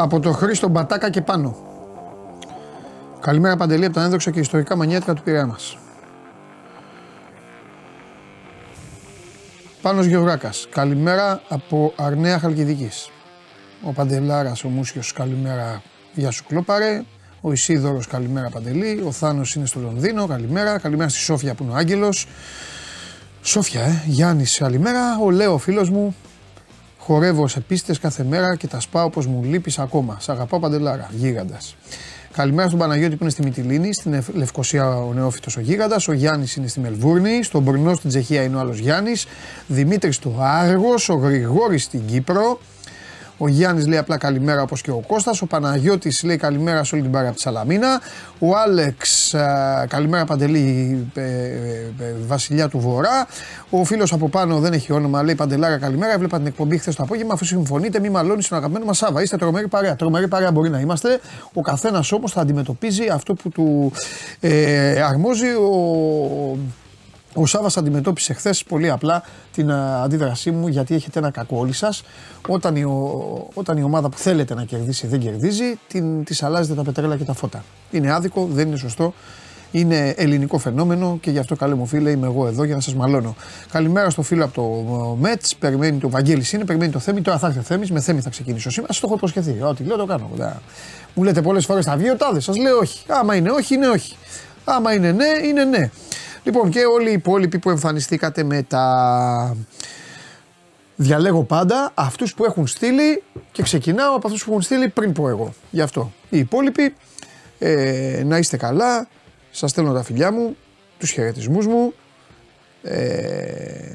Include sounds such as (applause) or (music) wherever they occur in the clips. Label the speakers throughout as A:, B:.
A: Από το Χρήστο Μπατάκα και πάνω. Καλημέρα Παντελή από τα ένδοξα και ιστορικά μανιάτικα του Πειραιά μας. Πάνος Γεωργάκας. Καλημέρα από Αρνέα Χαλκιδικής. Ο Παντελάρας, ο Μούσιος, καλημέρα. Γεια σου Κλόπαρε. Ο Ισίδωρος, καλημέρα Παντελή. Ο Θάνος είναι στο Λονδίνο, καλημέρα. Καλημέρα στη Σόφια που είναι ο Άγγελος. Σόφια, ε. Γιάννης, καλημέρα. Ο Λέο, φίλος μου. Χορεύω σε πίστες κάθε μέρα και τα σπάω όπως μου λείπεις ακόμα. Σ' αγαπάω Παντελάρα, γίγαντας. Καλημέρα στον Παναγιώτη που είναι στη Μυτιλίνη, στην Λευκοσία ο νεόφυτος ο Γίγαντας. Ο Γιάννης είναι στη Μελβούρνη. Στον Μπρνό στην Τσεχία είναι ο άλλος Γιάννης. Δημήτρης του Άργος. Ο Γρηγόρης στην Κύπρο. Ο Γιάννης λέει απλά καλημέρα όπως και ο Κώστας. Ο Παναγιώτης λέει καλημέρα σε όλη την παρέα από τη Σαλαμίνα. Ο Άλεξ, καλημέρα Παντελή, ε, ε, ε, βασιλιά του Βορρά. Ο φίλος από πάνω δεν έχει όνομα, λέει Παντελάρα καλημέρα. Έβλεπα την εκπομπή χθες το απόγευμα. Αφού συμφωνείτε, μη μαλώνεις στον αγαπημένο μας Σάβα. Είστε τρομερή παρέα. Τρομερή παρέα μπορεί να είμαστε. Ο καθένας όμως θα αντιμετωπίζει αυτό που του ε, αρμόζει. Ο, ο Σάβα αντιμετώπισε χθες πολύ απλά την αντίδρασή μου γιατί έχετε ένα κακό όλοι σας. Όταν, η, όταν η ομάδα που θέλετε να κερδίσει δεν κερδίζει, την, της αλλάζετε τα πετρέλα και τα φώτα. Είναι άδικο, δεν είναι σωστό. Είναι ελληνικό φαινόμενο και γι' αυτό καλέ μου φίλε είμαι εγώ εδώ για να σας μαλώνω. Καλημέρα στο φίλο από το Μέτ. Περιμένει το Βαγγέλης είναι, περιμένει το Θέμη. Τώρα θα έρθει ο Θέμης. Με Θέμη θα ξεκινήσω σήμερα. Σας το έχω υποσχεθεί. Ό,τι λέω το κάνω. Μου λέτε πολλές φορές θα βγει ο τάδες. Σας λέω όχι. Άμα είναι όχι, είναι όχι. Άμα είναι ναι, είναι ναι. Λοιπόν και όλοι οι υπόλοιποι που εμφανιστήκατε με τα... Διαλέγω πάντα αυτούς που έχουν στείλει και ξεκινάω από αυτούς που έχουν στείλει πριν πω εγώ. Γι' αυτό. Οι υπόλοιποι ε, να είστε καλά, σας στέλνω τα φιλιά μου, τους χαιρετισμούς μου. Ε,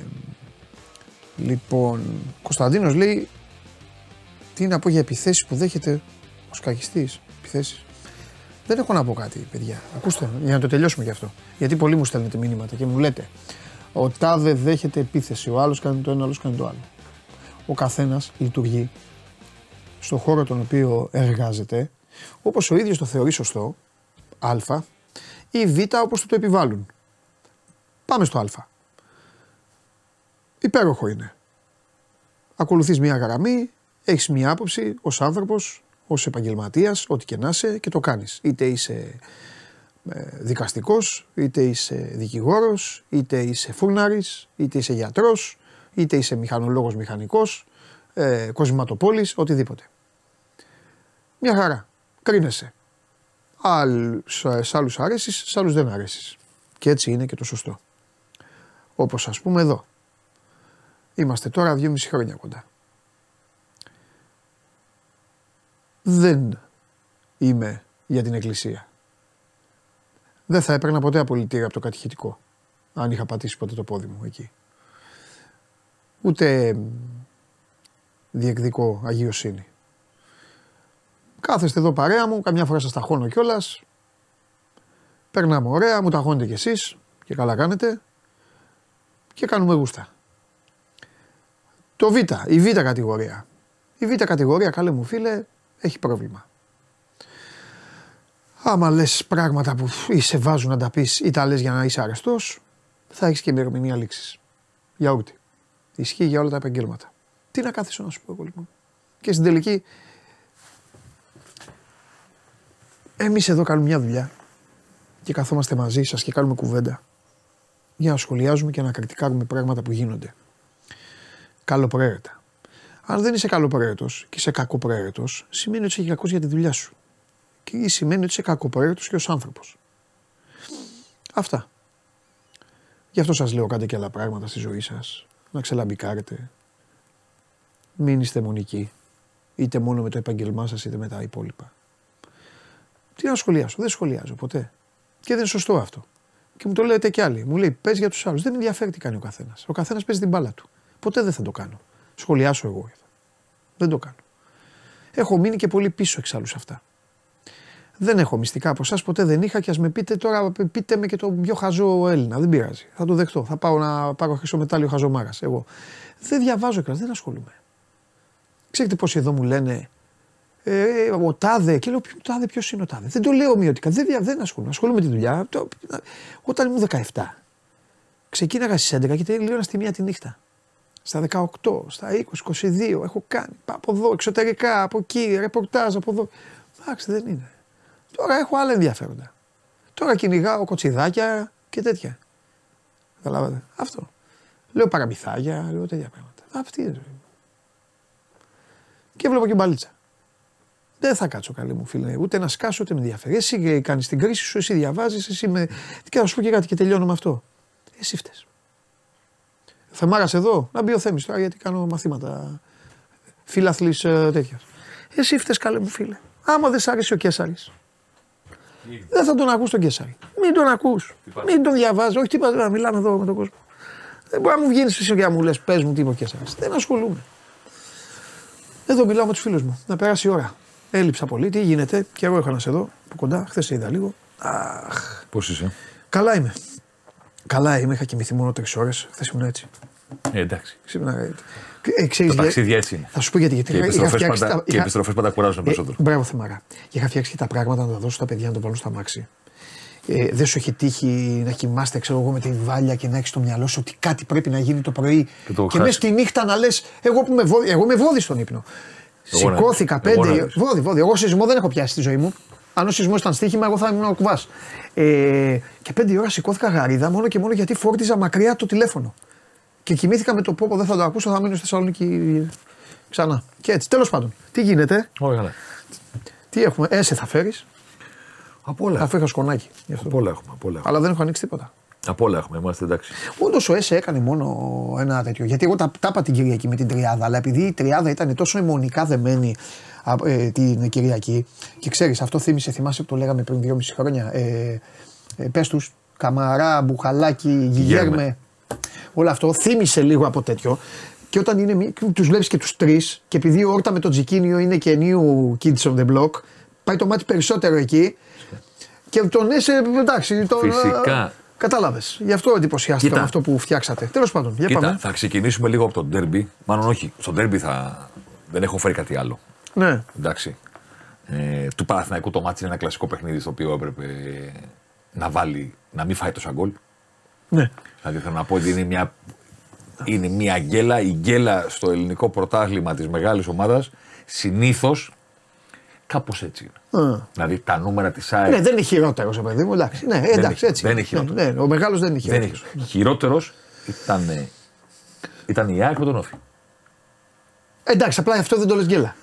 A: λοιπόν, Κωνσταντίνος λέει τι να πω για επιθέσεις που δέχεται ο σκακιστής. Επιθέσεις. Δεν έχω να πω κάτι, παιδιά. Ακούστε, για να το τελειώσουμε γι' αυτό. Γιατί πολλοί μου στέλνετε μηνύματα και μου λέτε Ο τάδε δέχεται επίθεση, ο άλλος κάνει το ένα, ο άλλος κάνει το άλλο. Ο καθένας λειτουργεί στον χώρο τον οποίο εργάζεται όπως ο ίδιος το θεωρεί σωστό, Α, ή Β όπως του το επιβάλλουν. Πάμε στο Α. Υπέροχο είναι. Ακολουθείς μια γραμμή, έχεις μια άποψη ως άνθρωπος, ως επαγγελματίας, ό,τι και να είσαι και το κάνεις. Είτε είσαι ε, δικαστικός, είτε είσαι δικηγόρος, είτε είσαι φούρναρης, είτε είσαι γιατρός, είτε είσαι μηχανολόγος μηχανικός, ε, κοσηματοπόλη, οτιδήποτε. Μια χαρά. Κρίνεσαι. σε άλλους αρέσεις, σε άλλους δεν αρέσεις. Και έτσι είναι και το σωστό. Όπως ας πούμε εδώ. Είμαστε τώρα δυόμιση χρόνια κοντά. Δεν είμαι για την εκκλησία. Δεν θα έπαιρνα ποτέ απολυτήρια από το κατηχητικό, αν είχα πατήσει ποτέ το πόδι μου εκεί. Ούτε διεκδικώ αγιοσύνη. Κάθεστε εδώ παρέα μου, καμιά φορά σας ταχώνω κιόλας. Περνάμε ωραία, μου ταχώνετε κι εσείς και καλά κάνετε και κάνουμε γούστα. Το Β, η Β κατηγορία. Η Β κατηγορία, καλέ μου φίλε, έχει πρόβλημα. Άμα λες πράγματα που ή σε βάζουν να τα πεις ή τα λες για να είσαι αρεστός, θα έχεις και ημερομηνία λήξης. Για ό,τι. Ισχύει για όλα τα επαγγέλματα. Τι να κάθεσαι να σου πω εγώ λοιπόν. Και στην τελική, εμείς εδώ κάνουμε μια δουλειά και καθόμαστε μαζί σας και κάνουμε κουβέντα για να σχολιάζουμε και να κριτικάρουμε πράγματα που γίνονται. Καλοπροαίρετα. Αν δεν είσαι καλοπροαίρετο και είσαι κακοπροαίρετο, σημαίνει ότι είσαι κακό για τη δουλειά σου. Και σημαίνει ότι είσαι κακοπροαίρετο και ως άνθρωπος. Αυτά. Γι' αυτό σας λέω κάντε και άλλα πράγματα στη ζωή σας. Να ξελαμπικάρετε. Μην είστε μονικοί. Είτε μόνο με το επάγγελμά σας είτε με τα υπόλοιπα. Τι να σχολιάσω; Δεν σχολιάζω ποτέ. Και δεν είναι σωστό αυτό. Και μου το λέτε κι άλλοι. Μου λέει πες για τους άλλους. Δεν με ενδιαφέρει τι κάνει ο καθένας. Ο καθένας παίζει την μπάλα του. Ποτέ δεν θα το κάνω σχολιάσω εγώ. Δεν το κάνω. Έχω μείνει και πολύ πίσω εξάλλου σε αυτά. Δεν έχω μυστικά από εσάς, ποτέ δεν είχα και ας με πείτε τώρα, πείτε με και το πιο χαζό Έλληνα. Δεν πειράζει. Θα το δεχτώ. Θα πάω να πάρω χρυσό μετάλλιο χαζομάρας. Εγώ δεν διαβάζω και δεν ασχολούμαι. Ξέρετε πόσοι εδώ μου λένε ε, ο Τάδε, και λέω ποιο Τάδε, ποιος είναι ο Τάδε; Δεν το λέω ομοιωτικά. Δεν, δεν ασχολούμαι. Ασχολούμαι με τη δουλειά. Το, όταν ήμουν 17, ξεκίναγα στις 11 και τελείωνα στη μία τη νύχτα. Στα 18, στα 20, 22. Έχω κάνει από εδώ, εξωτερικά, από εκεί, ρεπορτάζ από εδώ. Εντάξει, δεν είναι. Τώρα έχω άλλα ενδιαφέροντα. Τώρα κυνηγάω κοτσιδάκια και τέτοια. Καταλάβατε. Αυτό. Λέω παραμυθάκια, λέω τέτοια πράγματα. Αυτή είναι η ζωή μου. Και βλέπω και μπαλίτσα. Δεν θα κάτσω καλή μου φίλε, ούτε να σκάσω ούτε με ενδιαφέρει. Εσύ κάνεις την κρίση σου, εσύ διαβάζεις, εσύ με. Και θα σου πω και κάτι και τελειώνω με αυτό. Εσύ φταίς. Θεμάρας εδώ, να μπει ο Θέμης τώρα γιατί κάνω μαθήματα φιλαθλής ε, τέτοια. Εσύ φταίς καλέ μου φίλε. Άμα δεν σ' άρεσε ο Κέσσαρης, δεν θα τον ακούς τον Κέσσαρη. Μην τον ακούς. Μην τον διαβάζει. Όχι τίποτα, να μιλάμε εδώ με τον κόσμο. Δεν μπορεί να μου βγαίνεις εσύ και να μου λες: Πες μου τι είπε ο Κέσσαρης. Δεν ασχολούμαι. Εδώ μιλάω με τους φίλους μου. Να περάσει η ώρα. Έλειψα πολύ. Τι γίνεται. Και εγώ έχω να σε δω από κοντά. Χθες σε είδα λίγο. Αχ.
B: Πώς είσαι;
A: Καλά είμαι. Καλά είμαι. Είχα κοιμηθεί μόνο τρεις ώρες. Χθες ήμουν έτσι.
B: Ε, εντάξει.
A: Ξύπνα. Ε, ξέρεις,
B: Τα
A: λέ-
B: ταξίδια έτσι είναι.
A: Θα σου πω γιατί. γιατί
B: Και οι
A: είχα- είχα
B: επιστροφέ
A: φτιάξει
B: πάντα,
A: τα-
B: και οι
A: είχα-
B: επιστροφές πάντα κουράζουν
A: Ε,
B: περισσότερο.
A: μπράβο, Θεμαρά. Και είχα φτιάξει και τα πράγματα να τα δώσω στα παιδιά να το βάλουν στα μάξι. Ε, δεν σου έχει τύχει να κοιμάστε, ξέρω εγώ, με τη βάλια και να έχεις στο μυαλό σου ότι κάτι πρέπει να γίνει το πρωί.
B: Και το
A: Και,
B: χάσει.
A: μέσα στη νύχτα να λες: Εγώ που με βόδι, εγώ με βόδι στον ύπνο.
B: Εγώ να-
A: Σηκώθηκα
B: εγώ να
A: πέντε.
B: δεις.
A: Βόδι, βόδι. Εγώ σεισμό δεν έχω πιάσει στη ζωή μου. Αν ο σεισμός ήταν στοίχημα, εγώ θα ήμουν ο κουβάς. Ε, και πέντε ώρα σηκώθηκα γαρίδα μόνο και μόνο γιατί φόρτιζα μακριά το τηλέφωνο. Και κοιμήθηκα με το πόπο, δεν θα το ακούσω, θα μείνω στη Θεσσαλονίκη ξανά. Και έτσι, τέλος πάντων. Τι γίνεται,
B: Όλα καλά.
A: τι έχουμε, έσαι θα φέρεις.
B: Από όλα.
A: Αφού είχα σκονάκι. Γι αυτό.
B: Από όλα έχουμε. Από όλα έχουμε.
A: Αλλά δεν έχω ανοίξει τίποτα.
B: Από όλα έχουμε. Είμαστε εντάξει.
A: Όντως ο ΕΣΕ έκανε μόνο ένα τέτοιο. Γιατί εγώ τα, τα είπα την Κυριακή με την Τριάδα, αλλά επειδή η Τριάδα ήταν τόσο αιμονικά δεμένη α, ε, την Κυριακή, και ξέρεις, αυτό θύμισε, θυμάσαι που το λέγαμε πριν 2,5 χρόνια. Ε, ε, Πες τους, Καμαρά, Μπουχαλάκι, Γιγέρμε. Όλο αυτό θύμισε λίγο από τέτοιο. Και όταν είναι, τους βλέπεις και τους τρεις, και επειδή η όρτα με το Τζικίνιο είναι και new kids on the block, πάει το μάτι περισσότερο εκεί. Και τον ΕΣΕ, εντάξει, τον.
B: Φυσικά.
A: Κατάλαβες. Γι' αυτό εντυπωσιάστηκα
B: Κοίτα.
A: με αυτό που φτιάξατε. Τέλος πάντων, για
B: Κοίτα,
A: πάμε.
B: θα ξεκινήσουμε λίγο από το ντέρμπι. Μάλλον όχι. Στο ντέρμπι θα... δεν έχω φέρει κάτι άλλο.
A: Ναι.
B: Εντάξει. Ε, του Παναθηναϊκού το μάτι είναι ένα κλασικό παιχνίδι στο οποίο έπρεπε να βάλει, να μην φάει τόσα γκολ.
A: ναι.
B: Δηλαδή θέλω να πω ότι είναι μια, είναι μια γκέλα. Η γκέλα στο ελληνικό πρωτάθλημα της μεγάλης ομάδας συνήθως κάπως έτσι είναι.
A: Α.
B: Δηλαδή τα νούμερα της ΑΕΚ
A: Ναι, δεν είναι χειρότερος, παιδί μου. Εντάξει, ναι, εντάξει
B: είναι-
A: έτσι.
B: δεν είναι
A: Ναι,
B: χειρότερο.
A: Ναι, ο μεγάλος δεν είναι
B: δεν
A: χειρότερος.
B: έχει. Χειρότερος ήταν, ε, ήταν η ΑΕΚ με τον Όφη.
A: Εντάξει, απλά αυτό δεν το λες γκέλα.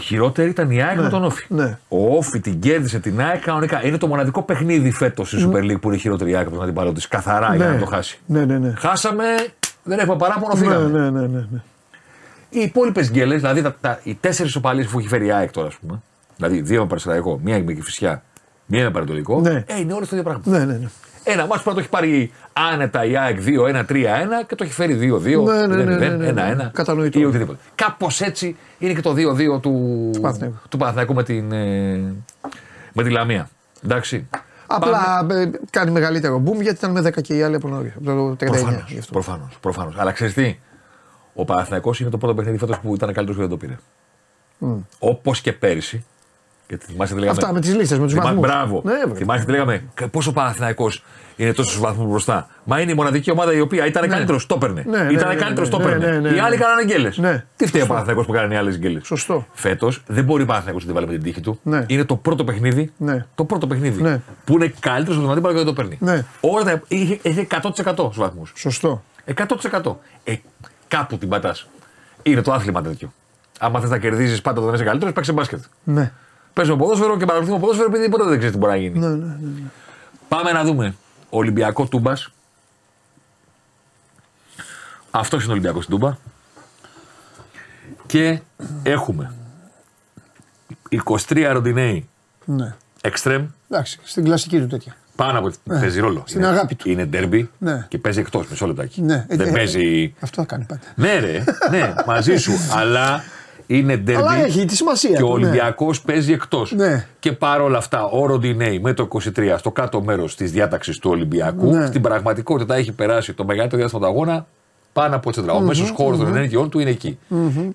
B: Χειρότερη ήταν η ΑΕΚ με τον Όφη.
A: ναι.
B: Ο Όφη την κέρδισε την ΑΕΚ κανονικά. Είναι το μοναδικό παιχνίδι φέτος στη Super League που είναι χειρότερη η ΑΕΚ από τον αντιπάλο τη. Καθαρά για
A: Ναι.
B: να το χάσει.
A: Ναι, ναι, ναι.
B: Χάσαμε, δεν έχουμε παράπονο,
A: Ναι,
B: φύγαμε.
A: ναι, ναι, ναι, ναι.
B: Οι υπόλοιπες γκέλες, δηλαδή τα, τα, οι τέσσερις οπαλίες που έχει φέρει η ΑΕΚ τώρα, ας πούμε. Δηλαδή δύο με Παρσελαϊκό, μία με Κυφυσιά, μία με Παρατολικό.
A: Ναι.
B: Ε, είναι όλες το ίδιο πράγμα.
A: Ναι, ναι, ναι.
B: Ένα μάτσο που το έχει πάρει άνετα η ΑΕΚ 2-1-3-1 και το έχει φέρει 2-2,
A: Ναι, ναι, ναι, ναι, ναι, ναι.
B: 1-1
A: Κατανοητό.
B: ή οτιδήποτε. Κάπως έτσι είναι και το 2-2 του,
A: Παναθηναϊκού.
B: του Παναθηναϊκού με, την, ε, με τη Λαμία. Εντάξει.
A: Απλά ε, κάνει μεγαλύτερο boom γιατί ήταν με 10 και οι άλλοι από νωρί. Από το 39.
B: Προφανώς.
A: γι' αυτό.
B: Προφανώς, προφανώς. Αλλά ξέρεις τι, ο Παναθηναϊκός είναι το πρώτο παιχνίδι φέτος που ήταν καλύτερος και δεν το πήρε. Όπως και πέρυσι. Γιατί θυμάσαι τι λέγαμε;
A: Αυτά με τις λίστες, με τους
B: Θυμά-
A: βαθμούς.
B: Μπράβο.
A: Ναι, βρε.
B: θυμάσαι τι λέγαμε; «Κα- Πόσο ο Παναθηναϊκός είναι τόσους βαθμούς μπροστά. Μα είναι η μοναδική ομάδα η οποία ήταν καλύτερο, το έπαιρνε.
A: Ναι, ναι,
B: ήταν
A: ναι,
B: καλύτερο,
A: ναι,
B: το
A: ναι,
B: έπαιρνε.
A: ναι, ναι,
B: Οι
A: ναι.
B: άλλοι κάνανε γκέλες.
A: Ναι.
B: Τι φταίει ο Παναθηναϊκός που κάνανε οι άλλες γκέλες;
A: Σωστό.
B: Φέτος δεν μπορεί ο Παναθηναϊκός να την βάλει με την τύχη του.
A: Ναι.
B: Είναι το πρώτο παιχνίδι.
A: Ναι.
B: Το πρώτο παιχνίδι.
A: Ναι.
B: Που είναι καλύτερος από τον αντίπαλο και δεν το παίρνει.
A: Ναι.
B: Όλα τα, είχε, είχε 100% στους βαθμούς.
A: Σωστό.
B: 100%. Ε, κάπου την πατάς. Είναι το άθλημα τέτοιο. Άμα θες να κερδίζεις πάντα όταν είσαι καλύτερος, παίξε μπάσκετ.
A: Ναι.
B: Παίζουμε ποδόσφαιρο και παρακολουθούμε ποδόσφαιρο επειδή ποτέ δεν ξέρεις τι μπορεί να γίνει.
A: Ναι, ναι, ναι. ναι.
B: Πάμε να δούμε. Ολυμπιακό Τούμπας. Αυτός είναι ο Ολυμπιακός στην Τούμπα. Και έχουμε 23 Ροντινέοι
A: ναι.
B: εξτρέμ
A: Εντάξει, στην κλασική του τέτοια.
B: πάνω από. Παίζει ρόλο.
A: στην
B: είναι,
A: αγάπη του.
B: Είναι ντέρμπι
A: Ναι.
B: και παίζει εκτός μισό λεπτάκι.
A: Ναι.
B: Δεν
A: Ε, ε,
B: παίζει.
A: Αυτό θα κάνει πάντα.
B: Ναι, ρε, ναι, μαζί σου. (laughs) αλλά είναι ντέρμπι.
A: Αλλά έχει τη σημασία.
B: Και ο
A: του, ναι.
B: Ολυμπιακός παίζει εκτός.
A: Ναι.
B: Και παρόλα αυτά, ο Ροντινέη με το 23 στο κάτω μέρος της διάταξης του Ολυμπιακού,
A: Ναι.
B: στην πραγματικότητα έχει περάσει το μεγαλύτερο διάστημα του αγώνα πάνω από τσεντρά. Ο μέσος χώρος των ενέργειών του είναι εκεί.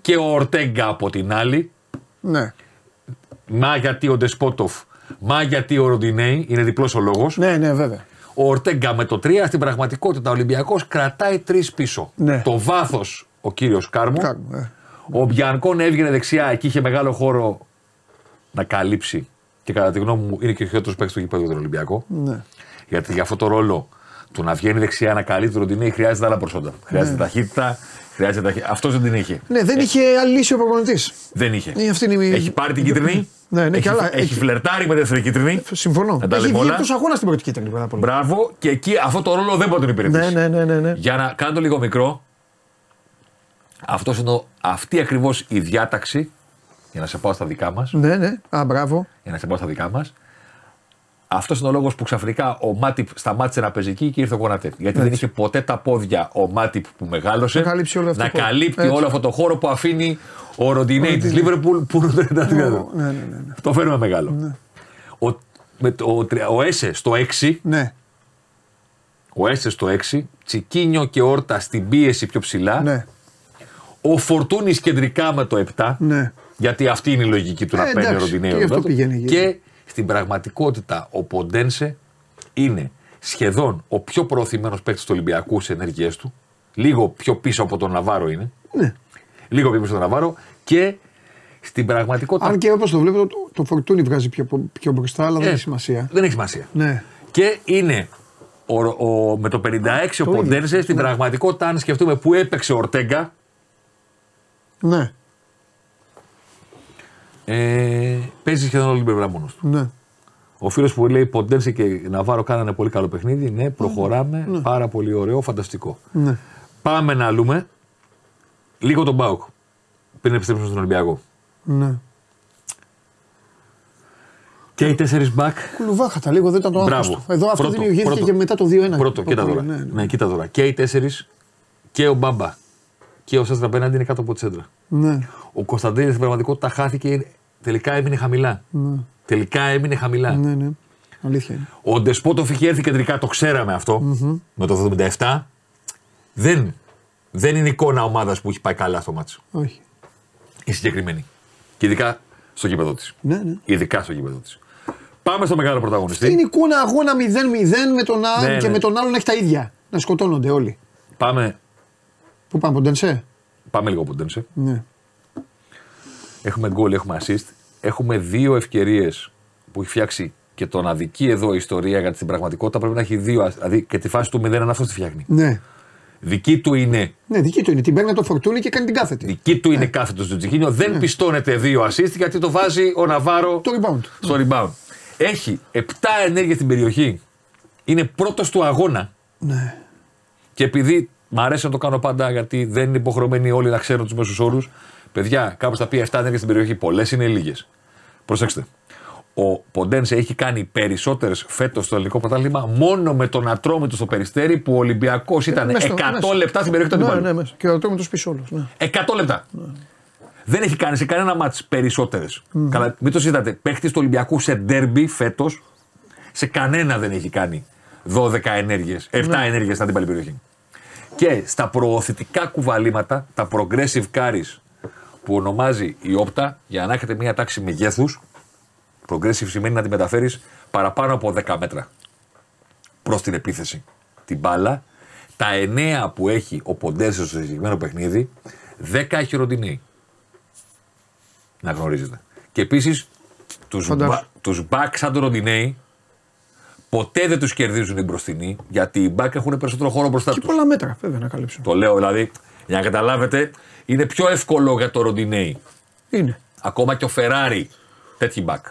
B: Και ο Ορτέγκα από την άλλη,
A: Ναι.
B: μα γιατί ο Ντεσπότοφ, μα γιατί ο Ροντινέη, είναι διπλός ο λόγος.
A: ναι, ναι, βέβαια.
B: Ο Ορτέγκα με το 3 στην πραγματικότητα ο Ολυμπιακός κρατάει τρεις πίσω.
A: Ναι.
B: Το βάθος ο κύριος Κάρμου.
A: Κάρμου, ε.
B: Ο Μπιανκόν έβγαινε δεξιά, εκεί είχε μεγάλο χώρο να καλύψει. Και κατά τη γνώμη μου είναι και ο χειρότερος παίκτης του γηπέδου για τον Ολυμπιακό.
A: Ναι.
B: Γιατί για αυτό το ρόλο του να βγαίνει δεξιά να καλύπτει τον Ροντινέη χρειάζεται άλλα προσόντα. Χρειάζεται ταχύτητα. Χρειάζεται ταχύ... Αυτός δεν την είχε.
A: Ναι, δεν είχε άλλη λύση ο προπονητής.
B: Δεν είχε.
A: Ε, αυτή είναι η-
B: Έχει πάρει την κίτρινη.
A: Ναι, ναι,
B: έχει,
A: και άλλα.
B: έχει
A: Έχει-
B: φλερτάρει με δεύτερη κίτρινη.
A: Συμφωνώ.
B: Να τα
A: Έχει
B: λέμε
A: βγει
B: όλα.
A: εκτός αγώνας στην πρώτη κίτρινη. Πάρα πολύ.
B: Μπράβο. Και εκεί αυτό το ρόλο δεν μπορεί να τον υπηρετήσει.
A: Ναι, ναι, ναι, ναι, ναι.
B: Για να κάνω το λίγο μικρό, αυτός είναι ο, αυτή ακριβώς η διάταξη. Για να σε πάω στα δικά μας.
A: Ναι, ναι. Α, μπράβο.
B: Για να σε πάω στα δικά μας. Αυτός είναι ο λόγος που ξαφνικά ο Μάτιπ σταμάτησε να παίζει εκεί και ήρθε ο Κονατέ. Γιατί δεν είχε ποτέ τα πόδια ο Μάτιπ που μεγάλωσε
A: Να καλύψει όλο αυτό
B: να
A: το χώρο.
B: καλύπτει
A: Έτσι.
B: όλο αυτό το χώρο που αφήνει ο Ροντινέη της Λίβερπουλ που είναι το 33.
A: Ναι, ναι, ναι, ναι.
B: Το φέρουμε μεγάλο. Ο, με το, ο, τρια- ο Έσε στο 6,
A: Ναι,
B: ο Έσε στο 6, Τσικίνιο και Όρτα στην πίεση πιο ψηλά.
A: ναι.
B: Ο Φορτούνης κεντρικά με το 7.
A: Ναι.
B: Γιατί αυτή είναι η λογική του να
A: Ε,
B: παίρνει ο
A: εντάξει,
B: Ροντινέη.
A: και γι' αυτό
B: εδώ.
A: πηγαίνει εκεί.
B: Και στην πραγματικότητα ο Ποντένσε είναι σχεδόν ο πιο προωθημένος παίκτης του Ολυμπιακού σε ενέργειές του. Λίγο πιο πίσω από τον Ναβάρο είναι.
A: ναι.
B: Λίγο πιο πίσω από τον Ναβάρο. Και στην πραγματικότητα.
A: Αν και όπως το βλέπω, το, το φορτούνι βγάζει πιο, πιο μπροστά, αλλά δεν
B: Ε,
A: έχει σημασία.
B: Δεν έχει σημασία.
A: Ναι.
B: Και είναι ο, ο- με το 56 ο
A: ίδιο.
B: Ποντένσε στην
A: Ναι.
B: πραγματικότητα, αν σκεφτούμε που έπαιξε ο Ορτέγκα,
A: Ναι,
B: ε, παίζει σχεδόν όλη την πλευρά μόνος του.
A: ναι.
B: Ο φίλος που λέει Ποντένσε και Ναβάρο κάνανε πολύ καλό παιχνίδι. Ναι, προχωράμε. Πάρα πολύ ωραίο, φανταστικό.
A: ναι.
B: Πάμε να λούμε λίγο τον Μπάουκ πριν επιστρέψουμε στον Ολυμπιακό.
A: ναι.
B: Και οι τέσσερις μπακ.
A: Κουλουβάχατα λίγο, δεν ήταν το άγχος
B: Μπράβο.
A: του. Εδώ αυτό
B: Πρώτο,
A: δημιουργήθηκε
B: πρώτο.
A: και μετά το 2-1.
B: Πρώτο, κοίτα
A: Πολύ,
B: τώρα.
A: Ναι,
B: Ναι,
A: ναι.
B: κοίτα τώρα. Και οι τέσσερις και ο Μπάμπα και ο Σάστρα απέναντι είναι κάτω από τη σέντρα.
A: ναι.
B: Ο Κωνσταντίνης στην πραγματικότητα χάθηκε. Τελικά έμεινε χαμηλά. Τελικά έμεινε χαμηλά.
A: ναι, ναι. Αλήθεια είναι.
B: Ο Ντεσπότοφ είχε έρθει κεντρικά, το ξέραμε αυτό, με το 77. Δεν, δεν είναι εικόνα ομάδας που έχει πάει καλά στο μάτσο.
A: Όχι.
B: Η συγκεκριμένη. Και ειδικά στο γήπεδο της.
A: Ναι, ναι.
B: Ειδικά στο γήπεδο της. Πάμε στο μεγάλο πρωταγωνιστή.
A: Είναι εικόνα αγώνα 0-0 με τον άλλον
B: Ναι,
A: και
B: ναι.
A: με τον άλλον έχει τα ίδια. Να σκοτώνονται όλοι.
B: Πάμε,
A: Πού πάμε, Ποντενσέ.
B: πάμε λίγο ποντένσε.
A: Ναι.
B: Έχουμε γκολ, έχουμε assist. Έχουμε δύο ευκαιρίες που έχει φτιάξει και τον αδική εδώ η ιστορία γιατί στην πραγματικότητα πρέπει να έχει δύο. Δηλαδή και τη φάση του 0 αυτός τη φτιάχνει.
A: Ναι.
B: Δική του είναι
A: Ναι, δική του είναι. Την παίρνει από το φορτούνι και κάνει την κάθετη.
B: Δική του είναι κάθετος του Τζικίνιο. Δεν πιστώνεται δύο assist γιατί το βάζει ο Ναβάρο
A: Το rebound.
B: στο rebound. Έχει 7 ενέργειε στην περιοχή. Είναι πρώτος του αγώνα.
A: Ναι.
B: Και επειδή μ' αρέσει να το κάνω πάντα γιατί δεν είναι υποχρεωμένοι όλοι να ξέρουν τους μέσους όρους. Παιδιά, κάπως θα πει 7 ενέργειε στην περιοχή. Πολλές είναι λίγες. Προσέξτε. Ο Ποντένσε έχει κάνει περισσότερες φέτος στο ελληνικό πρωτάθλημα μόνο με τον ατρόμητο στο περιστέρι που ο Ολυμπιακός ήταν 100
A: Μέσα στο- μέσα.
B: λεπτά στην περιοχή του
A: Ναι,
B: αντιπάλου.
A: ναι, μέσα. Και ο Ατρόμητος πίσω όλος. Ναι.
B: 100 λεπτά. Δεν έχει κάνει σε κανένα μάτς περισσότερες. Καλά, μην το συζητάτε. Παίχτης του Ολυμπιακού σε ντέρμπι φέτος, σε κανένα δεν έχει κάνει 12 ενέργειες, 7
A: Ναι.
B: ενέργειες στην αντίπαλη περιοχή. Και στα προωθητικά κουβαλήματα, τα progressive carries που ονομάζει η όπτα, για να έχετε μια τάξη μεγέθους, progressive σημαίνει να τη μεταφέρεις παραπάνω από 10 μέτρα προς την επίθεση. Την μπάλα, τα 9 που έχει ο Ποντένσε στο συγκεκριμένο παιχνίδι, 10 έχει ο Ροντινέη. Να γνωρίζετε. Και επίσης τους
A: Φαντάσου.
B: τους back σαν τον Ροντινέη ποτέ δεν τους κερδίζουν οι μπροστινοί γιατί οι back έχουν περισσότερο χώρο μπροστά
A: Και
B: τους.
A: πολλά μέτρα βέβαια να καλύψουν.
B: Το λέω δηλαδή για να καταλάβετε, είναι πιο εύκολο για το Ροντινέη.
A: Είναι.
B: Ακόμα και ο Φεράρι, τέτοιοι back.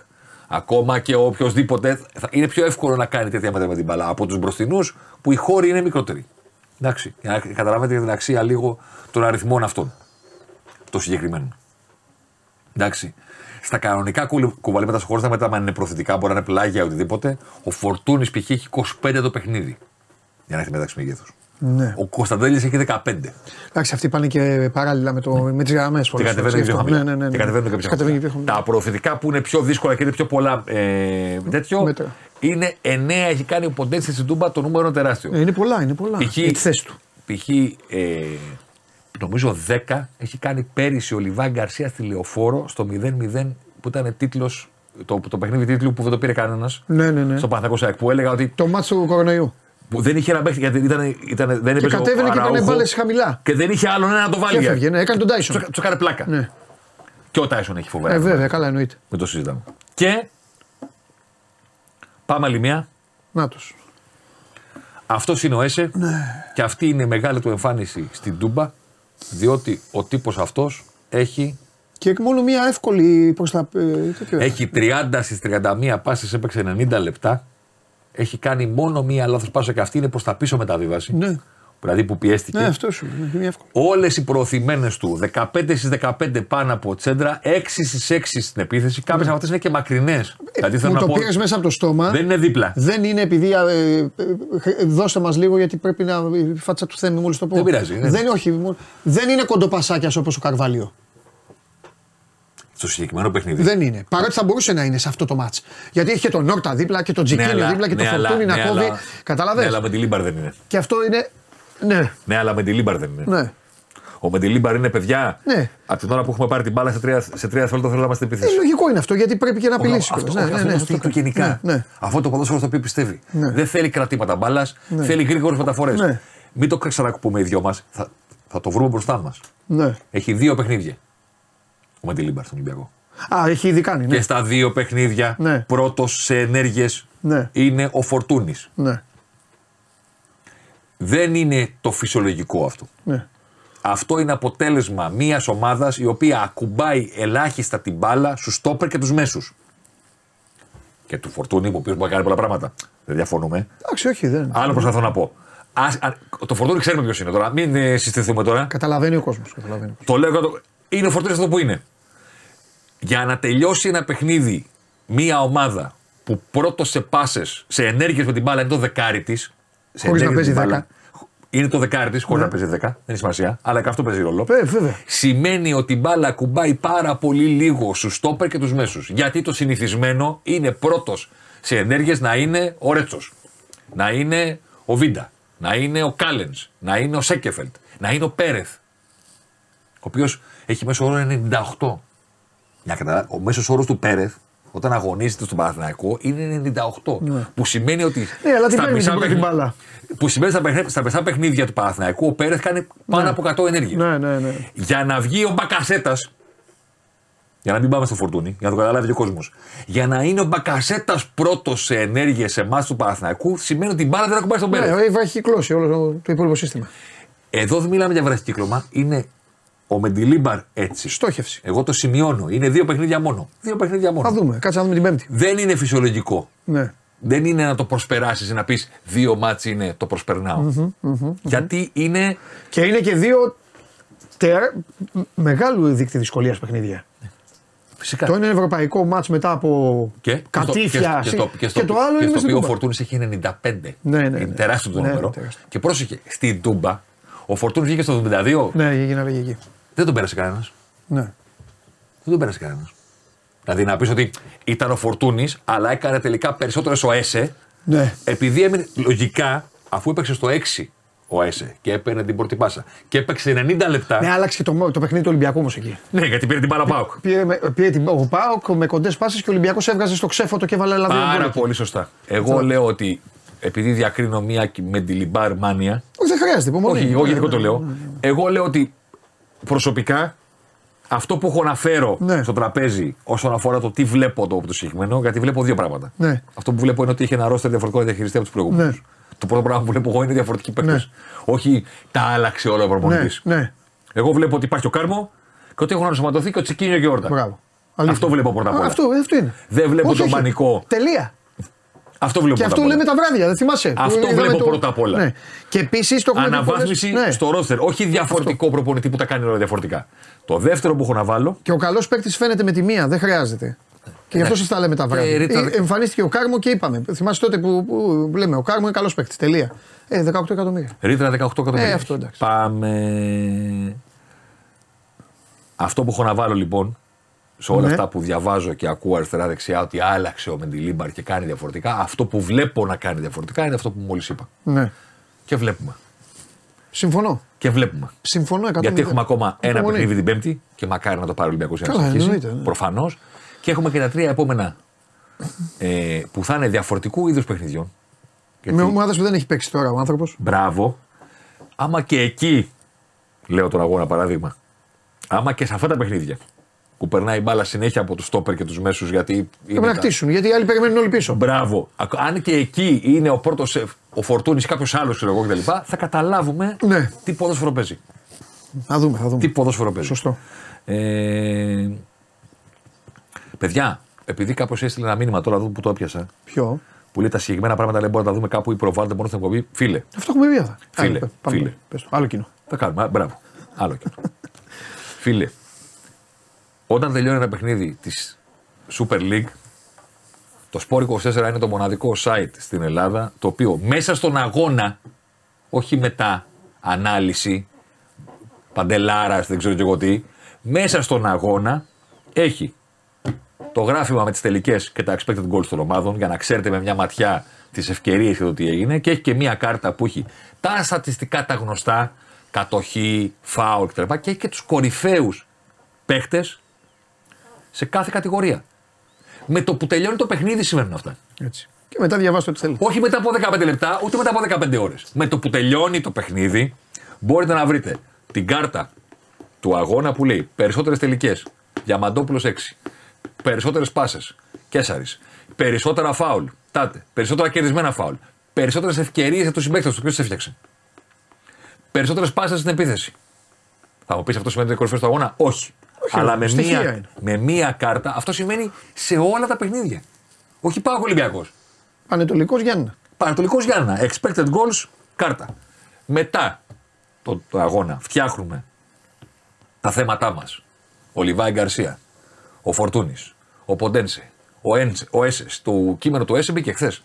B: Ακόμα και ο οποιοδήποτε. θα- Είναι πιο εύκολο να κάνει τέτοια μέτρα με την μπαλά από τους μπροστινούς που οι χώροι είναι μικρότεροι. Εντάξει, για να καταλάβετε την αξία λίγο των αριθμών αυτών. Το συγκεκριμένο. Εντάξει. Στα κανονικά κουλ- κουβαλήματα στο χώρο θα μετά, αν είναι προθετικά, μπορεί να είναι πλάγια οτιδήποτε. Ο Φορτούνης π.χ. έχει 25 το παιχνίδι. Για να έχει μεταξύ μεγέθους.
A: Ναι.
B: Ο Κωνσταντέλης έχει 15.
A: Εντάξει, αυτοί πάνε και παράλληλα με, το, με τις γραμμές.
B: Και κατεβαίνουν και πιο χαμηλά.
A: Ναι, ναι, ναι, ναι.
B: Και κατεβαίνουν και πιο
A: Κατεβαίνουν και
B: χαμηλά.
A: πιο χαμηλά.
B: Τα προωθητικά που είναι πιο δύσκολα και είναι πιο πολλά ε, τέτοιο.
A: Μέτρα.
B: Είναι 9 έχει κάνει ο Ποντένσε στην Τούμπα, το νούμερο είναι τεράστιο.
A: Ε, είναι πολλά, είναι πολλά.
B: Π.χ.
A: Για τη θέση του.
B: Π.χ. Ε, νομίζω 10 έχει κάνει πέρυσι ο Λιβάι Γκαρσία στη Λεωφόρο στο 0-0 που ήταν τίτλος. Το, το παιχνίδι τίτλου που δεν το πήρε κανένας.
A: Ναι, ναι, ναι.
B: Στο Παναθηναϊκός-ΑΕΚ που έλεγα ότι
A: Το μάτσο του κορονοϊού.
B: Που δεν είχε ένα παίχτη γιατί ήταν, ήταν, δεν
A: Και
B: έπαιζε ο
A: κατέβαινε και
B: Αραούχο
A: έπαιρνε μπάλες χαμηλά.
B: Και δεν είχε άλλον ένα να το βάλει.
A: Και έφευγε, ναι, έκανε τον Τάισον.
B: Του έκανε πλάκα.
A: Ναι.
B: Και ο Τάισον έχει φοβερά.
A: Ε, βέβαια, καλά εννοείται.
B: Δεν το συζητάμε. Και πάμε άλλη μία.
A: Να τους.
B: Αυτός είναι ο Έσε
A: Ναι.
B: και αυτή είναι η μεγάλη του εμφάνιση στην Τούμπα. Διότι ο τύπος αυτός έχει,
A: Και μόνο μία εύκολη προ τα. ε, τέτοιο.
B: έχει 30 στις 31 πάσει, έπαιξε 90 λεπτά. Έχει κάνει μόνο μία λάθος πάσα και αυτή είναι προς τα πίσω μεταβίβαση.
A: Ναι.
B: Δηλαδή που πιέστηκε.
A: Ναι, αυτό σου είναι μία εύκολη.
B: Όλες οι προωθημένες του, 15 στις 15 πάνω από τσέντρα, 6 στις 6 στην επίθεση. Κάποιες από αυτές είναι και μακρινές. Δηλαδή θέλω
A: Μου
B: να
A: Ναι. το
B: πω.
A: πήρες μέσα από το στόμα.
B: Δεν είναι δίπλα.
A: Δεν είναι επειδή. ε, ε, ε, δώστε μας λίγο γιατί πρέπει να. Η φάτσα του Θέμη μόλις το πω.
B: Δεν πειράζει, ναι.
A: Δεν, όχι, μου- δεν είναι κοντοπασάκιας όπως ο Καρβάλιο.
B: Στο συγκεκριμένο παιχνίδι.
A: Δεν είναι. Παρότι θα μπορούσε να είναι σε αυτό το μάτς. Γιατί έχει και τον Χόρτα δίπλα και τον Τσικίνιο
B: αλλά-
A: δίπλα και τον
B: ναι, αλλά-
A: Φορτούνι να
B: ναι,
A: κόβει.
B: αλλά-
A: Κατάλαβε.
B: Ναι, αλλά με τη Λίμπαρ δεν είναι.
A: Και αυτό είναι. Ναι,
B: Ναι, αλλά Μεντιλίμπαρ δεν είναι.
A: ναι.
B: Ο Μεντιλίμπαρ είναι παιδιά.
A: Ναι.
B: Από την ώρα που έχουμε πάρει την μπάλα σε τρία, σε τρία δευτερόλεπτα θέλω να είμαστε
A: Ε,
B: επίθεση.
A: λογικό είναι αυτό γιατί πρέπει και να απειλήσει.
B: Αυτό,
A: κιόλας.
B: αυτό, αυτό είναι το στυλ του γενικά.
A: Ναι, ναι.
B: Αυτό το ποδόσφαιρο στο οποίο πιστεύει.
A: Ναι.
B: Δεν θέλει κρατήματα μπάλας, θέλει γρήγορες μεταφορές.
A: Ναι.
B: Μην το ξανακουπούμε οι δυο μας. Θα, θα το βρούμε μπροστά μας.
A: ναι.
B: Έχει δύο παιχνίδια. Ο Μεντιλίμπαρ στον Ολυμπιακό.
A: Α, έχει ήδη κάνει. Ναι.
B: Και στα δύο παιχνίδια
A: Ναι.
B: πρώτος σε ενέργειες
A: Ναι.
B: είναι ο Φορτούνης.
A: ναι.
B: Δεν είναι το φυσιολογικό αυτό.
A: ναι.
B: Αυτό είναι αποτέλεσμα μιας ομάδας η οποία ακουμπάει ελάχιστα την μπάλα στους στόπερ και τους μέσους. Και του Φορτούνη, ο οποίος μπορεί να κάνει πολλά πράγματα. Δεν διαφωνούμε.
A: Εντάξει, όχι, δεν.
B: Άλλο προσπαθώ να πω. Ας, α, το Φορτούνη ξέρουμε ποιος είναι τώρα. Μην ε, συστηθούμε τώρα.
A: Καταλαβαίνει ο κόσμος. Καταλαβαίνει. ο κόσμος.
B: Το λέω για το... Είναι ο Φορτούνης αυτό που είναι. Για να τελειώσει ένα παιχνίδι μια ομάδα που πρώτος σε πάσες, σε ενέργειες με την μπάλα είναι το δεκάρι της.
A: Χωρίς να παίζει δέκα.
B: Είναι το δεκάρι της, χωρίς
A: Ναι.
B: να παίζει δέκα. Δεν έχει σημασία. Αλλά και αυτό παίζει ρόλο.
A: Ε, βέβαια.
B: Σημαίνει ότι η μπάλα κουμπάει πάρα πολύ λίγο στους στόπερ και τους μέσους. Γιατί το συνηθισμένο είναι πρώτος σε ενέργειες να είναι ο Ρέτσος, να είναι ο Βίντα, να είναι ο Κάλενς, να είναι ο Σέκεφελτ, να είναι ο Πέρεθ. Ο οποίος έχει μέσο όρο 98. Για καταλάβει, ο μέσος όρος του Πέρεθ όταν αγωνίζεται στον Παναθηναϊκό είναι 98. Που σημαίνει ότι.
A: Ναι, αλλά τι
B: στα
A: παίρνει
B: μισά
A: την πρώτη
B: παιχνίδια-
A: μπάλα.
B: Που σημαίνει στα, παιχνίδια- στα μισά παιχνίδια του Παναθηναϊκού ο Πέρεθ κάνει πάνω από 100 ενέργειε.
A: Ναι, ναι, ναι.
B: Για να βγει ο Μπακασέτας. Για να μην πάμε στο φορτούνι, για να το καταλάβει και ο κόσμος. Για να είναι ο Μπακασέτας πρώτος σε ενέργειε σε εμάς του Παναθηναϊκού, σημαίνει ότι η μπάλα δεν ακουμπάει στον Πέρεθ.
A: Ναι, έχει κυκλώσει όλο το υπόλοιπο σύστημα.
B: Εδώ δεν μιλάμε για βραχικύκλωμα, είναι ο Μεντιλίμπαρ έτσι.
A: Στόχευση.
B: Εγώ το σημειώνω. Είναι δύο παιχνίδια μόνο. Δύο παιχνίδια μόνο.
A: Θα δούμε. Κάτσε να δούμε την Πέμπτη.
B: Δεν είναι φυσιολογικό.
A: Ναι.
B: Δεν είναι να το προσπεράσεις να πεις δύο μάτς είναι το προσπερναω Γιατί είναι.
A: Και είναι και δύο τερ... μεγάλου δείκτη δυσκολίας παιχνίδια.
B: Φυσικά.
A: Το ένα είναι ευρωπαϊκό μάτς μετά από
B: Και,
A: κατήφια.
B: και, στο, και, στο,
A: και το άλλο
B: και
A: είναι
B: στο
A: στην
B: οποίο ο
A: Τούμπα.
B: Φορτούνης έχει 95.
A: Ναι, ναι,
B: Είναι
A: ναι.
B: τεράστιο το
A: Ναι,
B: νούμερο.
A: τεράστιο.
B: Και πρόσεχε, στην Τούμπα, ο Φορτούνης βγήκε στο 72.
A: Ναι, έγινε να εκεί.
B: Δεν τον πέρασε κανένας.
A: Ναι.
B: Δεν τον πέρασε κανένας. Δηλαδή να πεις ότι ήταν ο Φορτούνης, αλλά έκανε τελικά περισσότερο ο Έσε,
A: ναι.
B: επειδή έμεινε λογικά, αφού έπαιξε στο 6 ο Έσε και έπαιρνε την πρώτη πάσα και έπαιξε 90 λεπτά.
A: Ναι, άλλαξε και το, το παιχνίδι του Ολυμπιακού όμως εκεί.
B: Ναι, γιατί πήρε την μπάλα Πάουκ.
A: Πήρε, με- πήρε την, ο Πάοκ με κοντές πάσει και ο Ολυμπιακός έβγαζε στο ξέφωτο και έβαλε άλλα δύο
B: Πάρα
A: γκολ.
B: πολύ σωστά. Εγώ λέω ότι επειδή διακρίνω μία με τη Λιμπάρ μάνια,
A: Όχι, δεν χρειάζεται υπομονή.
B: Όχι, εγώ γιατί
A: Ναι,
B: εγώ το
A: ναι,
B: λέω.
A: ναι.
B: Εγώ λέω ότι προσωπικά αυτό που έχω να φέρω
A: Ναι.
B: στο τραπέζι όσον αφορά το τι βλέπω το, το συγκεκριμένο, γιατί βλέπω δύο πράγματα.
A: Ναι.
B: Αυτό που βλέπω είναι ότι είχε ένα ρόστερ διαφορετικό να διαχειριστεί από τους προηγούμενους.
A: Ναι.
B: Το πρώτο πράγμα που βλέπω εγώ είναι διαφορετικοί παίκτες.
A: Ναι.
B: Όχι τα άλλαξε όλο ο
A: Ναι,
B: προπονητής.
A: ναι.
B: Εγώ βλέπω ότι υπάρχει ο Κάρμο και ότι έχουν ενσωματωθεί και ο Τσικίνιο και ο Όρτα.
A: Μπράβο. Αλήθεια.
B: Αυτό βλέπω πρώτα απ' όλα.
A: Αυτό, αυτό είναι.
B: Δεν βλέπω
A: Όχι,
B: τον
A: όχι.
B: πανικό.
A: Τελεία.
B: Αυτό βλέπω
A: Και
B: πρώτα
A: αυτό
B: απ' όλα.
A: λέμε τα βράδια, δεν θυμάσαι;
B: Αυτό
A: Που είδαμε
B: βλέπω πρώτα απ' όλα.
A: Ναι. Και επίσης το έχουμε πει πολλές-
B: Αναβάθμιση
A: ναι.
B: στο ρόστερ. Όχι διαφορετικό προπονητή που τα κάνει όλα διαφορετικά. Το δεύτερο που έχω να βάλω.
A: Και ο καλός παίκτης φαίνεται με τη μία, δεν χρειάζεται. Και γι' αυτό σας τα λέμε τα βράδια.
B: Ε, Ρίτα-
A: Ε, εμφανίστηκε ο Κάρμο και είπαμε. Θυμάσαι τότε που, που λέμε: Ο Κάρμο είναι καλός παίκτης. Τελεία. Ε, 18 εκατομμύρια.
B: Ρήτρα 18 εκατομμύρια.
A: Ε, αυτό εντάξει.
B: Πάμε. Αυτό που έχω να βάλω λοιπόν σε όλα
A: Ναι.
B: αυτά που διαβάζω και ακούω αριστερά-δεξιά ότι άλλαξε ο Μεντιλίμπαρ και κάνει διαφορετικά. Αυτό που βλέπω να κάνει διαφορετικά είναι αυτό που μόλις είπα.
A: Ναι.
B: Και βλέπουμε.
A: Συμφωνώ.
B: Και βλέπουμε.
A: Συμφωνώ 100%.
B: Γιατί έχουμε ακόμα ένα
A: Υπομονή.
B: παιχνίδι την Πέμπτη και μακάρι να το πάρει ο Ολυμπιακός για να
A: Καλά,
B: συνεχίσει.
A: εννοείται, ναι.
B: Προφανώς. Και έχουμε και τα τρία επόμενα ε, που θα είναι διαφορετικού είδους παιχνιδιών. Γιατί-
A: Με ομάδες που δεν έχει παίξει τώρα ο άνθρωπος.
B: Μπράβο. Άμα και εκεί, λέω τον αγώνα παράδειγμα, άμα και σε αυτά τα παιχνίδια που περνάει η μπάλα συνέχεια από τους στόπερ και τους μέσους γιατί.
A: Πρέπει να
B: τα-
A: χτίσουν γιατί οι άλλοι περιμένουν όλοι πίσω.
B: Μπράβο. Ακ- Αν και εκεί είναι ο πρώτος ο Φορτούνης ή κάποιος άλλος, ξέρω εγώ κτλ., θα καταλάβουμε
A: Ναι.
B: τι ποδόσφαιρο παίζει.
A: Θα δούμε, θα δούμε.
B: Τι ποδόσφαιρο παίζει.
A: Σωστό.
B: Ε, παιδιά, επειδή κάπως έστειλε ένα μήνυμα τώρα εδώ που το έπιασα,
A: Ποιο;
B: που λέει τα συγκεκριμένα πράγματα λέει μπορούμε να τα δούμε κάπου ή προβάλλονται μόνο στην εκπομπή. Φίλε,
A: Αυτό έχουμε πει. αυτά.
B: Φίλε,
A: Άντε, πάμε,
B: φίλε.
A: πες το. Άλλο κοινό.
B: θα κάνουμε. Α, Μπράβο. Άλλο κοινό. (laughs) Φίλε, όταν τελειώνει ένα παιχνίδι της Super League, το Sport 24 είναι το μοναδικό site στην Ελλάδα το οποίο μέσα στον αγώνα, όχι μετά ανάλυση, παντελάρας, δεν ξέρω και εγώ τι, μέσα στον αγώνα έχει το γράφημα με τις τελικές και τα expected goals των ομάδων για να ξέρετε με μια ματιά τις ευκαιρίες και το τι έγινε. Και έχει και μια κάρτα που έχει τα στατιστικά τα γνωστά, κατοχή, φάουλ κτλ. Και έχει και τους κορυφαίους παίχτε σε κάθε κατηγορία. Με το που τελειώνει το παιχνίδι συμβαίνουν αυτά.
A: Έτσι. Και μετά διαβάστε ό,τι θέλετε.
B: Όχι μετά από 15 λεπτά, ούτε μετά από 15 ώρες. Με το που τελειώνει το παιχνίδι, μπορείτε να βρείτε την κάρτα του αγώνα που λέει περισσότερες τελικές. Διαμαντόπουλος 6. Περισσότερες πάσες. Κέσσαρη. Περισσότερα φάουλ. Τάτε. Περισσότερα κερδισμένα φάουλ. Περισσότερες ευκαιρίες για τους συμπαίκτες του. Ποιος τις έφτιαξε. Περισσότερες πάσες στην επίθεση. Θα μου πεις αυτό σημαίνει ότι είναι κορυφαίος του αγώνα; Όχι. Αλλά με
A: στοιχεία
B: μία,
A: είναι.
B: με μία κάρτα αυτό σημαίνει σε όλα τα παιχνίδια. Όχι πάω Ολυμπιακός.
A: Πανετολικός Γιάννα.
B: Πανατολικό Γιάννα. Expected goals, κάρτα. Μετά το, το αγώνα φτιάχνουμε τα θέματά μας. Ο Λιβάη Γκαρσία, ο Φορτούνης, ο Ποντένσε, ο, Έντσε, ο Έσες. Το κείμενο του Έσε μπήκε χθες.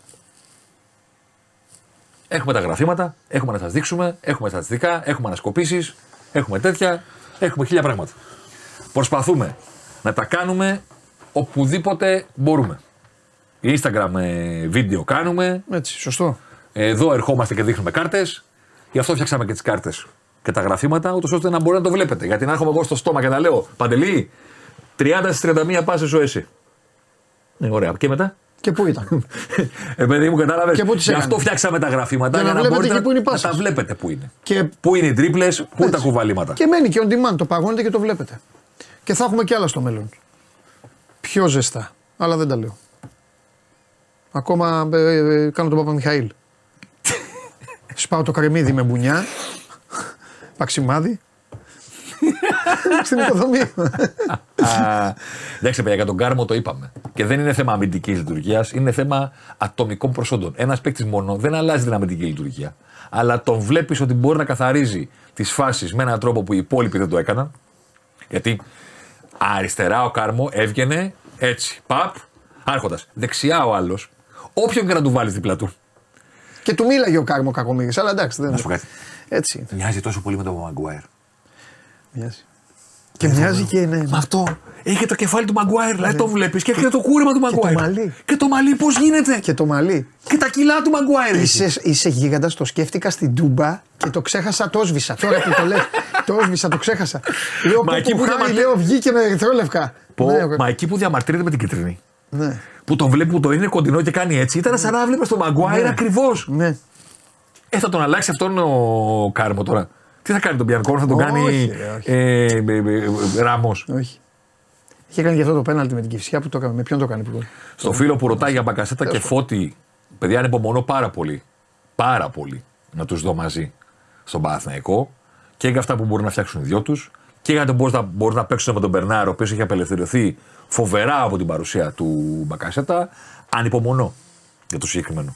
B: Έχουμε τα γραφήματα, έχουμε να σας δείξουμε, έχουμε στατιστικά, έχουμε ανασκοπήσεις, έχουμε τέτοια, έχουμε χίλια πράγματα. Προσπαθούμε να τα κάνουμε οπουδήποτε μπορούμε. Instagram ε, βίντεο κάνουμε,
A: Έτσι, σωστό.
B: εδώ ερχόμαστε και δείχνουμε κάρτες. Γι' αυτό φτιάξαμε και τις κάρτες και τα γραφήματα, ούτως ώστε να μπορεί να το βλέπετε. Γιατί να έρχομαι εγώ στο στόμα και να λέω Παντελή, 30 στις 31 πάσες ο εσύ. Ναι, ωραία. Και μετά;
A: Και πού ήταν;
B: Ε, παιδί μου, κατάλαβες.
A: Και πού τις
B: Γι' αυτό
A: έκανε;
B: φτιάξαμε τα γραφήματα
A: Για να
B: για να,
A: βλέπετε
B: μπορείτε
A: και πού είναι οι
B: να, να
A: πάσες.
B: τα βλέπετε πού είναι.
A: και,
B: Πού είναι οι τρίπλες, πού είναι τα
A: Έτσι.
B: κουβαλήματα.
A: και μένει και on demand. Το παγώνετε και το βλέπετε. Και θα έχουμε και άλλα στο μέλλον. Πιο ζεστά. Αλλά δεν τα λέω. Ακόμα ε, ε, κάνω τον Παπα Μιχαήλ. (laughs) Σπάω το κρεμμύδι με μπουνιά. Παξιμάδι. Στην υποδομή.
B: Α, Εντάξει, παιδιά, για τον Κάρμο το είπαμε. Και δεν είναι θέμα αμυντικής λειτουργίας, είναι θέμα ατομικών προσόντων. Ένας παίκτης μόνο δεν αλλάζει την αμυντική λειτουργία. Αλλά τον βλέπεις ότι μπορεί να καθαρίζει τις φάσεις με έναν τρόπο που οι υπόλοιποι δεν το έκαναν. Γιατί αριστερά ο Κάρμο έβγαινε έτσι. Παπ, άρχοντας. Δεξιά ο άλλος, όποιον και να του βάλεις δίπλα του.
A: και του μίλαγε ο Κάρμο Κακομοίρης, Αλλά εντάξει. Δεν
B: Να σου πω κάτι.
A: Έτσι. είναι.
B: Μοιάζει τόσο πολύ με τον Μαγκουάιρ.
A: Μοιάζει. Και μοιάζει και ναι.
B: Με αυτό. Έχει το κεφάλι του Μαγκουάιρ, δηλαδή το βλέπεις και έχει και το κούρεμα του Μαγκουάιρ.
A: μαλλί.
B: Και το μαλλί πώς γίνεται; Και,
A: Και το μαλλί.
B: τα κιλά του Μαγκουάιρ. έχει.
A: Είσαι, είσαι γίγαντας, το σκέφτηκα στην Τούμπα και το ξέχασα, το έσβησα. Τώρα που το λες, το έσβησα, το ξέχασα. Λέω
B: Μα
A: πω,
B: εκεί
A: που
B: που
A: χάρη,
B: διαμαρτύρει-
A: λέω βγήκε με ερυθρόλευκα.
B: Πω,
A: Ναι, ο-
B: μα εκεί που διαμαρτύρεται με την κίτρινη.
A: ναι,
B: Που τον βλέπει που το είναι κοντινό και κάνει έτσι. Ήταν σαν να βλέπεις τον Μαγκουάιρ
A: Ναι.
B: ακριβώς.
A: ναι.
B: Ε, θα τον αλλάξει αυτόν ο Κάρμο τώρα. Τι θα κάνει τον Πιανκόνο, θα τον
A: Όχι,
B: κάνει
A: ρε, όχι.
B: ε, ε, ε, ε, Ράμος.
A: Όχι. Είχε κάνει και αυτό το πέναλτι με την Κυφσιά που το έκανε. Με ποιον το έκανε που
B: Στο φίλο που ρωτάει για Μπακασέτα και Φώτη, παιδιά, ανυπομονώ πάρα πολύ. Πάρα πολύ να τους δω μαζί στον Παναθηναϊκό και για αυτά που μπορούν να φτιάξουν οι δυο τους και για το πώς θα μπορούν να παίξουν με τον Μπερνάρ, ο οποίος έχει απελευθερωθεί φοβερά από την παρουσία του Μπακασέτα. Ανυπομονώ για το συγκεκριμένο.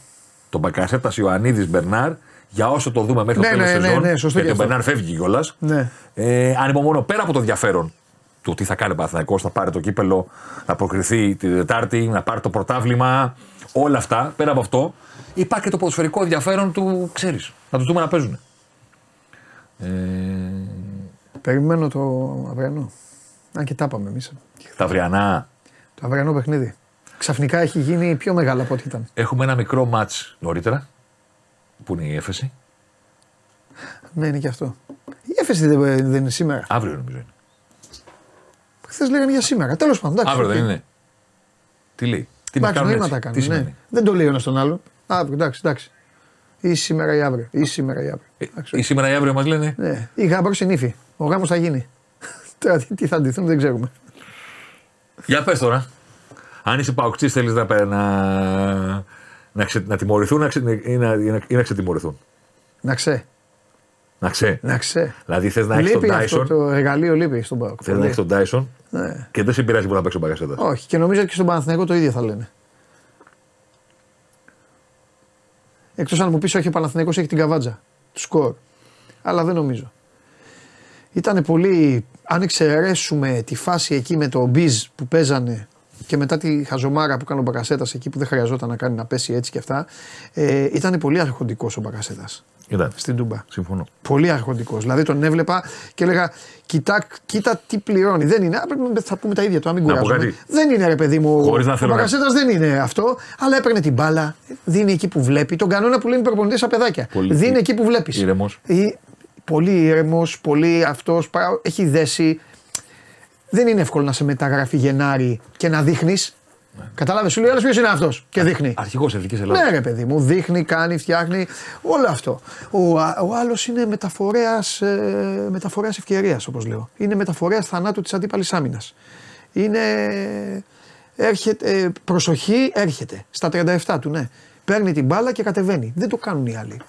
B: Τον Μπακασέτα Ιωαννίδης Μπερνάρ, για όσο το δούμε μέχρι
A: Ναι,
B: το τέλος
A: ναι, ναι,
B: σεζόν.
A: ναι, σωστό
B: γιατί
A: και
B: ο
A: αυτό.
B: Μπερνάρ φεύγει κιόλας.
A: Ναι.
B: Ε, ανυπομονώ πέρα από το ενδιαφέρον του τι θα κάνει ο Παναθηναϊκός, θα πάρει το κύπελο, να προκριθεί την Τετάρτη, να πάρει το πρωτάθλημα, όλα αυτά. Πέρα από αυτό, υπάρχει και το ποδοσφαιρικό ενδιαφέρον του, ξέρεις, να τους δούμε να παίζουν. Ε,
A: Περιμένω το αυριανό. Αν και τα είπαμε εμείς.
B: τα αυριανά
A: Το αυριανό παιχνίδι. Ξαφνικά έχει γίνει πιο μεγάλο από ό,τι ήταν.
B: έχουμε ένα μικρό μάτς νωρίτερα, που είναι η έφεση;
A: Ναι, είναι και αυτό. Η έφεση δεν, δεν είναι σήμερα.
B: Αύριο νομίζω είναι.
A: Χθες λέγανε για σήμερα. Τέλος πάντων. εντάξει,
B: Αύριο δεν
A: οκ.
B: είναι. Τι λέει; Τι μας
A: Εντάξει,
B: κάνουν
A: νοήματα
B: έτσι;
A: κάνουν.
B: Τι
A: ναι.
B: σημαίνει;
A: Δεν το λέει ο ένας τον άλλο. Αύριο, εντάξει, εντάξει. Ή σήμερα ή αύριο. Ή σήμερα ή αύριο.
B: Ε,
A: Εντάξει,
B: Ή σήμερα ή αύριο μας λένε;
A: Ναι. Η γάμπρο είναι ύφη. Ο γάμος θα γίνει. (laughs) Τώρα τι- τι θα ντυθούν δεν ξέρουμε.
B: Για πες τώρα. Αν είσαι παοξή, θέλεις να, πε- να, να, ξε, να τιμωρηθούν να ξε, ή, να, ή, να, ή να ξετιμωρηθούν.
A: Να ξέ.
B: Να ξέ.
A: Να ξέ.
B: Δηλαδή θες να έχεις τον
A: Λείπει αυτό
B: Dyson.
A: το εργαλείο, λείπει στον Πάοκ.
B: Θες να έχεις τον Dyson
A: Ναι.
B: και δεν σε πειράζει που να παίξει ο Μπαγκασέτα.
A: Όχι, και νομίζω ότι και στον Παναθηναϊκό το ίδιο θα λένε. Εκτός αν μου πεις όχι, ο Παναθηναϊκός έχει την καβάτζα του σκορ. Αλλά δεν νομίζω. Ήταν πολύ. Αν εξαιρέσουμε τη φάση εκεί με το μπιζ που παίζανε και μετά τη χαζομάρα που έκανε ο Μπακασέτας εκεί που δεν χρειαζόταν να κάνει να πέσει έτσι και αυτά. Ε, ήταν πολύ αρχοντικός ο Μπακασέτας
B: Ήταν.
A: στην Τούμπα.
B: Συμφωνώ.
A: Πολύ αρχοντικός. Δηλαδή τον έβλεπα και έλεγα: Κοιτά, κοίτα τι πληρώνει. Δεν είναι. Α, πρέπει να- θα πούμε τα ίδια του, να μην
B: Να πω
A: κουράζουμε.
B: κάτι.
A: Δεν είναι ρε παιδί μου.
B: Χωρίς να
A: ο
B: θέλω να-
A: Μπακασέτας δεν είναι αυτό. Αλλά έπαιρνε την μπάλα, δίνει εκεί που βλέπει. Τον κανόνα που λένε οι προπονητές στα παιδάκια.
B: Πολύ
A: Δίνει εκεί που βλέπεις.
B: ήρεμος.
A: Πολύ ήρεμος, πολύ αυτός. Έχει δέσει. Δεν είναι εύκολο να σε μεταγράφει Γενάρη και να δείχνεις.
B: Ναι.
A: Κατάλαβες, σου λέει άλλος ποιος είναι αυτός και δείχνει.
B: Αρχηγός Εθνικής Ελλάδας.
A: Ναι, ρε παιδί μου, δείχνει, κάνει, φτιάχνει, όλο αυτό. Ο, α- ο άλλος είναι μεταφορέας ε, μεταφορέας ευκαιρίας, όπως λέω. Είναι μεταφορέας θανάτου της αντίπαλης άμυνας. Είναι. Έρχεται, ε, προσοχή, έρχεται. Στα 37 του, ναι. Παίρνει την μπάλα και κατεβαίνει. Δεν το κάνουν οι άλλοι.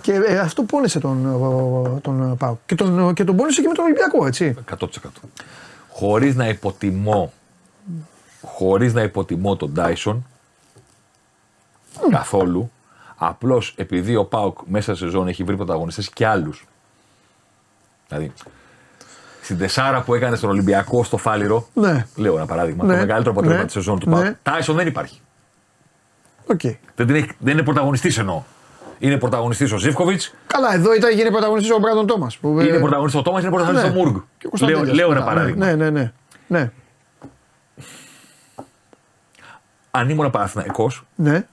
A: Και ε, αυτό πόνεσε τον, ο- τον Πάο. Και τον, και τον πόνεσε και με τον Ολυμπιακό, έτσι.
B: 100%. Χωρίς να υποτιμώ. Χωρίς να υποτιμώ τον Τάισον καθόλου. Απλώς επειδή ο ΠΑΟΚ μέσα σε ζώνη έχει βρει πρωταγωνιστές και άλλους. Δηλαδή, στην τεσσάρα που έκανε στον Ολυμπιακό στο Φάληρο,
A: Ναι.
B: λέω ένα παράδειγμα,
A: Ναι.
B: το μεγαλύτερο αποτέλεσμα
A: Ναι.
B: της σεζόν του
A: Ναι.
B: Πάουκ. Τάισον δεν υπάρχει.
A: Οκ.
B: Δεν, την έχει- δεν είναι πρωταγωνιστής εννοώ. Είναι πρωταγωνιστής ο Ζίβκοβιτς,
A: Καλά, εδώ ήταν γίνει πρωταγωνιστής ο Μπράντον Τόμας.
B: είναι πρωταγωνιστής ο Τόμας, είναι πρωταγωνιστής ο Μούργκ.
A: Ε, Και ο
B: Λέω,
A: Κωνσταντίνος
B: λέω ένα
A: μετά.
B: παράδειγμα.
A: Ναι, ναι, ναι. ναι.
B: Αν ήμουν Παναθυναϊκό,
A: ναι.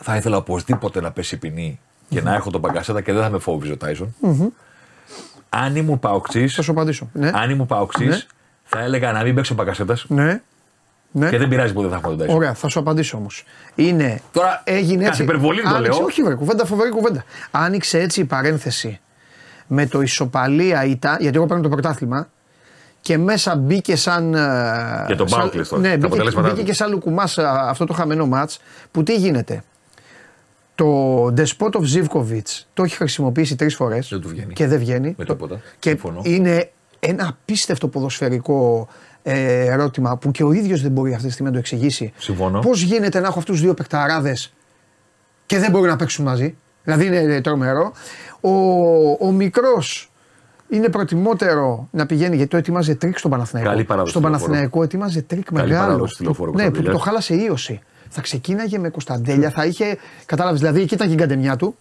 B: θα ήθελα οπωσδήποτε να πέσει η ποινή και να έχω τον Παγκασέτα και δεν θα με φόβιζε ο ταισον Αν ήμουν παοξή,
A: Θα σου απαντήσω. Ναι.
B: αν ήμουν παοξή,
A: Ναι.
B: θα έλεγα να μην παίξει ο Παγκασέτα
A: Ναι. Ναι.
B: και δεν πειράζει που δεν θα έχουμε τον Τάισον.
A: Ωραία, θα σου απαντήσω όμως. Είναι.
B: Τώρα,
A: έγινε
B: κατ'
A: έτσι.
B: υπερβολή το
A: Άνοιξε-
B: λέω.
A: Όχι, βρε, κουβέντα, φοβερή κουβέντα. Άνοιξε έτσι η παρένθεση με το ισοπαλία ήττα, γιατί εγώ παίρνω το πρωτάθλημα και μέσα μπήκε σαν. ε,
B: Για τον
A: σαν-
B: Πάοκ λες τώρα,
A: Ναι,
B: τα
A: μπήκε,
B: αποτελέσματά
A: μπήκε
B: του.
A: και σαν λουκουμάς αυτό το χαμένο μάτς που τι γίνεται; Το Despotov Zivkovic το έχει χρησιμοποιήσει τρεις φορές
B: Δεν του βγαίνει.
A: και δεν βγαίνει.
B: Με
A: Το-
B: τίποτα.
A: Και
B: Συμφωνώ.
A: είναι ένα απίστευτο ποδοσφαιρικό ε, ερώτημα που και ο ίδιος δεν μπορεί αυτή τη στιγμή να το εξηγήσει.
B: Συμφωνώ.
A: Πώς γίνεται να έχω αυτούς τους δύο παικταράδες και δεν μπορούν να παίξουν μαζί; Δηλαδή είναι τρομερό. Ο, ο μικρός είναι προτιμότερο να πηγαίνει γιατί το ετοιμάζει τρικ στον Παναθηναϊκό.
B: Καλή παράδοση
A: Στου
B: Λουτσέσκου.
A: Παναθηναϊκό ετοιμάζει τρικ
B: Καλή
A: μεγάλο.
B: παράδοση τηλεφόρου,
A: ναι, που
B: Κωνσταντέλια.
A: το χάλασε ίωση. Θα ξεκίναγε με Κωνσταντέλια, θα είχε. Κατάλαβες, δηλαδή εκεί ήταν και η καντεμιά του.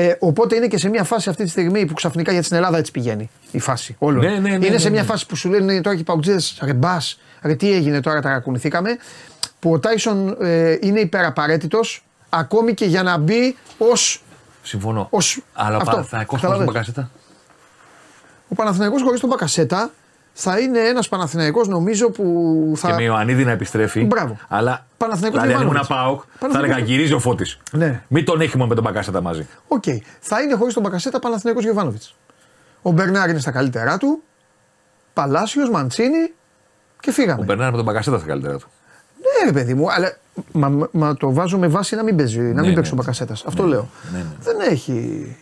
A: Ε, οπότε είναι και σε μια φάση αυτή τη στιγμή που ξαφνικά για την Ελλάδα έτσι πηγαίνει η φάση. Όλο.
B: Ναι, ναι, ναι,
A: είναι
B: ναι,
A: σε μια
B: ναι.
A: φάση που σου λένε τώρα και οι Παοκτσήδες, ρε μπας, ρε τι έγινε τώρα, ταρακουνηθήκαμε. Που ο Τάισον ε, είναι υπεραπαραίτητος ακόμη και για να μπει ω.
B: Συμφωνώ.
A: Ως-
B: Αλλά ο
A: αυτό.
B: Παναθηναϊκός χωρίς τον
A: Καταλαβες.
B: Μπακασέτα.
A: Ο Παναθηναϊκός χωρίς τον Μπακασέτα θα είναι ένας Παναθηναϊκός νομίζω που θα.
B: Και με Ιωαννίδη να επιστρέφει.
A: Μπράβο.
B: Αλλά
A: Παναθηναϊκός
B: δηλαδή, αν ήμουν
A: Γιοβάνοβιτς.
B: ΠΑΟΚ, θα
A: Παναθηναϊκός-
B: έλεγα γυρίζει ο Φώτης.
A: Ναι.
B: Μην τον έχει μόνο με τον Μπακασέτα μαζί.
A: Οκ. Θα είναι χωρίς τον Μπακασέτα Παναθηναϊκός Γιοβάνοβιτς. Ο Μπερνάρ είναι στα καλύτερά του. Παλάσιος, Μαντσίνη και φύγαμε.
B: Ο Μπερνάρ με τον Παγκασέτα στα καλύτερα του.
A: Ναι, ρε παιδί μου, αλλά μα, μα- μα το βάζω με βάση να μην παίζει, να μην
B: ναι,
A: παίξει ο
B: ναι.
A: Μπακασέτας. Αυτό λέω.
B: ναι, ναι.
A: Δεν έχει.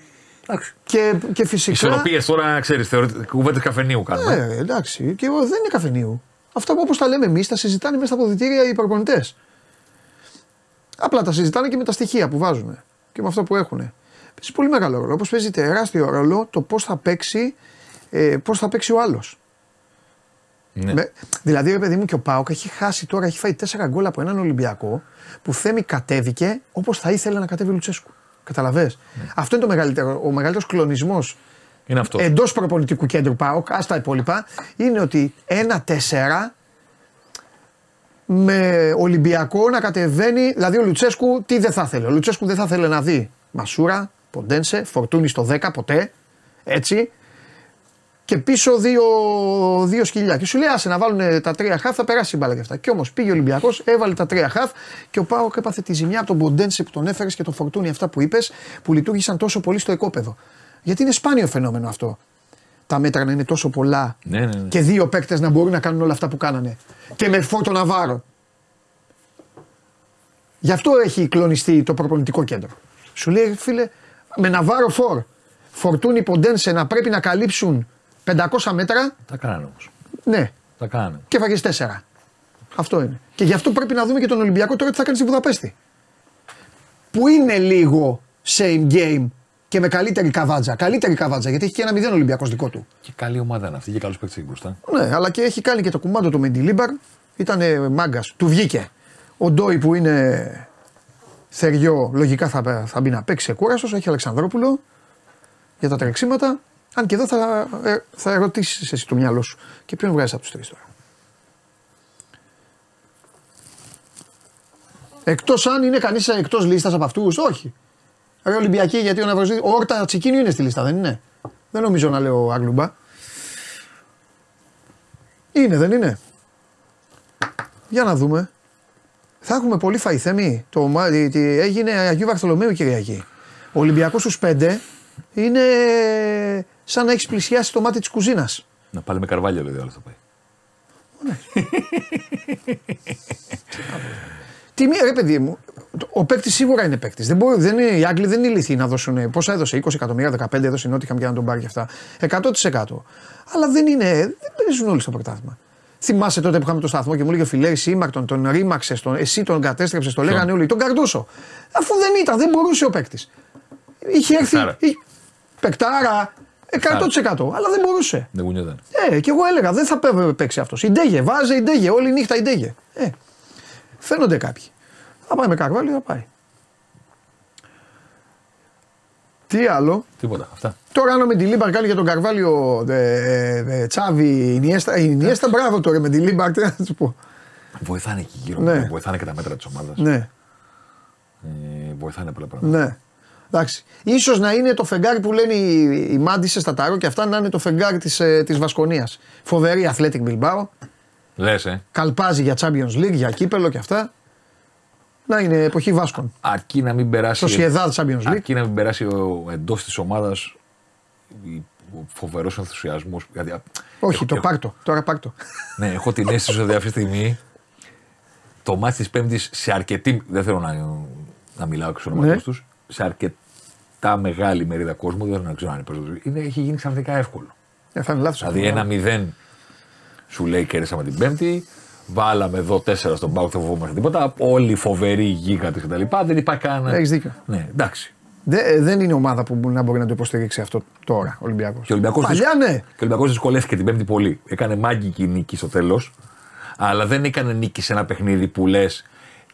B: Εντάξει.
A: Και, και φυσικά.
B: Ισορροπίες τώρα, ξέρεις, κουβέντε καφενείου κάνουμε.
A: Ναι, εντάξει. Και εγώ δεν είναι καφενείου. Αυτά που όπως τα λέμε εμείς τα συζητάνε μέσα στα αποδητήρια οι προπονητές. Απλά τα συζητάνε και με τα στοιχεία που βάζουν και με αυτό που έχουν. Παίζει πολύ μεγάλο ρόλο. Όπως παίζει τεράστιο ρόλο το πώς θα παίξει, ε, πώς θα παίξει ο άλλος.
B: Ναι.
A: Με, δηλαδή, ρε παιδί μου, και ο Πάοκ έχει χάσει τώρα, έχει φάει τέσσερα γκολ από έναν Ολυμπιακό που θέμη κατέβηκε όπως θα ήθελε να κατέβει ο Λουτσέσκου. Καταλαβες; Αυτό είναι το μεγαλύτερο, ο μεγαλύτερος κλονισμός
B: Είναι αυτός.
A: εντός προπονητικού κέντρου ΠΑΟΚ, ας τα υπόλοιπα, είναι ότι ένα τέσσερα με Ολυμπιακό να κατεβαίνει. Δηλαδή ο Λουτσέσκου τι δεν θα ήθελε. Ο Λουτσέσκου δεν θα ήθελε να δει Μασούρα, Ποντένσε, Φορτούνη στο 10 ποτέ. Έτσι. Και πίσω δύο, δύο σκυλιά. Και σου λέει άσε να βάλουν τα τρία χαφ, θα περάσει η μπάλα και αυτά. Και όμως πήγε ο Ολυμπιακός, έβαλε τα τρία χαφ και ο Πάοκ έπαθε τη ζημιά από τον Ποντένσε που τον έφερες και τον Φορτούνι αυτά που είπες που λειτουργήσαν τόσο πολύ στο εκόπεδο. Γιατί είναι σπάνιο φαινόμενο αυτό. Τα μέτρα να είναι τόσο πολλά
B: Ναι, ναι, ναι.
A: και δύο παίκτες να μπορούν να κάνουν όλα αυτά που κάνανε. Και με φόρτο Ναβάρο. Γι' αυτό έχει κλονιστεί το προπονητικό κέντρο. Σου λέει, φίλε, με Ναβάρο Φορ, Φορτούνι Ποντένσε να πρέπει να καλύψουν 500 μέτρα,
B: Τα κάνανε όμως.
A: ναι,
B: Τα κάνανε.
A: και φαγες 4. Αυτό είναι. Και γι' αυτό πρέπει να δούμε και τον Ολυμπιακό τώρα τι θα κάνει στη Βουδαπέστη. Που είναι λίγο same game και με καλύτερη καβάτζα. Καλύτερη καβάτζα γιατί έχει και ένα 0 Ολυμπιακός δικό του.
B: Και καλή ομάδα είναι αυτή και καλό παίκτη εκεί μπροστά.
A: Ναι, αλλά και έχει κάνει και το κουμάντο του Μεντιλίμπαρ. Ήταν μάγκας. Του βγήκε. Ο Ντόι που είναι θεριό, λογικά θα, θα μπει να παίξει κούραστος. Έχει Αλεξανδρόπουλο για τα τρεξίματα. Αν και εδώ θα, ε, θα ερωτήσεις εσύ το μυαλό σου. Και ποιον βγάζεις από τους τρεις τώρα; Εκτός αν είναι κανείς εκτός λίστας από αυτούς, όχι. Ρε Ολυμπιακή, γιατί ο Ναυροζήτη. Ο Όρτα Τσικίνιο είναι στη λίστα, δεν είναι; Δεν νομίζω να λέω Αγλουμπά. Είναι, δεν είναι; Για να δούμε. Θα έχουμε πολύ φαΐ θέμη. Το, μα- τι- τι έγινε Αγίου Βαρθολομαίου Κυριακή. Ο Ολυμπιακός στους 5 είναι σαν να έχεις πλησιάσει το μάτι της κουζίνας.
B: Να πάλι με καρβάλιο λέει άλλο θα πάει.
A: Τι μία, ρε παιδί μου, ο παίκτης σίγουρα είναι παίκτης. Δεν μπορεί, δεν είναι, οι Άγγλοι δεν είναι ηλικιοί να δώσουν. Πόσα έδωσε, 20 εκατομμύρια, 15 έδωσε η Νότιχαμ για να τον πάρει και αυτά. 100%. Αλλά δεν είναι, δεν παίζουν όλοι στο πρωτάθλημα. Θυμάσαι τότε που είχαμε το σταθμό και μου λέγε ο Φιλέρης Σίμακτον, τον ρήμαξε, τον, εσύ τον κατέστρεψες, το λέγανε όλοι. Τον Καρντούσο. Αφού δεν ήταν, δεν μπορούσε ο παίκτης. Είχε έρθει.
B: Παικτάρα.
A: είχε- Παικτάρα 100%. Αλλά δεν μπορούσε.
B: Δεν γουνιόταν.
A: Ε, και εγώ έλεγα δεν θα πέ- παίξει αυτός. Η Ντέγε, βάζει η Ντέγε, όλη νύχτα η Ντέγε. Ε, φαίνονται κάποιοι. Θα πάει με Καρβάλιο, θα πάει. Τι άλλο;
B: Τίποτα. Αυτά.
A: Τώρα αν ο Μεντιλίμπαρ κάνει για τον Καρβάλιο ε, ε, ε, Τσάβη, Ινιέστα, Ινιέστα, μπράβο τώρα με Μεντιλίμπαρ, τι να σου πω.
B: Βοηθάνε εκεί γύρω.
A: Ναι.
B: Βοηθάνε και τα μέτρα της ομάδας.
A: Ναι,
B: Ε, βοηθάνε πολλά πράγματα.
A: ναι. Εντάξει. Ίσως να είναι το φεγγάρι που λένε οι, οι μάντισες στα ταρό και αυτά να είναι το φεγγάρι της, ε, της Βασκονίας. Φοβερή Athletic Bilbao.
B: Λες, ε.
A: Καλπάζει για Champions League, για κύπελο και αυτά. Να είναι εποχή Βάσκων.
B: Αρκεί να μην περάσει.
A: Sociedad Champions League.
B: Αρκεί να μην περάσει εντός της ομάδας ο φοβερός ενθουσιασμός.
A: Όχι, το πάρτο. Τώρα πάρτο.
B: Ναι, έχω την αίσθηση ότι αυτή τη στιγμή το μάτι της Πέμπτης σε αρκετή. Δεν θέλω να, να μιλάω εξ ονόματος
A: Ναι.
B: τους. Σε αρκετά μεγάλη μερίδα κόσμου, δεν θέλω να ξέρω αν είναι περισσότερο. Είναι, έχει γίνει ξαφνικά εύκολο.
A: Ε, θα είναι λάθος.
B: Δηλαδή ένα 0 σου λέει κέρδισαμε την Πέμπτη. Βάλαμε εδώ 4 στον Πάο, δεν φοβόμαστε τίποτα. Όλοι οι φοβεροί γίγαντες κτλ. Δεν υπάρχει κανένα.
A: Έχεις δίκιο.
B: Ναι, εντάξει.
A: Δε, ε, δεν είναι ομάδα που μπορεί να μπορεί να το υποστηρίξει αυτό τώρα ο Ολυμπιακός.
B: Και ο Ολυμπιακός
A: Παλιά ναι.
B: Και ο Ολυμπιακός δυσκολεύτηκε την Πέμπτη πολύ. Έκανε μάγκικη νίκη στο τέλος. Αλλά δεν έκανε νίκη σε ένα παιχνίδι που λες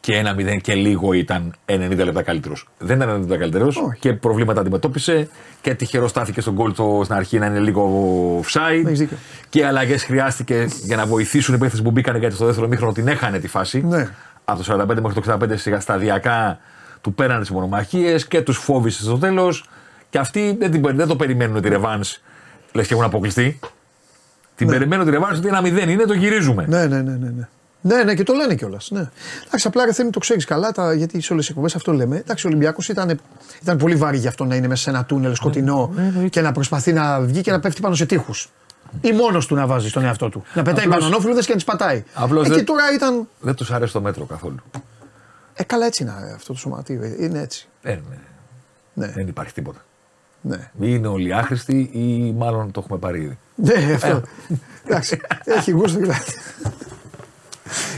B: και ένα 0 και λίγο ήταν 90 λεπτά καλύτερος. Δεν ήταν 90 λεπτά καλύτερος
A: Όχι.
B: και προβλήματα αντιμετώπισε και τυχερός στάθηκε στον γκολ το, στην αρχή να είναι λίγο offside.
A: Έχεις δίκιο.
B: Και αλλαγές χρειάστηκε για να βοηθήσουν οι παίχτε που μπήκαν γιατί στο δεύτερο μήχρονο την έχανε τη φάση.
A: Ναι.
B: Από το 45 μέχρι το 65 σιγά σταδιακά του πέρανε τις μονομαχίες και τους φόβησε στο τέλος. Και αυτοί δεν, την, δεν το περιμένουν τη ρεβάν. Λες και έχουν αποκλειστεί. Την περιμένουν τη ρεβάν ότι ένα 0 είναι, το γυρίζουμε.
A: Ναι, ναι, ναι, ναι. ναι. Ναι, ναι, και το λένε κιόλας. Ναι. Εντάξει, απλά ρε Θέμη, το ξέρεις καλά, τα, γιατί σε όλες τις εκπομπές αυτό λέμε. Εντάξει, ο Ολυμπιακός ήταν, ήταν πολύ βάρη για αυτό να είναι μέσα σε ένα τούνελ σκοτεινό
B: Ναι,
A: και να προσπαθεί να βγει και να πέφτει πάνω σε τείχους. Ή μόνος του να βάζει στον εαυτό του. Να πετάει
B: Απλώς-
A: μπανανόφιλουδε και να τις πατάει.
B: Απλώς
A: Εκεί
B: δεν-
A: τώρα ήταν.
B: Δεν τους αρέσει το μέτρο καθόλου.
A: Ε, καλά έτσι είναι αυτό το σωματείο. ε, Είναι έτσι.
B: Ε, ναι.
A: Ναι,
B: Δεν υπάρχει τίποτα.
A: ναι.
B: Ή είναι όλοι άχρηστοι ή μάλλον το έχουμε πάρει ήδη;
A: Ναι, αυτό. Εντάξει, έχει γούστο δηλαδή.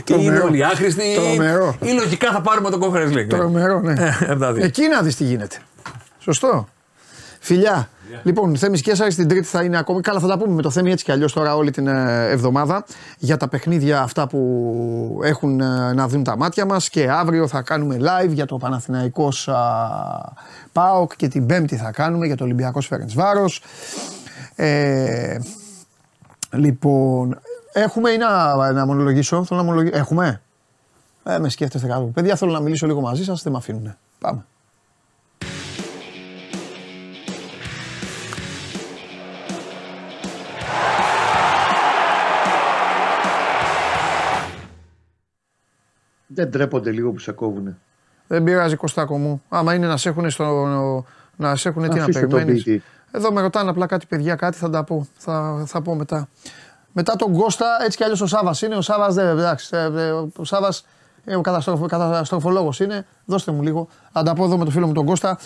B: Ή είναι
A: Τρομερό.
B: όλοι άχρηστοι
A: Τρομερό.
B: ή λογικά θα πάρουμε το Conference League. ναι.
A: Τρομερό, ναι.
B: από τα δύο.
A: Εκεί να δεις τι γίνεται. Σωστό. Φιλιά. Λοιπόν, Θέμη Κέσσαρη την Τρίτη θα είναι ακόμη. Καλά, θα τα πούμε με το Θέμη έτσι κι αλλιώς τώρα όλη την ε, εβδομάδα για τα παιχνίδια αυτά που έχουν ε, να δουν τα μάτια μας. Και αύριο θα κάνουμε live για το Παναθηναϊκός α, ΠΑΟΚ και την Πέμπτη θα κάνουμε για το Ολυμπιακός Φέρεντ Βάρος. Ε, λοιπόν, Έχουμε ή να, να μονολογήσω, θέλω να μονολογήσω. Έχουμε; Ε, με σκέφτεστε κάπου. Παιδιά, θέλω να μιλήσω λίγο μαζί σας. δεν με αφήνουν. Πάμε.
C: Δεν τρέπονται λίγο που σε κόβουνε.
A: Δεν πειράζει Κωστάκο μου. Άμα είναι να σε έχουν στο... Να σε έχουν τι να. Εδώ με ρωτάνε απλά κάτι παιδιά, κάτι θα τα πω. Θα, θα πω μετά. Μετά τον Κώστα, έτσι κι αλλιώς ο Σάβα είναι. Ο Σάβα δεν. Εντάξει, ε, ε, ο Σάβα ο καταστροφολόγος είναι. Δώστε μου λίγο. Θα τα πω εδώ με τον φίλο μου τον Κώστα.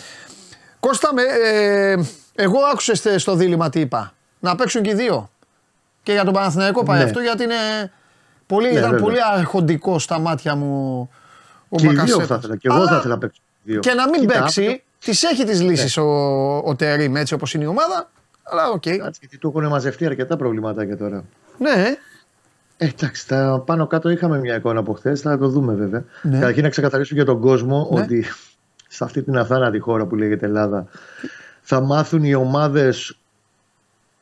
A: Κώστα, με, ε, εγώ άκουσε στο δίλημα τι είπα. Να παίξουν και οι δύο. Και για τον Παναθηναϊκό πάει ναι. αυτό γιατί είναι πολύ, ναι, ήταν πολύ αρχοντικό στα μάτια μου
C: ο και δύο θα ήθελα. Και εγώ θα ήθελα να παίξω. Δύο.
A: Και να μην Κοίτα, παίξει, τις έχει τις λύσεις ναι. ο, ο Τερήμ έτσι όπως είναι η ομάδα. Αλλά οκ. Okay.
C: γιατί του έχουν μαζευτεί αρκετά προβληματάκια τώρα.
A: Ναι.
C: Ε, εντάξει, τα πάνω κάτω είχαμε μια εικόνα από χθες, θα το δούμε βέβαια. Ναι. Καταρχήν να ξεκαθαρίσω για τον κόσμο ναι. ότι σε αυτή την αθάνατη χώρα που λέγεται Ελλάδα θα μάθουν οι ομάδες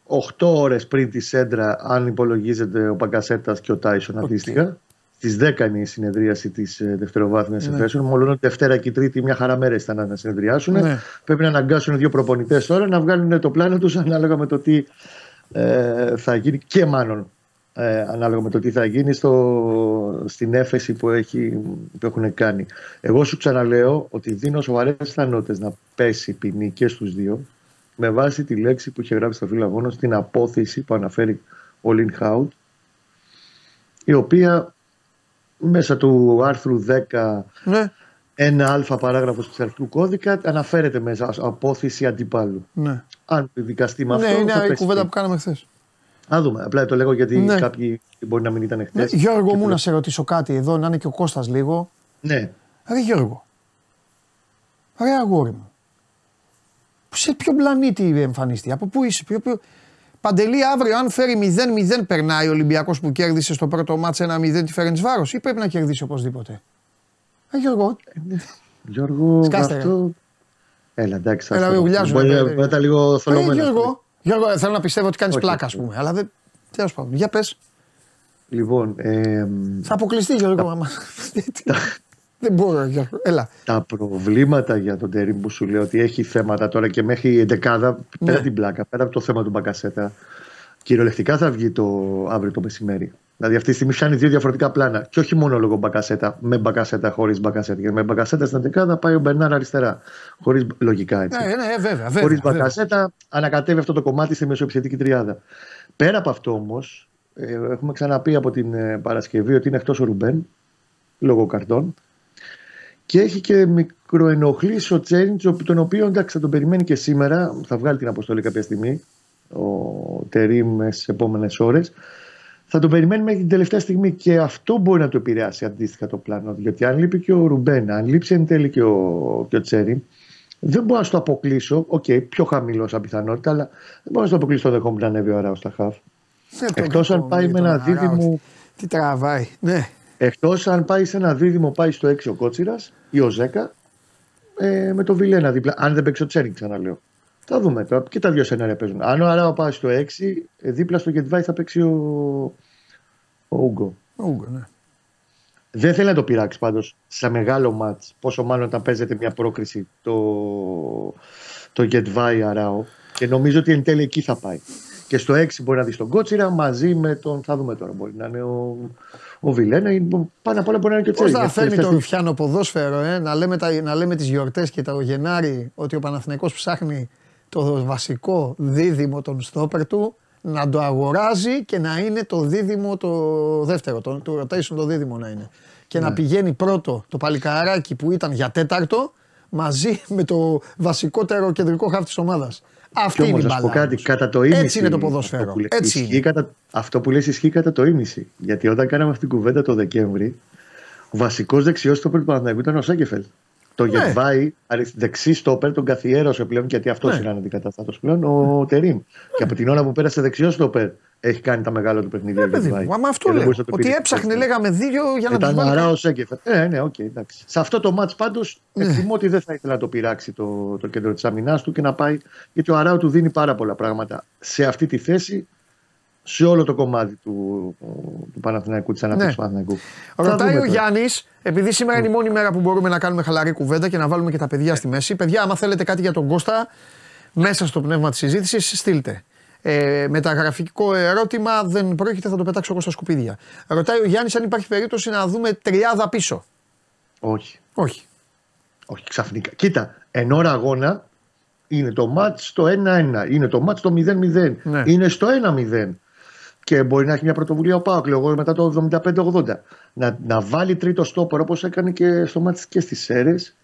C: 8 ώρες πριν τη σέντρα αν υπολογίζεται ο Μπακασέτας και ο Τάισον okay. αντίστοιχα. Στις 10 είναι η συνεδρίαση της ε, δευτεροβάθμιας ναι. εφέσεων. Μολονότι Δευτέρα και Τρίτη μια χαρά μέρες ήταν να συνεδριάσουν. Ναι. Πρέπει να αναγκάσουν δύο προπονητές τώρα να βγάλουν το πλάνο τους ανάλογα με το τι ε, θα γίνει και μάλλον ε, ανάλογα με το τι θα γίνει στο, στην έφεση που, έχει, που έχουν κάνει. Εγώ σου ξαναλέω ότι δίνω σοβαρές πιθανότητες να πέσει ποινή και στους δύο με βάση τη λέξη που είχε γράψει στο φίλο αγώνα στην απόθεση που αναφέρει ο Λιν Χάουτ η οποία μέσα του άρθρου 10 ναι. ένα αλφα παράγραφος του αρχικού κώδικα αναφέρεται μέσα ως απόθεση αντιπάλου. Ναι. Αν δικαστεί με
A: ναι,
C: αυτό.
A: Ναι, είναι η κουβέντα που κάναμε χθες.
C: Α δούμε. Απλά το λέγω γιατί ναι. κάποιοι μπορεί να μην ήταν χθες. Ναι,
A: Γιώργο, μου να σε ρωτήσω κάτι εδώ, να είναι και ο Κώστας λίγο.
C: Ναι.
A: Ρε Γιώργο. Ρε αγόρι μου. Σε ποιο πλανήτη εμφανίστηκε, από πού είσαι, ποιο, ποιο... Παντελή, αύριο αν φέρει 0-0 περνάει ο Ολυμπιακός που κέρδισε στο πρώτο μάτσα 1-0 τη Φέρεντ Βάρος ή πρέπει να κερδίσει οπωσδήποτε; Α, Γιώργο.
C: Γιώργο, Σκάστε, αυτό. Έλα, εντάξει.
A: Έλα, μην ουλιάζουν.
C: Μπορεί να ήταν λίγο θολωμένο.
A: Γιώργο, Γιώργο, θέλω να πιστεύω ότι κάνεις πλάκα, ας πούμε. Αλλά δεν. Τέλος πάντων, για πες.
C: Λοιπόν. Ε,
A: θα αποκλειστεί, Γιώργο, Δεν μπορώ, Γιώργο. Έλα.
C: Τα προβλήματα για τον Τερήμ που σου λέω ότι έχει θέματα τώρα και μέχρι η δεκάδα, ναι. πέρα την πλάκα, πέρα από το θέμα του Μπακασέτα, κυριολεκτικά θα βγει το αύριο το μεσημέρι. Δηλαδή αυτή τη στιγμή φτιάχνει δύο διαφορετικά πλάνα. Και όχι μόνο λόγω μπακασέτα, με μπακασέτα, χωρίς μπακασέτα. Γιατί με μπακασέτα στην δεκάδα πάει ο Μπερνάρ αριστερά. Χωρίς λογικά έτσι.
A: Ναι, ναι, βέβαια. βέβαια
C: χωρίς μπακασέτα ανακατεύει αυτό το κομμάτι στη μεσοεπιθετική τριάδα. Πέρα από αυτό όμως, ε, έχουμε ξαναπεί από την ε, Παρασκευή ότι είναι εκτός ο Ρουμπέν λόγω καρτών. Και έχει και μικροενοχλήσει ο Τσέρντ, τον οποίο εντάξει θα τον περιμένει και σήμερα. Θα βγάλει την αποστολή κάποια στιγμή ο Τερήμ στις επόμενες ώρες. Θα τον περιμένει μέχρι την τελευταία στιγμή και αυτό μπορεί να το επηρεάσει αντίστοιχα το πλάνο. Γιατί αν λείπει και ο Ρουμπένα, αν λείψει εν τέλει και ο, και ο Τσέρι, δεν μπορώ να σου το αποκλείσω. Οκ, okay, πιο χαμηλό σαν πιθανότητα, αλλά δεν μπορώ να σου το αποκλείσω το δεχόμενο να ανέβει ο Αράο στα χαφ. Εκτός αν πάει με ένα δίδυμο.
A: Τι τραβάει, ναι.
C: Εκτός αν πάει σε ένα δίδυμο, πάει στο 6 ο Κότσιρας ή ο Ζέκα ε, με το Βιλιένα δίπλα. Αν δεν παίξει ο Τσέρινγκ, ξαναλέω. Θα δούμε τώρα. Και τα δύο σενάρια παίζουν. Αν ο Αράο πάει στο 6, ε, δίπλα στο Γεντβάι θα παίξει ο, ο Ούγκο.
A: ναι.
C: Δεν θέλει να το πειράξει πάντως σε μεγάλο μάτς. Πόσο μάλλον όταν παίζεται μια πρόκριση το, το Γετβάη Αράο. Και νομίζω ότι εν τέλει εκεί θα πάει. Και στο 6 μπορεί να δεις τον Κότσιρα μαζί με τον. Θα δούμε τώρα. Μπορεί να είναι ο, ο Βιλένα ή πάνω απ' όλα μπορεί να είναι και ο Τσέλι.
A: Πώς θα φέρνει το ρουφιάνο ποδόσφαιρο, ε; να λέμε, τα, να λέμε τις γιορτές και τα Γενάρη ότι ο Παναθηναϊκός ψάχνει το βασικό δίδυμο των στόπερ του να το αγοράζει και να είναι το δίδυμο το δεύτερο, το, το rotation το δίδυμο να είναι. Και να ναι. πηγαίνει πρώτο το παλικαράκι που ήταν για τέταρτο μαζί με το βασικότερο κεντρικό χάφτη της ομάδας. Αυτή είναι η μπαλά.
C: κάτι, κατά το ίμιση,
A: Έτσι είναι το ποδόσφαιρο. Αυτό που, Έτσι είναι.
C: Κατά, αυτό που λες ισχύει κατά το ίμιση. Γιατί όταν κάναμε αυτή την κουβέντα το Δεκέμβρη, ο βασικός δεξιός του Παναθηναϊκού ήταν ο Σέγκεφελ. Το ναι. Γετβάη, δεξί στόπερ, τον καθιέρωσε πλέον, γιατί αυτός ναι. είναι αντικαταστάτος πλέον, ο Τερήμ. Ναι. Και από την ώρα που πέρασε δεξιό στόπερ, έχει κάνει τα μεγάλα του παιχνίδια. Ναι,
A: παιδί μου, μα αυτό λέω. Ότι έψαχνε, λέγαμε δύο για να
C: τους βάλει. Ήταν ο Σένκεφελντ. Ε, ναι, οκ, okay, εντάξει. Σε αυτό το ματς πάντως ναι. εκτιμώ ότι δεν θα ήθελα να το πειράξει το, το κέντρο της άμυνάς του και να πάει. Γιατί ο Αράο του δίνει πάρα πολλά πράγματα σε αυτή τη θέση σε όλο το κομμάτι του, του Παναθηναϊκού, της ανάπτυξη ναι. του Παναθηναϊκού.
A: Ρωτάει ο Γιάννης, επειδή σήμερα είναι η μόνη μέρα που μπορούμε να κάνουμε χαλαρή κουβέντα και να βάλουμε και τα παιδιά στη μέση. Παιδιά, άμα θέλετε κάτι για τον Κώστα, μέσα στο πνεύμα της συζήτησης, στείλτε. Ε, μεταγραφικό ερώτημα δεν πρόκειται, θα το πετάξω εγώ στα σκουπίδια. Ρωτάει ο Γιάννης αν υπάρχει περίπτωση να δούμε τριάδα πίσω.
C: Όχι.
A: Όχι.
C: Όχι, ξαφνικά. Κοίτα, εν ώρα αγώνα είναι το μάτς στο 1-1, είναι το μάτς στο 0-0,
A: Ναι.
C: είναι στο 1-0. Και μπορεί να έχει μια πρωτοβουλία ο Πάοκ, λέω εγώ, μετά το 75-80. Να, να βάλει τρίτο στόπερ όπως έκανε και στο μάτς και στις Σέρες.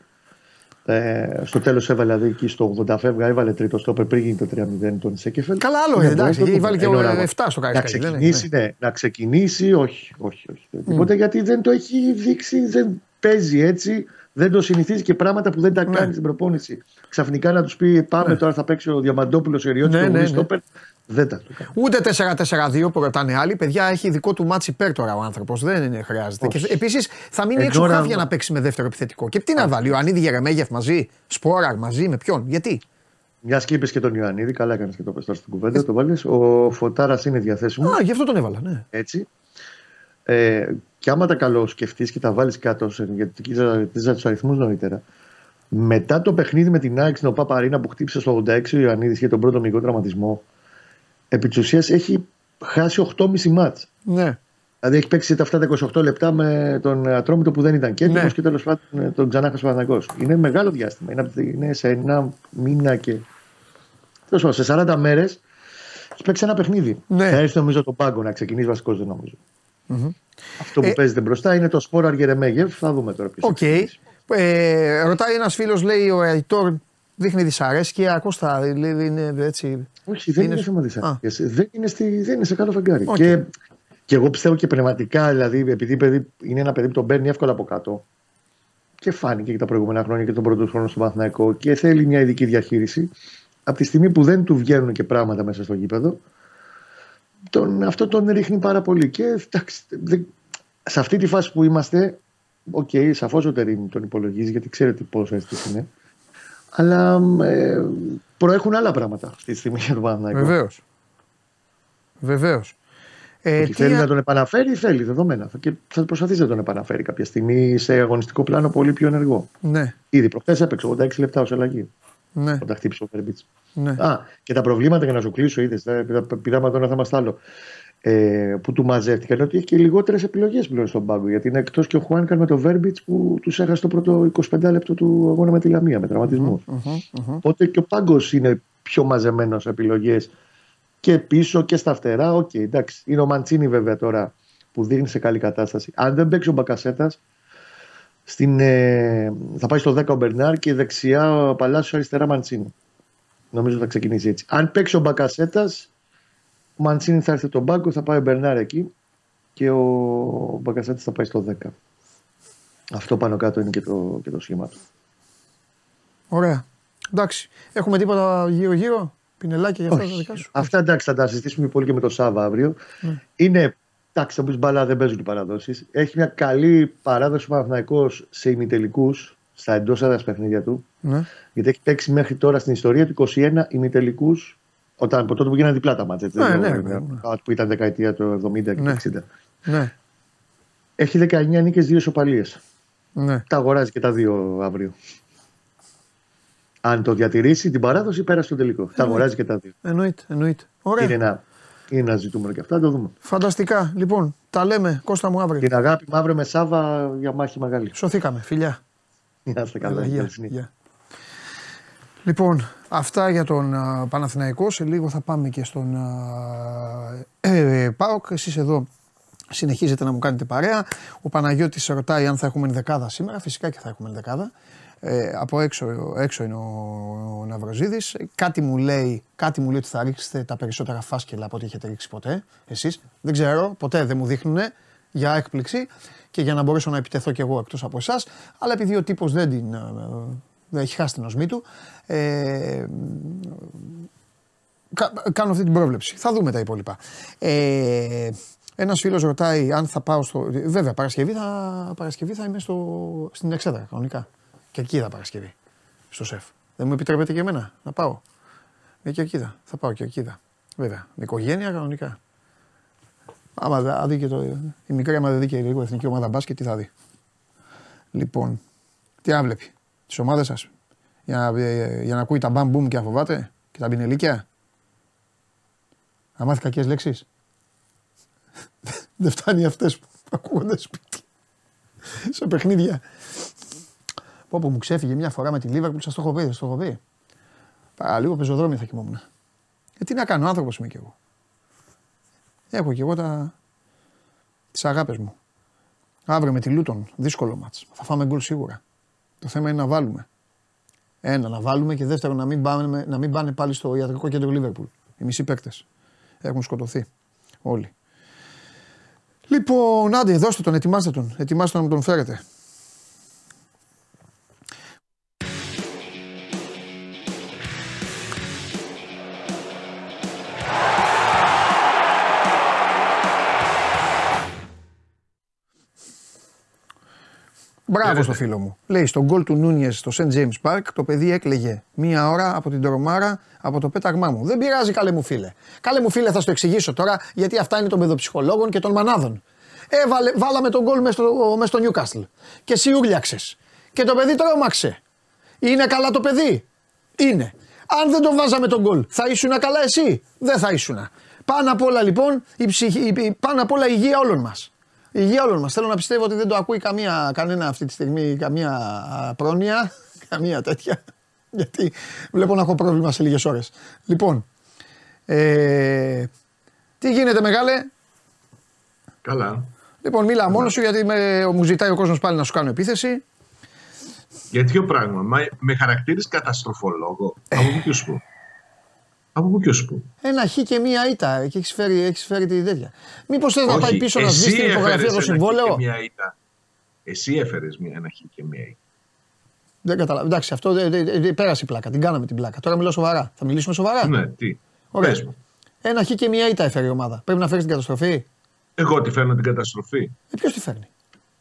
C: Ε, στο τέλος έβαλε δηλαδή εκεί στο 80 φεύγα, έβαλε τρίτο στόπερ πριν γίνει το 3-0 τον Σέκεφελ.
A: Καλά, άλλο
C: Είναι
A: είναι, εντάξει,
C: μπορεί,
A: έχει
C: το
A: βάλει και
C: πούμε, εν ώρα
A: 7
C: αγώνα.
A: στο
C: Να
A: Καραϊσκάκι. δεν είναι,
C: ξεκινήσει, ναι. να ξεκινήσει, όχι, όχι, όχι. Τίποτα γιατί δεν το έχει δείξει, δεν παίζει έτσι, δεν το συνηθίζει και πράγματα που δεν τα
A: Ναι.
C: κάνει στην προπόνηση. Ξαφνικά να τους πει πάμε τώρα θα παίξει ο Διαμαντόπουλος ο Ιριώτης
A: Ναι,
C: και ο
A: ναι,
C: Γουλής
A: ναι.
C: Στόπερ. Δεν τα το κάνει.
A: Ούτε 4-4-2 που ρωτάνε άλλοι. Παιδιά έχει δικό του μάτσι υπέρ τώρα ο άνθρωπος. Δεν είναι, χρειάζεται.
C: Όχι.
A: Και επίσης θα μείνει
C: Εν
A: έξω
C: ώρα-
A: χάβια να παίξει με δεύτερο επιθετικό. Και τι να βάλει, ο Ανίδη Γερεμέγεφ μαζί, Σπόραρ μαζί, με ποιον, γιατί;
C: Μιας και είπες και τον Ιωαννίδη, καλά έκανες και το πες τώρα στην κουβέντα. Το βάλεις. Ο Φωτάρας είναι διαθέσιμος.
A: Α, γι' αυτό τον έβαλα, ναι.
C: Έτσι. Ε, και άμα τα καλό σκεφτεί και τα βάλεις κάτω, σε- γιατί κοίταζα τους αριθμούς νωρίτερα. Μετά το παιχνίδι με την ΑΕΚ στην ΟΠΑ Αρίνα που χτύπησε στο 86 ο Ιωαννίδης για τον πρώτο μικρό τραυματισμό, επί της ουσίας έχει χάσει 8,5 μάτς.
A: Ναι.
C: Δηλαδή έχει παίξει αυτά τα 28 λεπτά με τον Ατρόμητο που δεν ήταν και έτοιμο
A: Ναι.
C: και τέλος πάντων ε, τον ξανά χάσει ο Παναθηναϊκός. Είναι μεγάλο διάστημα. Είναι, από τη- είναι σε ένα μήνα και. Τέλος πάντων, σε 40 μέρες έχει παίξει ένα παιχνίδι.
A: Ναι.
C: Θα έρθει νομίζω με ΠΑΟΚ να ξεκινήσει βασικός, δεν νομίζω Αυτό που
A: Ε,
C: παίζεται μπροστά είναι το Σπόραρ Γερεμέγεφ. Θα δούμε τώρα ποιος.
A: Οκ. Ε, ρωτάει ένας φίλος, λέει ο Αϊτόρ δείχνει δυσαρέσκεια. Κώστα, λέει, είναι έτσι.
C: Όχι, δεν
A: είναι
C: είναι,
A: σου-
C: θέμα
A: Α.
C: δυσαρέσκεια. Δεν, είναι στη- δεν είναι σε καλό φεγγάρι.
A: Οκ.
C: Και, και εγώ πιστεύω και πνευματικά, δηλαδή, επειδή παιδί, είναι ένα παιδί που τον παίρνει εύκολα από κάτω. Και φάνηκε και τα προηγούμενα χρόνια και τον πρώτο χρόνο στο Παναθηναϊκό και θέλει μια ειδική διαχείριση. Από τη στιγμή που δεν του βγαίνουν και πράγματα μέσα στο γήπεδο, τον, αυτό τον ρίχνει πάρα πολύ. Και εντάξει, δεν- σε αυτή τη φάση που είμαστε, OK, okay, σαφώς ο Τερίμ τον υπολογίζει γιατί ξέρετε πόσο αίσθηση είναι. Αλλά ε, προέχουν άλλα πράγματα αυτή τη στιγμή για τον Παναθηναϊκό.
A: Βεβαίως. Βεβαίως. Ε,
C: Ότι
A: τι
C: θέλει
A: α-
C: να τον επαναφέρει, θέλει δεδομένα. Και θα προσπαθήσει να τον επαναφέρει κάποια στιγμή σε αγωνιστικό πλάνο πολύ πιο ενεργό.
A: Ναι,
C: Ήδη προχθές έπαιξε 86 λεπτά ως αλλαγή
A: ναι,
C: όταν χτύπησε ο Βέρμπιτς.
A: ναι.
C: Α, και τα προβλήματα για να σου κλείσω, είδες. Πηδάμε εδώ ένα θέμα στ' άλλο. Ε, που του μαζεύτηκαν ότι έχει και λιγότερες επιλογές πλέον στον πάγκο. Γιατί είναι εκτός και ο Χουάνκαν με το Βέρμπιτς που τους έχασε το πρώτο 25 λεπτό του αγώνα με τη Λαμία με τραυματισμούς.
A: Μμμ, μμμ.
C: Οπότε και ο πάγκος είναι πιο μαζεμένος σε επιλογές και πίσω και στα φτερά. Οκ, εντάξει. Είναι ο Μαντσίνι βέβαια τώρα που δίνει σε καλή κατάσταση. Αν δεν παίξει ο Μπακασέτας, στην, ε, θα πάει στο 10 ο Μπερνάρ και δεξιά ο Παλάσιο αριστερά Μαντσίνη. Νομίζω θα ξεκινήσει έτσι. Αν παίξει ο Μπακασέτας, ο Μαντσίνη θα έρθει τον πάγκο, θα πάει ο Μπερνάρ εκεί και ο Μπακασέτα θα πάει στο 10. Αυτό πάνω κάτω είναι και το, και το σχήμα του.
A: Ωραία. Εντάξει. Έχουμε τίποτα γύρω-γύρω; Πινελάκια για αυτά τα δικά σου;
C: Αυτά εντάξει θα τα συζητήσουμε πολύ και με τον Σάβα αύριο. Είναι, εντάξει, θα πεις μπαλά δεν παίζουν οι παραδόσεις. Έχει μια καλή παράδοση ο Παναθηναϊκός σε ημιτελικούς στα εντός έδρας παιχνίδια του.
A: Ναι.
C: Γιατί έχει παίξει μέχρι τώρα στην ιστορία του 21 ημιτελικούς. Όταν από τότε που γίνανε διπλά τα μάτια. έτσι,
A: Ναι,
C: δεν
A: ναι,
C: λέω,
A: ναι, ναι.
C: Που ήταν δεκαετία του 70 και
A: Ναι.
C: του 60.
A: Ναι.
C: Έχει 19 νίκες, 2 ισοπαλίε.
A: ναι.
C: Τα αγοράζει και τα δύο αύριο. Αν το διατηρήσει την παράδοση, πέρασε στο τελικό. Τα αγοράζει και τα δύο.
A: Εννοείται, εννοείται. Ωραία.
C: Είναι ένα, είναι ένα ζητούμενο και αυτά, το δούμε.
A: Φανταστικά. Λοιπόν, τα λέμε. Κώστα μου αύριο.
C: Την αγάπη μου αύριο με Σάβα για μάχη μεγάλη.
A: Σωθήκαμε. Φιλιά.
C: Να είστε καλά.
A: Έλα, γεια,
C: καλή συνέχεια.
A: γεια. Λοιπόν, αυτά για τον α, Παναθηναϊκό. Σε λίγο θα πάμε και στον α, ε, ε, ΠΑΟΚ. Εσείς εδώ συνεχίζετε να μου κάνετε παρέα. Ο Παναγιώτης ρωτάει αν θα έχουμε δεκάδα σήμερα. Φυσικά και θα έχουμε δεκάδα. Ε, από έξω, έξω είναι ο, ο Ναυροζίδης. Κάτι μου, λέει, κάτι μου λέει ότι θα ρίξετε τα περισσότερα φάσκελα από ό,τι έχετε ρίξει ποτέ εσείς. Δεν ξέρω, ποτέ δεν μου δείχνουν για έκπληξη και για να μπορέσω να επιτεθώ κι εγώ εκτός από εσάς. Αλλά επειδή ο τύπος δεν την, ε, δεν έχει χάσει την οσμή του, ε, κα- κάνω αυτή την πρόβλεψη. Θα δούμε τα υπόλοιπα. Ε, ένας φίλος ρωτάει αν θα πάω στο... Βέβαια, Παρασκευή θα, Παρασκευή θα είμαι στο, στην Εξέδρα, κανονικά. Και εκεί θα Παρασκευή, στο ΣΕΦ. Δεν μου επιτρέπετε και εμένα να πάω. Ε, και εκεί θα, θα πάω και εκεί θα. Βέβαια, με οικογένεια κανονικά. Άμα θα δει και το, η μικρή άμα δεν δει και λίγο εθνική ομάδα μπάσκετ, τι θα δει. Λοιπόν, τι να βλέπει, τις ομάδες σας. Για να, ε, για να ακούει τα μπαμ μπουμ και να φοβάται και τα πινελίκια. Να μάθει κακές λέξεις. Δεν φτάνει αυτές που ακούγονται σπίτι. σε παιχνίδια. Πω πω μου ξέφυγε μια φορά με τη Λίβερπουλ, σας το έχω πει, το έχω πει. Παραλίγο πεζοδρόμιο θα κοιμόμουν. Ε, τι να κάνω, άνθρωπος είμαι κι εγώ. Έχω κι εγώ τα... τις αγάπες μου. Αύριο με τη Λούτον, δύσκολο μάτς. Θα φάμε γκολ σίγουρα. Το θέμα είναι να βάλουμε. Ένα, να βάλουμε και δεύτερο, να μην πάνε, να μην πάνε πάλι στο ιατρικό κέντρο Λίβερπουλ. Οι μισοί παίκτες. Έχουν σκοτωθεί. Όλοι. Λοιπόν, άντε, δώστε τον, ετοιμάστε τον. Ετοιμάστε τον να τον φέρετε. Μπράβο στο φίλο μου. Λέει στον γκολ του Νούνιες στο St. James Park το παιδί έκλεγε μία ώρα από την τρομάρα από το πέταγμά μου. Δεν πειράζει, καλέ μου φίλε. Καλέ μου φίλε, θα στο εξηγήσω τώρα γιατί αυτά είναι των παιδοψυχολόγων και των μανάδων. Έβαλε, βάλαμε τον γκολ μέσα στο, μες στο Newcastle και εσύ ούρλιαξες. Και το παιδί τρόμαξε. Είναι καλά το παιδί; Είναι. Αν δεν το βάζαμε τον γκολ, θα ήσουν καλά εσύ; Δεν θα ήσουν. Πάνω απ' όλα λοιπόν, η ψυχή, πάνω απ' όλα η υγεία όλων μας υγεία όλων μας. Θέλω να πιστεύω ότι δεν το ακούει καμία, κανένα αυτή τη στιγμή, καμία πρόνοια, (laughs) καμία τέτοια. (laughs) Γιατί βλέπω να έχω πρόβλημα σε λίγες ώρες. Λοιπόν, ε, τι γίνεται, μεγάλε;
D: Καλά.
A: Λοιπόν, μίλα μόνος σου γιατί με, μου ζητάει ο κόσμος πάλι να σου κάνω επίθεση.
D: Για ποιο πράγμα. Μα, με χαρακτήρι καταστροφολόγο. Ε. Από ποιο σου από πού και ως πού.
A: Ένα χ και μία ήττα και έχεις φέρει, έχεις φέρει τη τέτοια. Μήπως θες να πάει πίσω να σβήσει την υπογραφή από το συμβόλαιο;
D: Μία ήττα. Εσύ έφερες ένα χ και μία ήττα.
A: Δεν καταλαβαίνω. Εντάξει, αυτό δε, δε, δε, πέρασε η πλάκα. Την κάναμε την πλάκα. Τώρα μιλάω σοβαρά. Θα μιλήσουμε σοβαρά;
D: Ναι, τι;
A: Ωραία. Ένα χ και μία ήττα έφερε η ομάδα. Πρέπει να φέρεις την καταστροφή;
D: Εγώ τη φέρνω την καταστροφή.
A: Ε, Ποιος τη φέρνει;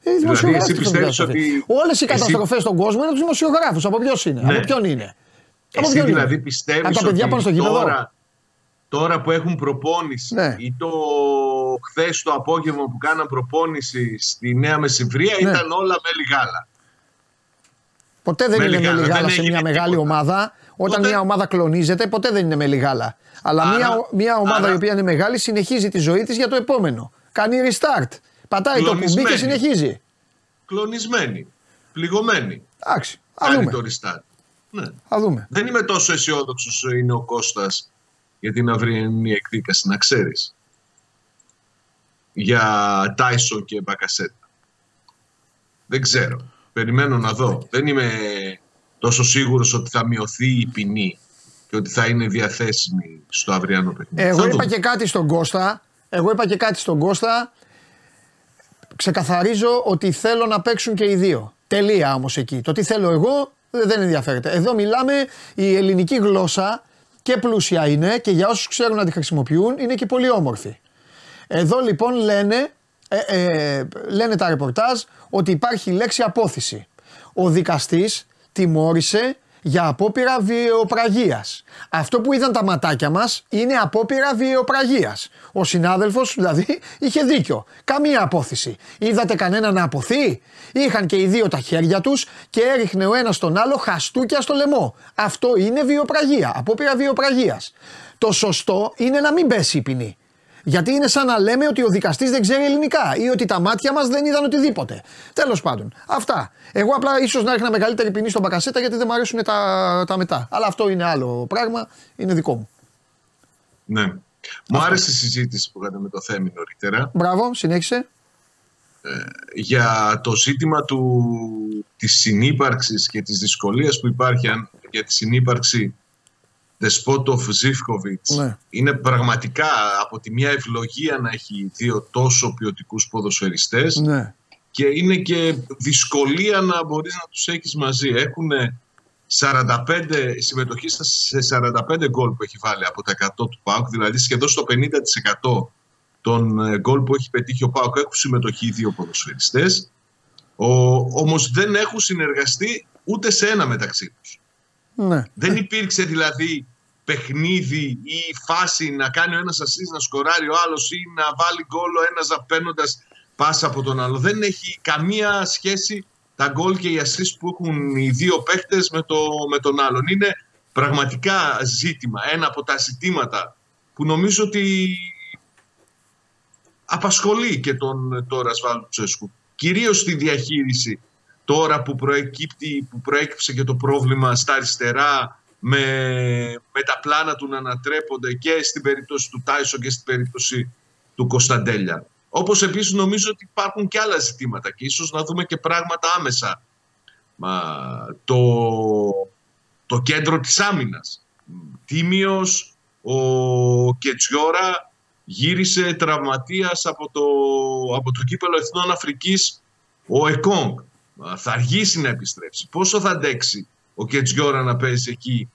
A: Ε, δηλαδή, εσύ πιστεύεις ότι. Όλες οι καταστροφές στον κόσμο είναι από τους δημοσιογράφους. Από ποιο είναι; Ναι. Από ποιον είναι;
D: Εσύ δηλαδή πιστεύεις ότι τώρα, τώρα που έχουν προπόνηση ναι. ή το χθες το απόγευμα που κάναν προπόνηση στη Νέα Μεσημβρία ναι. ήταν όλα με λιγάλα.
A: Ποτέ δεν είναι με λιγάλα σε μια μεγάλη ομάδα. Όταν μια ομάδα κλονίζεται, ποτέ δεν είναι με λιγάλα. Αλλά μια, μια ομάδα η οποία είναι μεγάλη συνεχίζει τη ζωή της για το επόμενο. Κάνει restart. Πατάει το κουμπί και συνεχίζει.
D: Κλονισμένη. Πληγωμένη.
A: Εντάξει.
D: Κάνει το restart. Ναι.
A: Θα δούμε.
D: Δεν είμαι τόσο αισιόδοξο όσο είναι ο Κώστας για την αυριανή εκδίκαση, να ξέρεις. Για Τάισο και Μπακασέτα. Δεν ξέρω. Περιμένω να δω. Δεν είμαι τόσο σίγουρος ότι θα μειωθεί η ποινή και ότι θα είναι διαθέσιμη στο αυριανό παιχνίδι.
A: Εγώ είπα και κάτι στον Κώστα. Εγώ είπα και κάτι στον Κώστα. Ξεκαθαρίζω ότι θέλω να παίξουν και οι δύο. Τελεία όμως εκεί. Το τι θέλω εγώ δεν ενδιαφέρεται. Εδώ μιλάμε η ελληνική γλώσσα και πλούσια είναι και για όσους ξέρουν να τη χρησιμοποιούν είναι και πολύ όμορφη. Εδώ λοιπόν λένε, ε, ε, λένε τα ρεπορτάζ ότι υπάρχει λέξη απόθεση. Ο δικαστής τιμώρησε για απόπειρα βιαιοπραγίας. Αυτό που είδαν τα ματάκια μας είναι απόπειρα βιαιοπραγίας. Ο συνάδελφος δηλαδή είχε δίκιο. Καμία απόθεση. Είδατε κανένα να αποθεί; Είχαν και οι δύο τα χέρια τους και έριχνε ο ένας τον άλλο χαστούκια στο λαιμό. Αυτό είναι βιοπραγία. Απόπειρα βιοπραγίας. Το σωστό είναι να μην πέσει η ποινή. Γιατί είναι σαν να λέμε ότι ο δικαστής δεν ξέρει ελληνικά ή ότι τα μάτια μας δεν είδαν οτιδήποτε. Τέλος πάντων. Αυτά. Εγώ απλά ίσως να ρίχνα μεγαλύτερη ποινή στον Μπακασέτα γιατί δεν μου αρέσουν τα, τα μετά. Αλλά αυτό είναι άλλο πράγμα. Είναι δικό μου.
D: Ναι. Μου άρεσε η συζήτηση που είχατε με το Θέμη νωρίτερα.
A: Μπράβο, συνέχισε.
D: Ε, για το ζήτημα του, της συνύπαρξης και της δυσκολίας που υπάρχει για τη συνύπαρξη Δεσπότοφ Ζήφκοβιτς ναι. είναι πραγματικά από τη μια ευλογία να έχει δύο τόσο ποιοτικούς ποδοσφαιριστές
A: ναι.
D: και είναι και δυσκολία να μπορείς να τους έχεις μαζί. Έχουν 45, συμμετοχή σε 45 γκολ που έχει βάλει από τα 100 του ΠΑΟΚ, δηλαδή σχεδόν στο 50% των ε, γκολ που έχει πετύχει ο ΠΑΟΚ έχουν συμμετοχή οι δύο ποδοσφαιριστές. Όμως δεν έχουν συνεργαστεί ούτε σε ένα μεταξύ τους.
A: Ναι.
D: Δεν υπήρξε δηλαδή παιχνίδι ή φάση να κάνει ο ένας ασίς να σκοράρει ο άλλος ή να βάλει γκολ ο ένας παίρνοντα πάσα από τον άλλο. Δεν έχει καμία σχέση τα γκολ και οι ασίς που έχουν οι δύο παίχτες με, το, με τον άλλον. Είναι πραγματικά ζήτημα, ένα από τα ζητήματα που νομίζω ότι απασχολεί και τον τώρα Σβάλου Τσέσκου κυρίως στη διαχείριση τώρα που, προεκύπτει, που προέκυψε και το πρόβλημα στα αριστερά με, με τα πλάνα του να ανατρέπονται και στην περίπτωση του Τάισο και στην περίπτωση του Κωνσταντέλια. Όπως επίσης νομίζω ότι υπάρχουν και άλλα ζητήματα και ίσως να δούμε και πράγματα άμεσα. Μα, το, το κέντρο της άμυνας. Τίμιος, ο Κετσιόρα γύρισε τραυματίας από το, από το κύπελο Εθνών Αφρικής ο Εκόνγκ. Θα αργήσει να επιστρέψει. Πόσο θα αντέξει ο Κετσιόρα να παίζει εκεί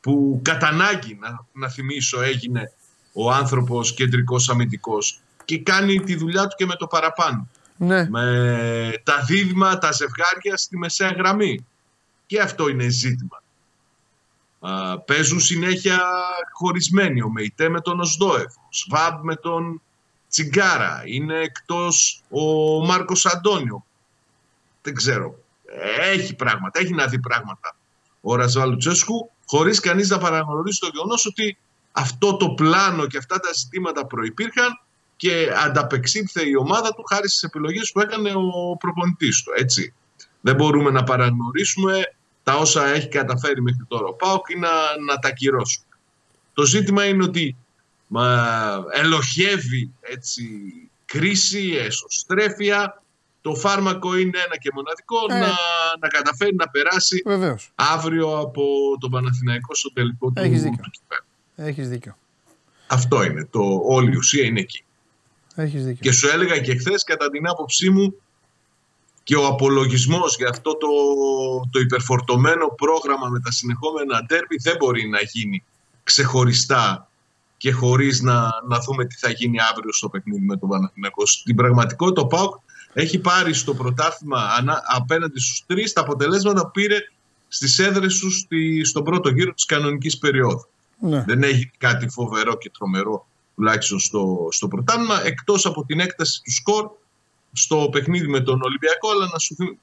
D: που κατά ανάγκη, να, να θυμίσω, έγινε ο άνθρωπος κεντρικός αμυντικός και κάνει τη δουλειά του και με το παραπάνω.
A: Ναι.
D: Με τα δίδυμα, τα ζευγάρια στη μεσαία γραμμή. Και αυτό είναι ζήτημα. Α, παίζουν συνέχεια χωρισμένοι. Ο Μεϊτέ με τον Οσδόεφ, ο Σβάμπ με τον Τσιγκάρα. Είναι εκτός ο Μάρκος Αντώνιο. Δεν ξέρω. Έχει πράγματα, έχει να δει πράγματα ο Ραζβαλουτσέσκου χωρίς κανείς να παραγνωρίσει το γεγονός ότι αυτό το πλάνο και αυτά τα ζητήματα προϋπήρχαν και ανταπεξήλθε η ομάδα του χάρη στις επιλογές που έκανε ο προπονητής του. Έτσι. Δεν μπορούμε να παραγνωρίσουμε τα όσα έχει καταφέρει μέχρι τώρα ο ΠΑΟΚ ή να, να τα κυρώσουμε. Το ζήτημα είναι ότι μα, ελοχεύει έτσι, κρίση, εσωστρέφεια. Το φάρμακο είναι ένα και μοναδικό
A: Ε.
D: να, να καταφέρει να περάσει
A: Βεβαίως.
D: αύριο από τον Παναθηναϊκό στο τελικό του,
A: Έχεις δίκιο.
D: του κυπέλλου.
A: Έχεις δίκιο.
D: Αυτό είναι. Το, όλη η ουσία είναι εκεί.
A: Έχεις δίκιο.
D: Και σου έλεγα και χθες, κατά την άποψή μου, και ο απολογισμός για αυτό το, το υπερφορτωμένο πρόγραμμα με τα συνεχόμενα ντέρμπι δεν μπορεί να γίνει ξεχωριστά και χωρίς να, να δούμε τι θα γίνει αύριο στο παιχνίδι με τον Παναθηναϊκό. Στην πραγματικότητα ο ΠΑΟΚ έχει πάρει στο πρωτάθλημα ανά- απέναντι στους τρεις τα αποτελέσματα που πήρε στις έδρες του στη, στον πρώτο γύρο της κανονικής περίοδου.
A: Ναι.
D: Δεν έχει κάτι φοβερό και τρομερό τουλάχιστον στο, στο πρωτάθλημα εκτός από την έκταση του σκορ στο παιχνίδι με τον Ολυμπιακό αλλά να σου θυμ-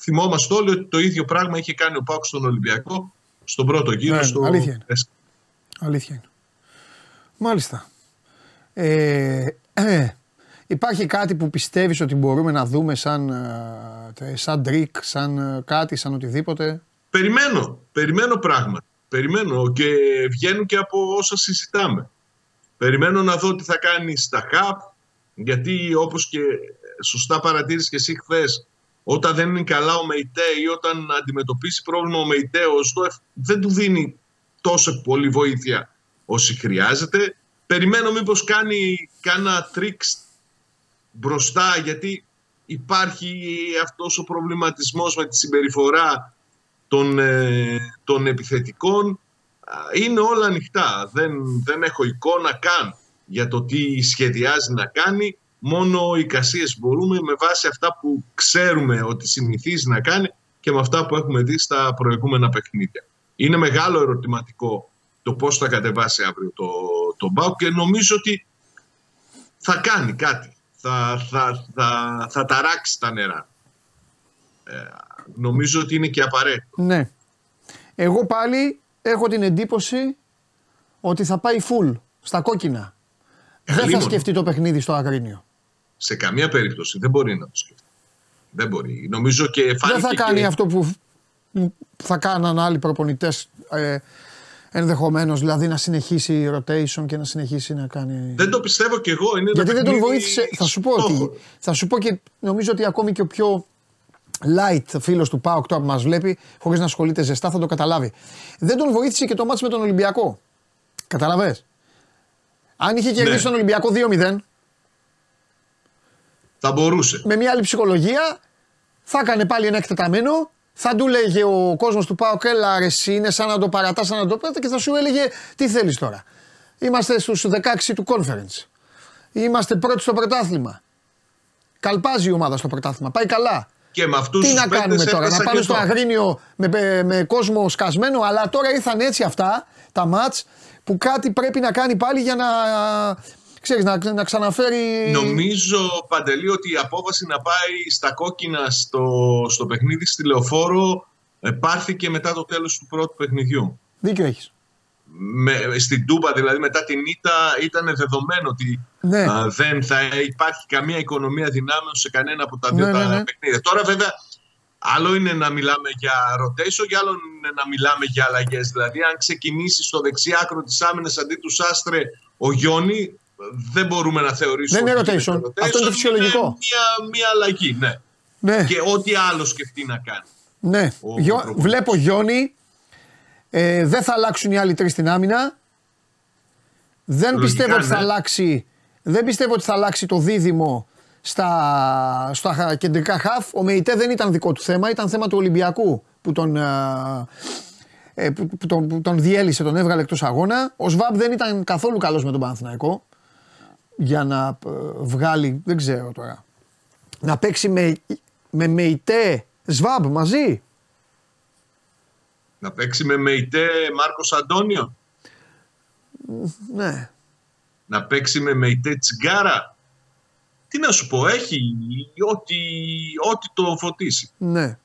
D: θυμόμαστε όλοι ότι το ίδιο πράγμα είχε κάνει ο ΠΑΟΚ στον Ολυμπιακό στον πρώτο γύρο
A: Ναι,
D: στο
A: αλήθεια είναι.
D: Έσκα.
A: Αλήθεια είναι. Μάλιστα. Ε, (clears throat) ε, υπάρχει κάτι που πιστεύεις ότι μπορούμε να δούμε σαν, ε, σαν τρίκ, σαν ε, κάτι, σαν οτιδήποτε;
D: Περιμένω, περιμένω πράγματα. Περιμένω και βγαίνουν και από όσα συζητάμε. Περιμένω να δω τι θα κάνει στα ΧΑΠ, γιατί όπως και σωστά παρατήρησες και εσύ χθες, όταν δεν είναι καλά ο ΜΕΙΤΕ ή όταν αντιμετωπίσει πρόβλημα ο ΜΕΙΤΕ, ο ΣΤΟΕΦ δεν του δίνει τόσο πολύ βοήθεια όσοι χρειάζεται. Περιμένω μήπως κάνει κάνα τρίξ μπροστά, γιατί υπάρχει αυτός ο προβληματισμός με τη συμπεριφορά των, ε, των επιθετικών Α, είναι όλα ανοιχτά. Δεν, δεν έχω εικόνα καν για το τι σχεδιάζει να κάνει. Μόνο οι κασίες μπορούμε με βάση αυτά που ξέρουμε ότι συνηθίζει να κάνει και με αυτά που έχουμε δει στα προηγούμενα παιχνίδια. Είναι μεγάλο ερωτηματικό το πώς θα κατεβάσει αύριο το, το Μπάουκ και νομίζω ότι θα κάνει κάτι. Θα, θα, θα, θα ταράξει τα νερά. Ε, νομίζω ότι είναι και απαραίτητο.
A: Ναι. Εγώ πάλι έχω την εντύπωση ότι θα πάει full στα κόκκινα. Δεν θα
D: Λίμωνο.
A: σκεφτεί το παιχνίδι στο Αγρίνιο.
D: Σε καμία περίπτωση δεν μπορεί να το σκεφτεί. Δεν μπορεί. Νομίζω και
A: Δεν
D: φάνηκε
A: θα κάνει
D: και...
A: αυτό που θα κάναν άλλοι προπονητές ε, ενδεχομένως, δηλαδή να συνεχίσει rotation και να συνεχίσει να κάνει.
D: Δεν το πιστεύω κι εγώ. Είναι
A: Γιατί
D: ένα
A: δεν τον
D: παιχνίδι
A: βοήθησε. Θα σου πω
D: στόχο.
A: ότι. Θα σου πω και νομίζω ότι ακόμη και ο πιο light φίλος του Πάοκ τώρα που μας βλέπει, χωρίς να ασχολείται ζεστά, θα το καταλάβει. Δεν τον βοήθησε και το μάτς με τον Ολυμπιακό. Καταλαβέ. Αν είχε κερδίσει
D: Ναι.
A: τον Ολυμπιακό 2-0,
D: Θα μπορούσε.
A: με μια άλλη ψυχολογία, θα έκανε πάλι ένα εκτεταμένο. Θα του λέγε ο κόσμος του Πάοκ, έλα ρε, εσύ είναι σαν να το παρατάς, σαν να το πέτα και θα σου έλεγε τι θέλεις τώρα; Είμαστε στους 16 του conference. Είμαστε πρώτοι στο πρωτάθλημα. Καλπάζει η ομάδα στο πρωτάθλημα. Πάει καλά.
D: Και με αυτούς
A: Τι
D: τους
A: να
D: πέντες
A: κάνουμε τώρα, να
D: έπεσα
A: πάμε
D: και
A: στο
D: εγώ.
A: Αγρίνιο με, με, με κόσμο σκασμένο, αλλά τώρα ήρθαν έτσι αυτά τα μάτς που κάτι πρέπει να κάνει πάλι για να, ξέρεις, να, να ξαναφέρει...
D: Νομίζω, Παντελή, ότι η απόφαση να πάει στα κόκκινα στο, στο παιχνίδι στη Λεωφόρο ε, πάρθηκε μετά το τέλος του πρώτου παιχνιδιού.
A: Δίκιο έχεις.
D: με, στην Τούμπα, δηλαδή μετά την ήττα, ήταν δεδομένο ότι
A: Ναι.
D: α, δεν θα υπάρχει καμία οικονομία δυνάμεων σε κανένα από τα δύο
A: Ναι,
D: τα
A: ναι, ναι.
D: παιχνίδια. Τώρα βέβαια άλλο είναι να μιλάμε για rotation και άλλο είναι να μιλάμε για αλλαγές. Δηλαδή αν ξεκινήσει στο δεξί άκρο της άμυνας αντί του Σάστρε ο Γιόνι, δεν μπορούμε να θεωρήσουμε.
A: Δεν είναι
D: ότι
A: rotation. Αυτό είναι το φυσιολογικό.
D: Μια, μια αλλαγή, ναι.
A: Ναι,
D: Και ό,τι άλλο σκεφτεί να κάνει.
A: ναι.
D: ο
A: Γιο-
D: προπονητής.
A: βλέπω Γιόνι. Ε, δεν θα αλλάξουν οι άλλοι τρεις στην άμυνα. Δεν
D: Λογικά,
A: πιστεύω ότι θα
D: ναι.
A: αλλάξει. Δεν πιστεύω ότι θα αλλάξει το δίδυμο στα, στα κεντρικά χαφ. Ο Μεϊτέ δεν ήταν δικό του θέμα, ήταν θέμα του Ολυμπιακού που τον, ε, ε, που, που τον, που τον διέλυσε, τον έβγαλε εκτός αγώνα. Ο Σβάμπ δεν ήταν καθόλου καλός με τον Παναθηναϊκό για να ε, βγάλει, δεν ξέρω τώρα, να παίξει με, με Μεϊτέ Σβάμπ μαζί.
D: Να παίξει με Μεϊτέ Μάρκος Αντώνιο.
A: Ναι.
D: Να παίξει με Μεϊτέ Τσιγκάρα. Τι να σου πω, έχει ό,τι, ό,τι το φωτίσει.
A: Ναι.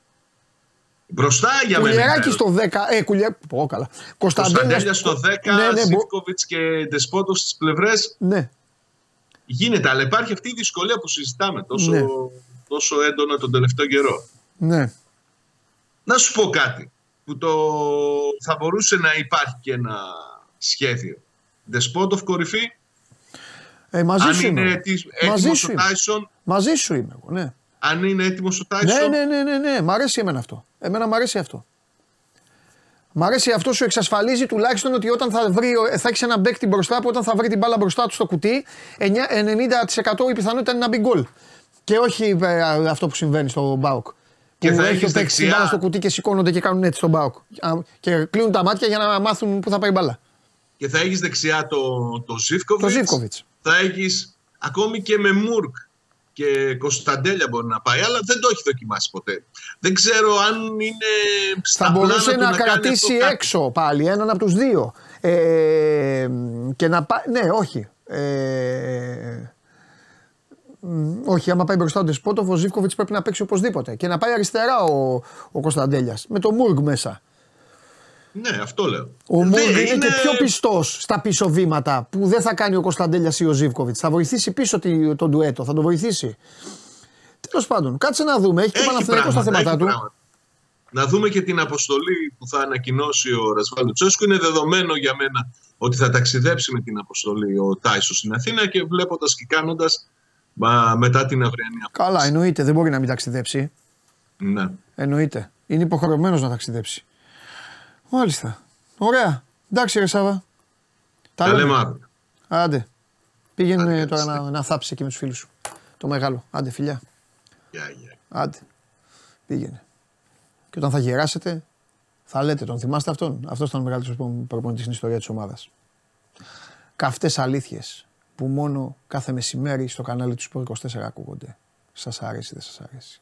D: Μπροστά για μένα.
A: Κουλιεράκι
D: είναι
A: στο 10. Ε, κουλιέ... Πω, καλά.
D: Κωνσταντέλια
A: Κωνσταντέλια
D: στο 10,
A: Ναι, ναι, μπο-
D: Ζήφκοβιτς και Ντεσπότος στις πλευρές.
A: Ναι.
D: Γίνεται, αλλά υπάρχει αυτή η δυσκολία που συζητάμε τόσο,
A: Ναι.
D: τόσο έντονα τον τελευταίο καιρό.
A: Ναι.
D: Να σου πω κάτι που το... θα μπορούσε να υπάρχει και ένα σχέδιο. Ντεσπότοφ κορυφή,
A: Ε, μαζί
D: αν
A: σου
D: είναι
A: είμαι.
D: έτοιμ-
A: Μαζί
D: έτοιμος
A: σου
D: ο
A: είμαι.
D: Τάισον,
A: Μαζί σου είμαι εγώ, ναι.
D: αν είναι έτοιμος ο Τάισον,
A: Ναι, ναι, ναι, ναι, ναι. Μ' αρέσει εμένα αυτό. Εμένα μ' αρέσει αυτό. Μ' αρέσει αυτό σου εξασφαλίζει τουλάχιστον ότι όταν θα, βρει, θα έχει ένα παίκτη μπροστά που όταν θα βρει την μπάλα μπροστά του στο κουτί, 9 90% η πιθανότητα είναι να μπει γκολ. Και όχι ε, αυτό που συμβαίνει στο Μπάουκ.
D: Και
A: που
D: θα
A: έχει ο
D: έχεις
A: παίκτης την
D: δεξιά-
A: μπάλα στο κουτί και σηκώνονται και κάνουν έτσι στον Μπάουκ. Α, Και κλείνουν τα μάτια για να μάθουν πού θα πάει η μπάλα.
D: και θα έχεις δεξιά το, το
A: Το
D: Ζήφκοβιτς,
A: Ζήφκοβιτς.
D: θα έχεις ακόμη και με Μουρκ και Κωνσταντέλια μπορεί να πάει, αλλά δεν το έχει δοκιμάσει ποτέ. Δεν ξέρω αν είναι στα
A: Θα μπορούσε
D: πλάνα του
A: να,
D: κάνει
A: κρατήσει
D: αυτό κάτι.
A: έξω πάλι έναν από τους δύο. Ε, και να πάει. Ναι, όχι. Ε, μ, όχι, άμα πάει μπροστά ο Ντεσπότοφ, ο Ζήφκοβιτς πρέπει να παίξει οπωσδήποτε. Και να πάει αριστερά ο, ο Κωνσταντέλιας. Με το Μούργκ μέσα.
D: Ναι, αυτό λέω.
A: Ο
D: Δεν
A: Μούργκ είναι, και πιο πιστός στα πίσω βήματα που δεν θα κάνει ο Κωνσταντέλια ή ο Ζήφκοβιτς. Θα βοηθήσει πίσω τη- τον ντουέτο, θα τον βοηθήσει. Τέλος πάντων, κάτσε να δούμε. Έχει και ο Παναθηναϊκός στα
D: πράγματα,
A: θέματα
D: έχει
A: του.
D: πράγματα. Να δούμε και την αποστολή που θα ανακοινώσει ο Ρασβάλου Τσέσκου. Είναι δεδομένο για μένα ότι θα ταξιδέψει με την αποστολή ο Τάισος στην Αθήνα και βλέποντας και κάνοντας μετά την αυριανή απόφαση.
A: Καλά, εννοείται, δεν μπορεί να μην ταξιδέψει.
D: Ναι.
A: Εννοείται. Είναι υποχρεωμένος να ταξιδέψει. Μάλιστα. Ωραία. Εντάξει, ρε Σάβα.
D: Τα λέμε αύριο.
A: Άντε. Πήγαινε
D: Άντε,
A: τώρα
D: καλή
A: να, να θάψει εκεί με τους φίλους σου. Το μεγάλο. Άντε, φιλιά.
D: Γεια, γεια.
A: Άντε. Πήγαινε. Και όταν θα γεράσετε, θα λέτε τον. Θυμάστε αυτόν; Αυτός ήταν ο μεγαλύτερος προπονητής στην ιστορία της ομάδας. Καυτές αλήθειες που μόνο κάθε μεσημέρι στο κανάλι του Sport 24 ακούγονται. Σας αρέσει, δεν σας αρέσει;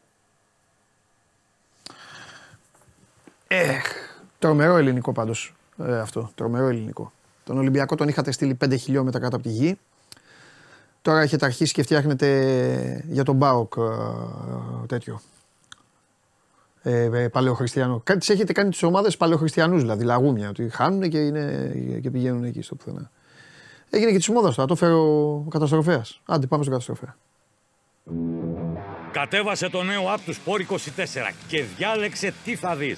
A: Εχ, τρομερό ελληνικό πάντως ε, αυτό. Τρομερό ελληνικό. Τον Ολυμπιακό τον είχατε στείλει 5 χιλιόμετρα κάτω από τη γη. Τώρα έχετε αρχίσει και φτιάχνετε για τον Μπάοκ ε, τέτοιο. Ε, ε, παλαιοχριστιανό. Κάτι τις έχετε κάνει τις ομάδες παλαιοχριστιανούς δηλαδή, λαγούμια. Ότι χάνουν και, είναι, και πηγαίνουν εκεί στο πουθενά. Έγινε και της ομάδας τώρα. Το έφερε ο καταστροφέας. Άντε, πάμε στον καταστροφέα.
E: Κατέβασε το νέο app του Sport 24 και διάλεξε τι θα δεις.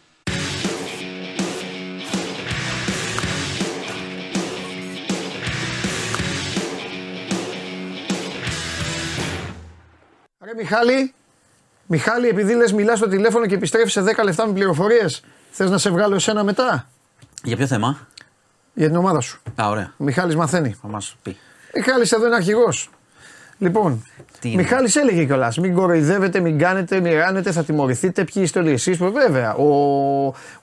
A: Ρε Μιχάλη, Μιχάλη, επειδή λες μιλάς στο τηλέφωνο και επιστρέφεις σε 10 λεπτά με πληροφορίες, θες να σε βγάλω εσένα μετά;
F: Για ποιο θέμα;
A: για την ομάδα σου.
F: Α, ωραία.
A: Ο Μιχάλης μαθαίνει.
F: Θα μας πει.
A: Μιχάλης εδώ είναι αρχηγός. Λοιπόν,
F: Τι είναι;
A: Μιχάλης έλεγε κιόλας: Μην κοροϊδεύετε, μην κάνετε, μην ράνετε, θα τιμωρηθείτε. Ποιοι είστε όλοι εσείς. Βέβαια, ο,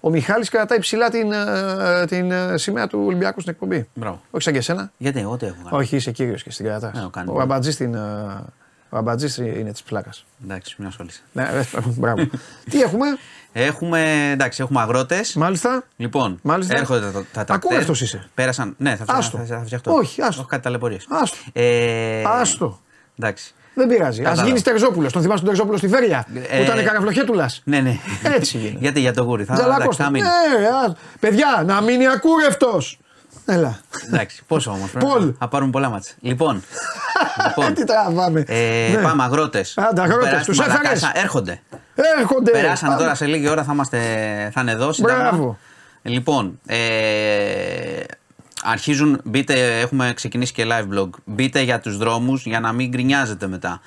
A: ο Μιχάλης κρατάει ψηλά την, ε, την ε, σημαία του Ολυμπιακού στην εκπομπή.
F: Μπράβο.
A: Όχι σαν και εσένα.
F: Γιατί εγώ τι έχω κάνει;
A: Όχι, είσαι κύριος και στην κρατά.
F: Ναι, το κάνει.
A: ο Αμπατζής την, ε, Ο αμπατζής είναι της πλάκας.
F: Εντάξει, μην ασχολείσαι.
A: Ναι, ε, μπράβο. Τι έχουμε,
F: Έχουμε, εντάξει, έχουμε αγρότες.
A: μάλιστα.
F: Λοιπόν,
A: Μάλιστα.
F: έρχονται τα, τα τρακτέρ.
A: Ακούνευτος είσαι.
F: Πέρασαν. Ναι, θα,
A: Άστο.
F: θα, θα φτιαχτώ.
A: Όχι, άστο.
F: Έχω κάτι ταλαιπωρίες.
A: Άστο.
F: Ε,
A: Άστο.
F: Εντάξει.
A: Δεν πειράζει. Α
F: Κατάλαβα.
A: γίνει Τερζόπουλο. Τον θυμάσαι τον Τερζόπουλο στη Φέρια.
F: Ε,
A: που ήταν καραφλοχέτουλα.
F: Ναι, ναι.
A: Έτσι γίνεται. (laughs)
F: Γιατί για το γούρι. Θα, εντάξει,
A: Τζαλακώστα.
F: θα μείνει.
A: Ναι, α, παιδιά, να μείνει ακούρευτος. Έλα.
F: Εντάξει, πόσο όμως.
A: Πολ.
F: Θα πάρουμε πολλά μάτσα. Λοιπόν, (laughs) λοιπόν
A: Τι τραβάμε.
F: ε,
A: Ναι.
F: πάμε αγρότες.
A: Άντε, αγρότες, τους έφερες.
F: Έρχονται.
A: Έρχονται.
F: Περάσανε
A: Πάμε.
F: τώρα σε λίγη ώρα θα, είμαστε, θα είναι εδώ. Σύνταγμα.
A: Μπράβο.
F: Λοιπόν, ε, αρχίζουν, μπείτε, έχουμε ξεκινήσει και live blog. Μπείτε για τους δρόμους για να μην γκρινιάζετε μετά.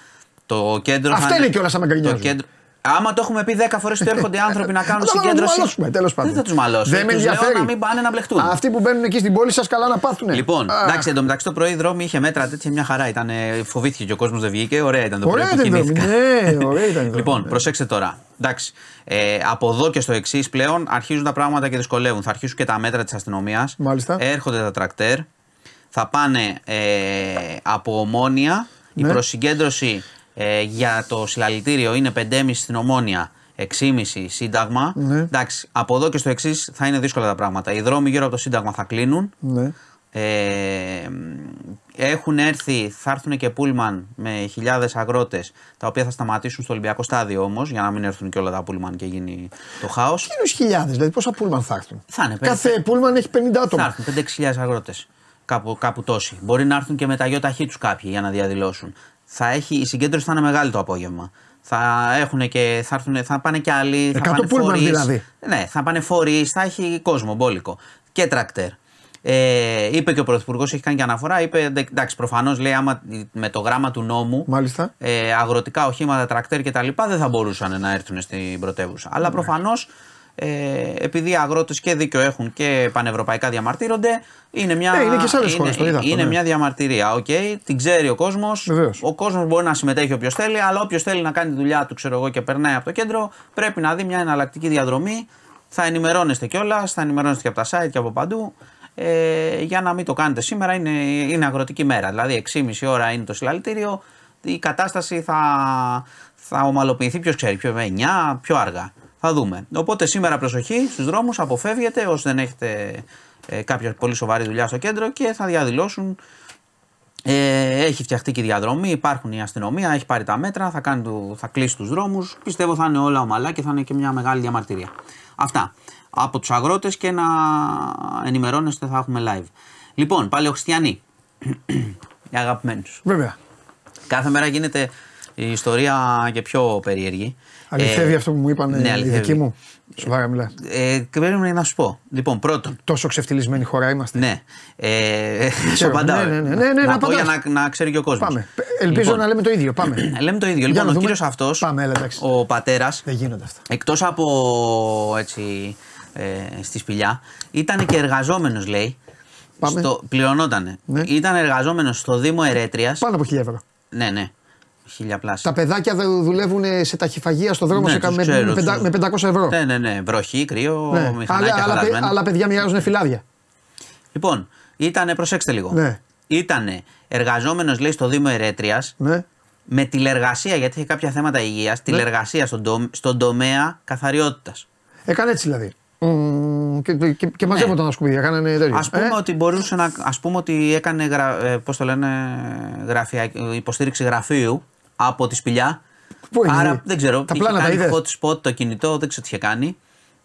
F: Το κέντρο
A: Αυτά
F: θα
A: είναι κιόλας άμα γκρινιάζουν.
F: το κέντρο, Άμα το έχουμε πει 10 φορές ότι έρχονται οι άνθρωποι να κάνουν (laughs)
A: Θα τους
F: συγκέντρωση.
A: μαλώσουμε, τέλος πάντων.
F: Δεν θα τους μαλώσουμε.
A: Δεν με
F: Τους λέω
A: ενδιαφέρει.
F: να μην πάνε να μπλεχτούν.
A: Αυτοί που μπαίνουν εκεί στην πόλη σας καλά να πάθουν.
F: Λοιπόν, εντάξει, εντωμεταξύ το πρωί η δρόμη είχε μέτρα τέτοια μια χαρά. Ήταν, φοβήθηκε και ο κόσμος δεν βγήκε. Ωραία ήταν το πρωί.
A: Ωραία
F: που
A: ήταν η δρόμη.
F: κοιμήθηκα.
A: Ναι, ωραία ήταν η (laughs) δρόμη.
F: Λοιπόν,
A: Ναι.
F: προσέξτε τώρα. Εντάξει, ε, από εδώ και στο εξής πλέον αρχίζουν τα πράγματα και δυσκολεύουν. Θα αρχίσουν και τα μέτρα της αστυνομίας.
A: Μάλιστα.
F: Έρχονται τα τρακτέρ. Θα πάνε ε, από ομόνια. Η
A: Ναι.
F: προσυγκέντρωση ε, για το συλλαλητήριο είναι 5,5 στην ομόνια. 6,5 σύνταγμα.
A: Ναι.
F: Εντάξει, από εδώ και στο εξής θα είναι δύσκολα τα πράγματα. Οι δρόμοι γύρω από το σύνταγμα θα κλείνουν.
A: Ναι.
F: Ε, έχουν έρθει, θα έρθουν και πούλμαν με χιλιάδες αγρότες, τα οποία θα σταματήσουν στο Ολυμπιακό στάδιο όμως, για να μην έρθουν και όλα τα πούλμαν και γίνει το χάος.
A: Κοινού χιλιάδες, δηλαδή πόσα πούλμαν θα έρθουν;
F: Θα είναι
A: Κάθε
F: πέντε-
A: πούλμαν έχει 50
F: Θα
A: άτομα.
F: έρθουν 5-6 αγρότες. Κάπου, κάπου τόσοι. Μπορεί να έρθουν και με τα γιοταχή τους κάποιοι για να διαδηλώσουν. Θα έχει, η συγκέντρωση θα είναι μεγάλη το απόγευμα. Θα, έχουν και, θα, έρθουν, θα πάνε και άλλοι. Θα
A: Εκατό
F: πάνε
A: πούλμαν
F: φορείς.
A: δηλαδή.
F: Ναι, θα πάνε φορείς, θα έχει κόσμο μπόλικο. Και τρακτέρ. Ε, είπε και ο Πρωθυπουργός, έχει κάνει και αναφορά. Είπε εντάξει, προφανώς λέει άμα με το γράμμα του νόμου
A: Μάλιστα.
F: ε, αγροτικά οχήματα, τρακτέρ κτλ. δεν θα μπορούσαν να έρθουν στην πρωτεύουσα. Αλλά προφανώς ε, επειδή οι αγρότες και δίκιο έχουν και πανευρωπαϊκά διαμαρτύρονται, είναι μια,
A: Ε, είναι και σε άλλες
F: είναι,
A: χώρες, το είδα αυτό,
F: είναι
A: ναι.
F: μια διαμαρτυρία. Οκ, την ξέρει ο κόσμος.
A: Βεβαίως.
F: Ο κόσμος μπορεί να συμμετέχει όποιος θέλει, αλλά όποιος θέλει να κάνει τη δουλειά του, ξέρω εγώ, και περνάει από το κέντρο, πρέπει να δει μια εναλλακτική διαδρομή. Θα ενημερώνεστε κιόλα, θα ενημερώνεστε και από τα site και από παντού. Ε, για να μην το κάνετε σήμερα, είναι, είναι αγροτική μέρα. Δηλαδή, 6,5 ώρα είναι το συλλαλητήριο. Η κατάσταση θα, θα ομαλοποιηθεί, ποιος ξέρει, πιο 9, πιο αργά. Θα δούμε. Οπότε σήμερα προσοχή στους δρόμους, αποφεύγετε όσοι δεν έχετε ε, κάποια πολύ σοβαρή δουλειά στο κέντρο και θα διαδηλώσουν ε, έχει φτιαχτεί και η διαδρομή, υπάρχουν η αστυνομία, έχει πάρει τα μέτρα, θα, κάνει το, θα κλείσει τους δρόμους. Πιστεύω θα είναι όλα ομαλά και θα είναι και μια μεγάλη διαμαρτυρία. Αυτά. Από τους αγρότες και να ενημερώνεστε, θα έχουμε live. Λοιπόν, παλαιοχριστιανοί. (clears throat) οι αγαπημένοι του.
A: Βέβαια.
F: Κάθε μέρα γίνεται η ιστορία και πιο περίεργη.
A: Αληθεύει
F: Ε,
A: αυτό που μου είπαν
F: ναι,
A: οι
F: αληθεύει.
A: δικοί μου. Σοβαρά μιλά.
F: Ε, και πρέπει να σου πω. Λοιπόν, πρώτον,
A: Τόσο ξεφτυλισμένη χώρα είμαστε.
F: ναι. Ε,
A: Ξέρω,
F: σου απαντάω.
A: ναι, ναι, ναι, ναι, ναι,
F: να
A: να
F: πω για
A: απαντάς.
F: να, να ξέρει και ο κόσμος.
A: Πάμε. Ελπίζω να λέμε το ίδιο. Πάμε. (clears throat)
F: Λέμε το ίδιο.
A: Για
F: Λοιπόν,
A: να
F: ο
A: δούμε.
F: κύριος αυτός,
A: Πάμε, έλα, εντάξει.
F: ο πατέρας,
A: Δεν γίνονται αυτά.
F: εκτός από έτσι, ε, στη σπηλιά, ήταν και εργαζόμενος, λέει.
A: Πάμε.
F: Στο, πληρωνότανε.
A: Ναι.
F: Ήταν εργαζόμενος στο Δήμο Ερέτριας.
A: Πάνω από 1000 ευρώ.
F: Ναι, ναι. Χίλια πλάσια.
A: Τα παιδάκια δε- δουλεύουν σε ταχυφαγία στο δρόμο
F: Ναι,
A: σε, κα-
F: τους
A: με,
F: ξέρω,
A: με, πεντα-
F: τους-
A: με 500 ευρώ.
F: Ναι, ναι, ναι. Βροχή, κρύο,
A: Ναι.
F: μηχανάκια
A: Άλλα, άλλα, παι-
F: χαλασμένα.
A: άλλα παιδιά μοιράζουν φυλάδια.
F: Λοιπόν, ήτανε, προσέξτε λίγο.
A: Ναι.
F: Ήτανε εργαζόμενος, λέει, στο Δήμο Ερέτριας.
A: Ναι.
F: με τηλεργασία, γιατί είχε κάποια θέματα υγείας, τηλεργασία στον, το- στον τομέα καθαριότητας.
A: Έκανε έτσι δηλαδή. Μμμ, και, και, και μαζεύονταν τα σκουπίδια. Κάνανε τέτοιο.
F: Α πούμε
A: Ε,
F: ότι μπορούσε να. Ας πούμε ότι έκανε γρα, ε, πώς το λένε, γραφεια, υποστήριξη γραφείου από τη σπηλιά.
A: Πού έχει
F: Άρα
A: δει;
F: δεν ξέρω.
A: Τα
F: είχε
A: πλάνα τα
F: κάνει
A: είδες;
F: hot spot το κινητό, δεν ξέρω τι είχε κάνει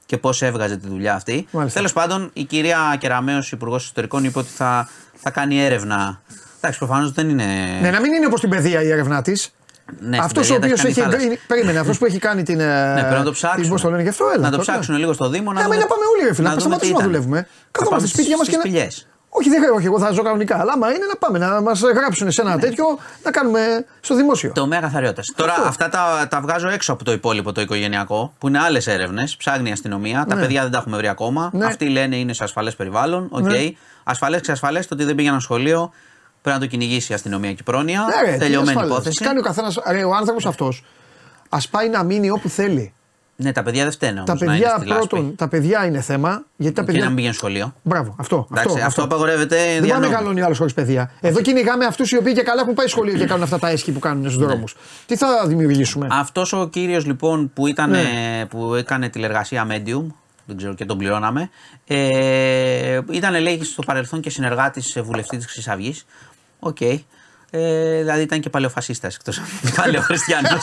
F: και πώς έβγαζε τη δουλειά αυτή.
A: Μάλιστα.
F: Τέλος πάντων, η κυρία Κεραμέο, υπουργός Εσωτερικών, είπε ότι θα, θα κάνει έρευνα. Εντάξει, προφανώς δεν είναι.
A: Ναι, να μην είναι όπως την παιδεία η έρευνά της.
F: Ναι,
A: αυτός
F: στην
A: ο
F: παιδεία
A: οποίος
F: τα έχει
A: έχει.
F: κάνει
A: εγκρίνει- Περίμενε, αυτός που έχει κάνει την. (laughs)
F: Ναι, πρέπει να το ψάξουν.
A: Πώς το λένε γι' αυτό, έλα.
F: Να το
A: τώρα.
F: ψάξουν λίγο στο Δήμο.
A: Ναι, μην να πάμε όλοι, ρε φίλε. Να
F: δούμε
A: σταματήσουμε
F: τι
A: να
F: ήταν.
A: δουλεύουμε.
F: Να
A: Καθόμαστε
F: πάμε
A: σπίτια μας
F: στις
A: και να.
F: σπηλιές.
A: Όχι, δεν όχι, εγώ θα ζω κανονικά. Αλλά άμα είναι να πάμε να μας γράψουν σε ένα τέτοιο να κάνουμε στο δημόσιο.
F: Τομέα καθαριότητα. Τώρα αυτά τα, τα βγάζω έξω από το υπόλοιπο το οικογενειακό, που είναι άλλες έρευνες. Ψάχνει η αστυνομία. Τα
A: Ναι.
F: παιδιά δεν τα έχουμε βρει ακόμα.
A: Ναι.
F: Αυτοί λένε είναι σε ασφαλές περιβάλλον. Οκ.
A: Ναι.
F: Ασφαλές, ξε ασφαλές το ότι δεν πήγε ένα σχολείο. Πρέπει να το κυνηγήσει η αστυνομία και η πρόνοια.
A: Ναι, ρε, τι
F: Τελειωμένη
A: ασφάλεια.
F: υπόθεση.
A: Κάνει ο καθένας. Ο άνθρωπος αυτός ας πάει να μείνει όπου θέλει.
F: Ναι, τα παιδιά δεν φταίνε.
A: Τα
F: όμως, να είναι
A: παιδιά,
F: στη λάσπη.
A: πρώτον, τα παιδιά είναι θέμα. Γιατί τα
F: Και να
A: παιδιά.
F: μην πηγαίνει σχολείο.
A: Μπράβο, αυτό.
F: Εντάξει, αυτό, απαγορεύεται.
A: Δεν πάει
F: διανόμου.
A: μεγαλώνει άλλος χωρίς παιδιά. Εδώ κυνηγάμε αυτούς οι οποίοι και καλά έχουν πάει σχολείο και κάνουν αυτά τα έσχη που κάνουν στους δρόμους. Τι θα δημιουργήσουμε;
F: Αυτός ο κύριος λοιπόν που, ήταν,
A: Ναι.
F: ε, που έκανε τηλεργασία Medium, δεν ξέρω και τον πληρώναμε, ε, ήταν λέει στο παρελθόν και συνεργάτης βουλευτή της Χρυσής Αυγής. Οκ. Ε, δηλαδή ήταν και παλαιοφασίστας εκτός από παλαιοχριστιανό. (laughs)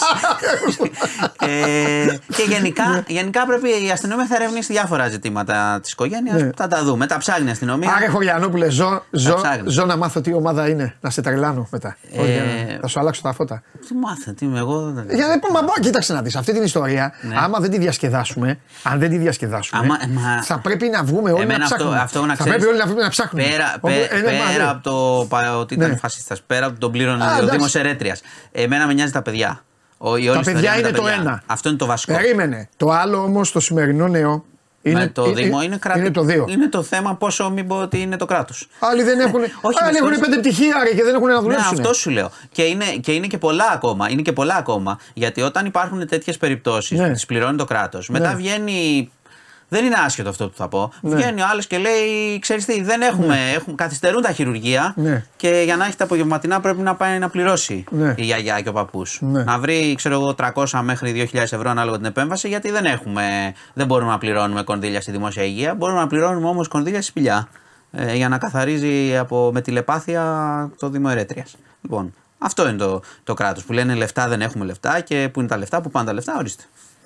F: ε, και γενικά, γενικά πρέπει η αστυνομία θα ερευνήσει διάφορα ζητήματα της οικογένειας.
A: Ναι.
F: Θα τα δούμε. Τα ψάχνει η αστυνομία.
A: Άρε Χωριανόπουλε, ζω, ζω,
F: ψάχνει.
A: ζω να μάθω τι ομάδα είναι. Να σε τρελάνω μετά.
F: Ε,
A: Όχι, να- θα σου αλλάξω τα φώτα.
F: Τι μάθε, τι είμαι εγώ. δεν-
A: Για να πούμε, μα, κοίταξε να δεις αυτή την ιστορία.
F: Ναι.
A: Άμα δεν τη διασκεδάσουμε, αν δεν τη διασκεδάσουμε,
F: Άμα- ε, μα-
A: θα πρέπει να βγούμε όλοι
F: Εμένα
A: να
F: αυτό,
A: ψάχνουμε.
F: αυτό να
A: θα
F: ξέρεις,
A: πρέπει όλοι να βγούμε να ψάχνουμε.
F: Πέρα,
A: Όπου-
F: πέ-
A: ε, ναι, μα,
F: πέρα
A: ναι.
F: από το πα- ότι ήταν
A: Ναι.
F: φασίστας, πέρα από τον πλήρωνε
A: Α,
F: ο
A: εντάξει.
F: Δήμος Ερέτριας. Εμένα με νοιάζει τα παιδιά. Ο, η όλη
A: Τα
F: ιστορία
A: παιδιά
F: με
A: είναι
F: τα
A: το
F: παιδιά.
A: ένα.
F: Αυτό είναι το βασικό.
A: Περίμενε. Το άλλο όμως το σημερινό νέο. Είναι,
F: με το
A: ε,
F: Δήμο
A: ε,
F: είναι κράτη.
A: Είναι το δύο.
F: Είναι το θέμα πόσο μην πω ότι είναι το κράτος.
A: Άλλοι δεν έχουν.
F: Όχι,
A: άλλοι
F: με
A: έχουν
F: συγχωρείς.
A: πέντε πτυχία ρε, και δεν έχουν να
F: Ναι,
A: δουλέψουν.
F: αυτό σου λέω. Και είναι, και είναι και πολλά ακόμα. Είναι και πολλά ακόμα. Γιατί όταν υπάρχουν τέτοιες περιπτώσεις
A: Ναι.
F: που τις πληρώνει το κράτος, μετά
A: Ναι.
F: βγαίνει. Δεν είναι άσχετο αυτό που θα πω.
A: Ναι.
F: Βγαίνει ο άλλος και λέει: Ξέρεις τι, δεν έχουμε. έχουμε καθυστερούν τα χειρουργεία
A: Ναι.
F: και για να έχει τα απογευματινά πρέπει να πάει να πληρώσει
A: Ναι.
F: η γιαγιά και ο παππούς.
A: Ναι.
F: Να βρει, ξέρω εγώ, 300 μέχρι 2.000 ευρώ ανάλογα την επέμβαση, γιατί δεν έχουμε. Δεν μπορούμε να πληρώνουμε κονδύλια στη δημόσια υγεία. Μπορούμε να πληρώνουμε όμως κονδύλια στη σπηλιά. Ε, για να καθαρίζει από, με τηλεπάθεια το Δήμο Ερέτριας. Λοιπόν, αυτό είναι το, το κράτος που λένε λεφτά δεν έχουμε λεφτά και πού είναι τα λεφτά, πού πάνε τα λεφτά, ορίστε.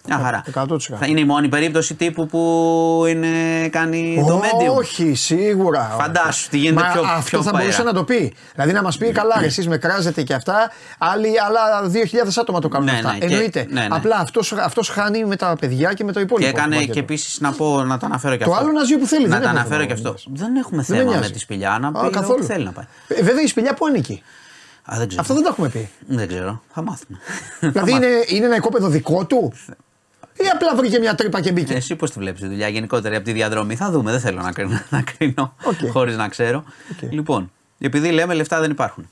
F: Μια χαρά.
A: 100%.
F: Θα είναι η μόνη περίπτωση τύπου που είναι, κάνει το medium.
A: Όχι, σίγουρα.
F: Φαντάσου, τι γίνεται
A: Μα
F: πιο-
A: Αυτό
F: πιο
A: θα
F: πέρα.
A: μπορούσε να το πει. Δηλαδή να μας πει, καλά, ρε, εσείς με κράζετε και αυτά. Άλλοι, άλλα 2.000 άτομα το κάνουν
F: Ναι,
A: αυτά.
F: ναι, και-
A: Εννοείται.
F: ναι, ναι.
A: Απλά αυτός αυτός χάνει με τα παιδιά και με το
F: Και
A: υπόλοιπο.
F: έκανε
A: κομμάτι
F: και
A: του.
F: επίσης να πω, να το αναφέρω και
A: Το
F: αυτό.
A: άλλο να ζει όπου θέλει,
F: Να
A: δεν
F: το
A: έχουμε
F: αναφέρω και
A: πρόβλημα.
F: αυτό. Δεν έχουμε
A: Δεν με
F: θέμα με
A: νοιάζει.
F: τη σπηλιά. Να
A: Α,
F: πει
A: καθόλου.
F: ό,τι θέλει να πάει.
A: Ε, Βέβαια η σπηλιά που ανήκει.
F: Α, δεν ξέρω.
A: Αυτό δεν το έχουμε πει.
F: Δεν ξέρω. Θα μάθουμε.
A: δηλαδή είναι, είναι ένα οικόπεδο δικό του; Ή απλά βρήκε μια τρύπα και μπήκε.
F: Εσύ πώς τη βλέπεις τη δουλειά γενικότερα από τη διαδρομή; Θα δούμε. Δεν θέλω να κρίνω, (laughs) να κρίνω
A: Οκ.
F: χωρίς να ξέρω.
A: Οκ.
F: Λοιπόν, επειδή λέμε λεφτά δεν υπάρχουν.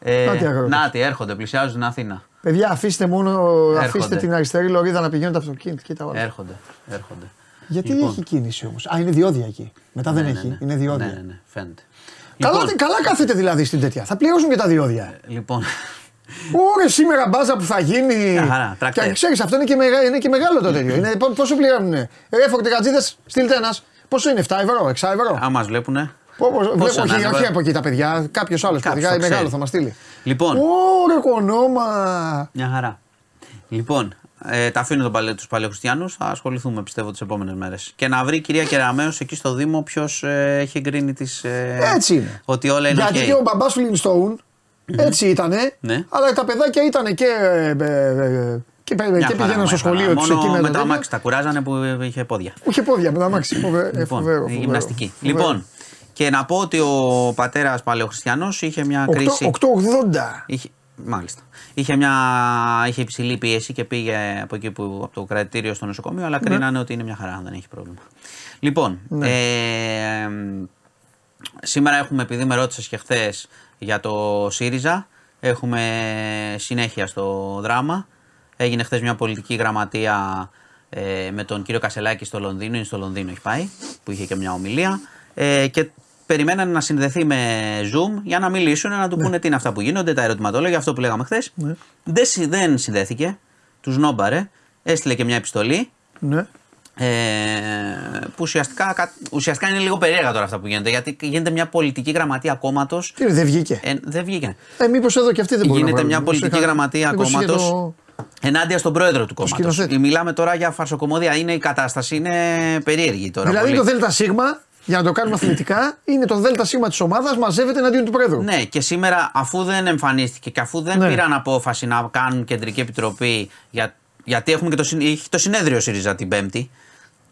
F: Ε,
A: Να τοι αγρότες.
F: νά τοι, έρχονται, πλησιάζουν την Αθήνα.
A: Παιδιά, αφήστε μόνο
F: Έρχονται.
A: αφήστε την αριστερή λωρίδα να πηγαίνουν τα αυτοκίνητα. Κοίτα όλα.
F: Έρχονται. έρχονται.
A: Γιατί
F: Λοιπόν.
A: έχει κίνηση όμως. Α, είναι διόδια εκεί. Μετά δεν
F: Ναι,
A: έχει.
F: ναι, ναι.
A: Είναι διόδια.
F: Ναι, ναι, ναι, φαίνεται.
A: Καλά,
F: Λοιπόν,
A: καλά κάθεται δηλαδή στην τέτοια. Θα πληρώσουν και τα διόδια.
F: λοιπόν,
A: Ωραία, σήμερα μπάζα που θα γίνει.
F: Μια χαρά, τρακτέρ.
A: και ξέρεις, αυτό είναι και, μεγα- είναι και μεγάλο το τέτοιο. είναι, πό- πόσο πληρώνουνε; Ρε, φορτηγατζίδε, στείλτε ένας. Πόσο είναι, 7 ευρώ, 6 ευρώ;
F: αν μας βλέπουνε.
A: Πω, πω, βλέπω,
F: Πόσο να
A: όχι,
F: είναι,
A: όχι
F: βα-
A: από εκεί τα παιδιά. Κάποιος άλλος
F: Κάποιος
A: παιδιά
F: το
A: μεγάλο
F: ξέρει.
A: θα μας στείλει.
F: Λοιπόν,
A: Ωραία, κονόμα.
F: μια χαρά. Λοιπόν, ε, τα αφήνω τον παλαι, τους παλαιοχριστιανούς, θα ασχοληθούμε πιστεύω τις επόμενες μέρες. Και να βρει η κυρία Κεραμέως εκεί στο Δήμο ποιος ε, έχει εγκρίνει τις... ε,
A: Έτσι είναι.
F: Ότι όλα είναι
A: Γιατί
F: ok.
A: και ο μπαμπάς Φλινστόουν έτσι ήτανε.
F: Ναι.
A: Αλλά τα παιδάκια ήταν και. ε, ε, ε, και, πε-
F: Μια
A: και
F: χαρά,
A: πήγαιναν
F: μια
A: στο
F: χαρά.
A: σχολείο τους εκεί
F: Μόνο
A: με
F: με
A: το
F: το
A: τέτοιο.
F: αμάξι τα κουράζανε που είχε πόδια.
A: Είχε πόδια με το αμάξι. Φοβε- ε,
F: Λοιπόν,
A: φοβερό,
F: η
A: φοβερό,
F: γυμναστική.
A: φοβερό.
F: Λοιπόν, και να πω ότι ο πατέρας παλαιοχριστιανός είχε μια
A: Οκτώ-
F: κρίση...
A: 880.
F: Είχε, μάλιστα. Είχε, μια, είχε υψηλή πίεση και πήγε από εκεί που, από το κρατήριο στο νοσοκομείο,
A: Ναι.
F: αλλά κρίνανε ότι είναι μια χαρά, δεν έχει πρόβλημα. Λοιπόν,
A: Ναι.
F: ε, σήμερα έχουμε, επειδή με ρώτησες και χθες για το ΣΥΡΙΖΑ, έχουμε συνέχεια στο δράμα. Έγινε χθες μια πολιτική γραμματεία ε, με τον κύριο Κασελάκη στο Λονδίνο, είναι στο Λονδίνο έχει πάει, που είχε και μια ομιλία. Ε, και περιμένανε να συνδεθεί με Zoom για να μιλήσουν, να του πούνε τι είναι αυτά που γίνονται, τα ερωτηματολόγια, αυτό που λέγαμε χθες. Δεν, συ- δεν συνδέθηκε, τους νόμπαρε, έστειλε και μια επιστολή.
A: Ναι.
F: Ε, που ουσιαστικά, κα- ουσιαστικά είναι λίγο περίεργα τώρα αυτά που γίνεται. Γιατί γίνεται μια πολιτική γραμματεία κόμματος.
A: Τι είναι, δεν βγήκε;
F: Ε, δεν βγήκε.
A: Ε, μήπως εδώ και αυτή δεν μπορεί
F: Γίνεται
A: να
F: μια
A: βγάλει.
F: πολιτική
A: Μήπως
F: γραμματεία
A: μήπως είχε
F: κόμματος
A: το-
F: ενάντια στον πρόεδρο του κόμματος.
A: σκηνοθέτη.
F: Μιλάμε τώρα για φαρσοκομωδία. Είναι η κατάσταση, είναι περίεργη τώρα.
A: Δηλαδή
F: πολύ.
A: το ΔΣ, για να το κάνουμε αθλητικά, είναι το ΔΣ της ομάδας μαζεύεται εναντίον του Πρόεδρου.
F: Ναι, και σήμερα αφού δεν εμφανίστηκε και αφού δεν
A: Ναι.
F: πήραν απόφαση να κάνουν κεντρική επιτροπή. Για, γιατί έχουμε και το, συν- έχει το συνέδριο ΣΥΡΙΖΑ την Πέμπτη.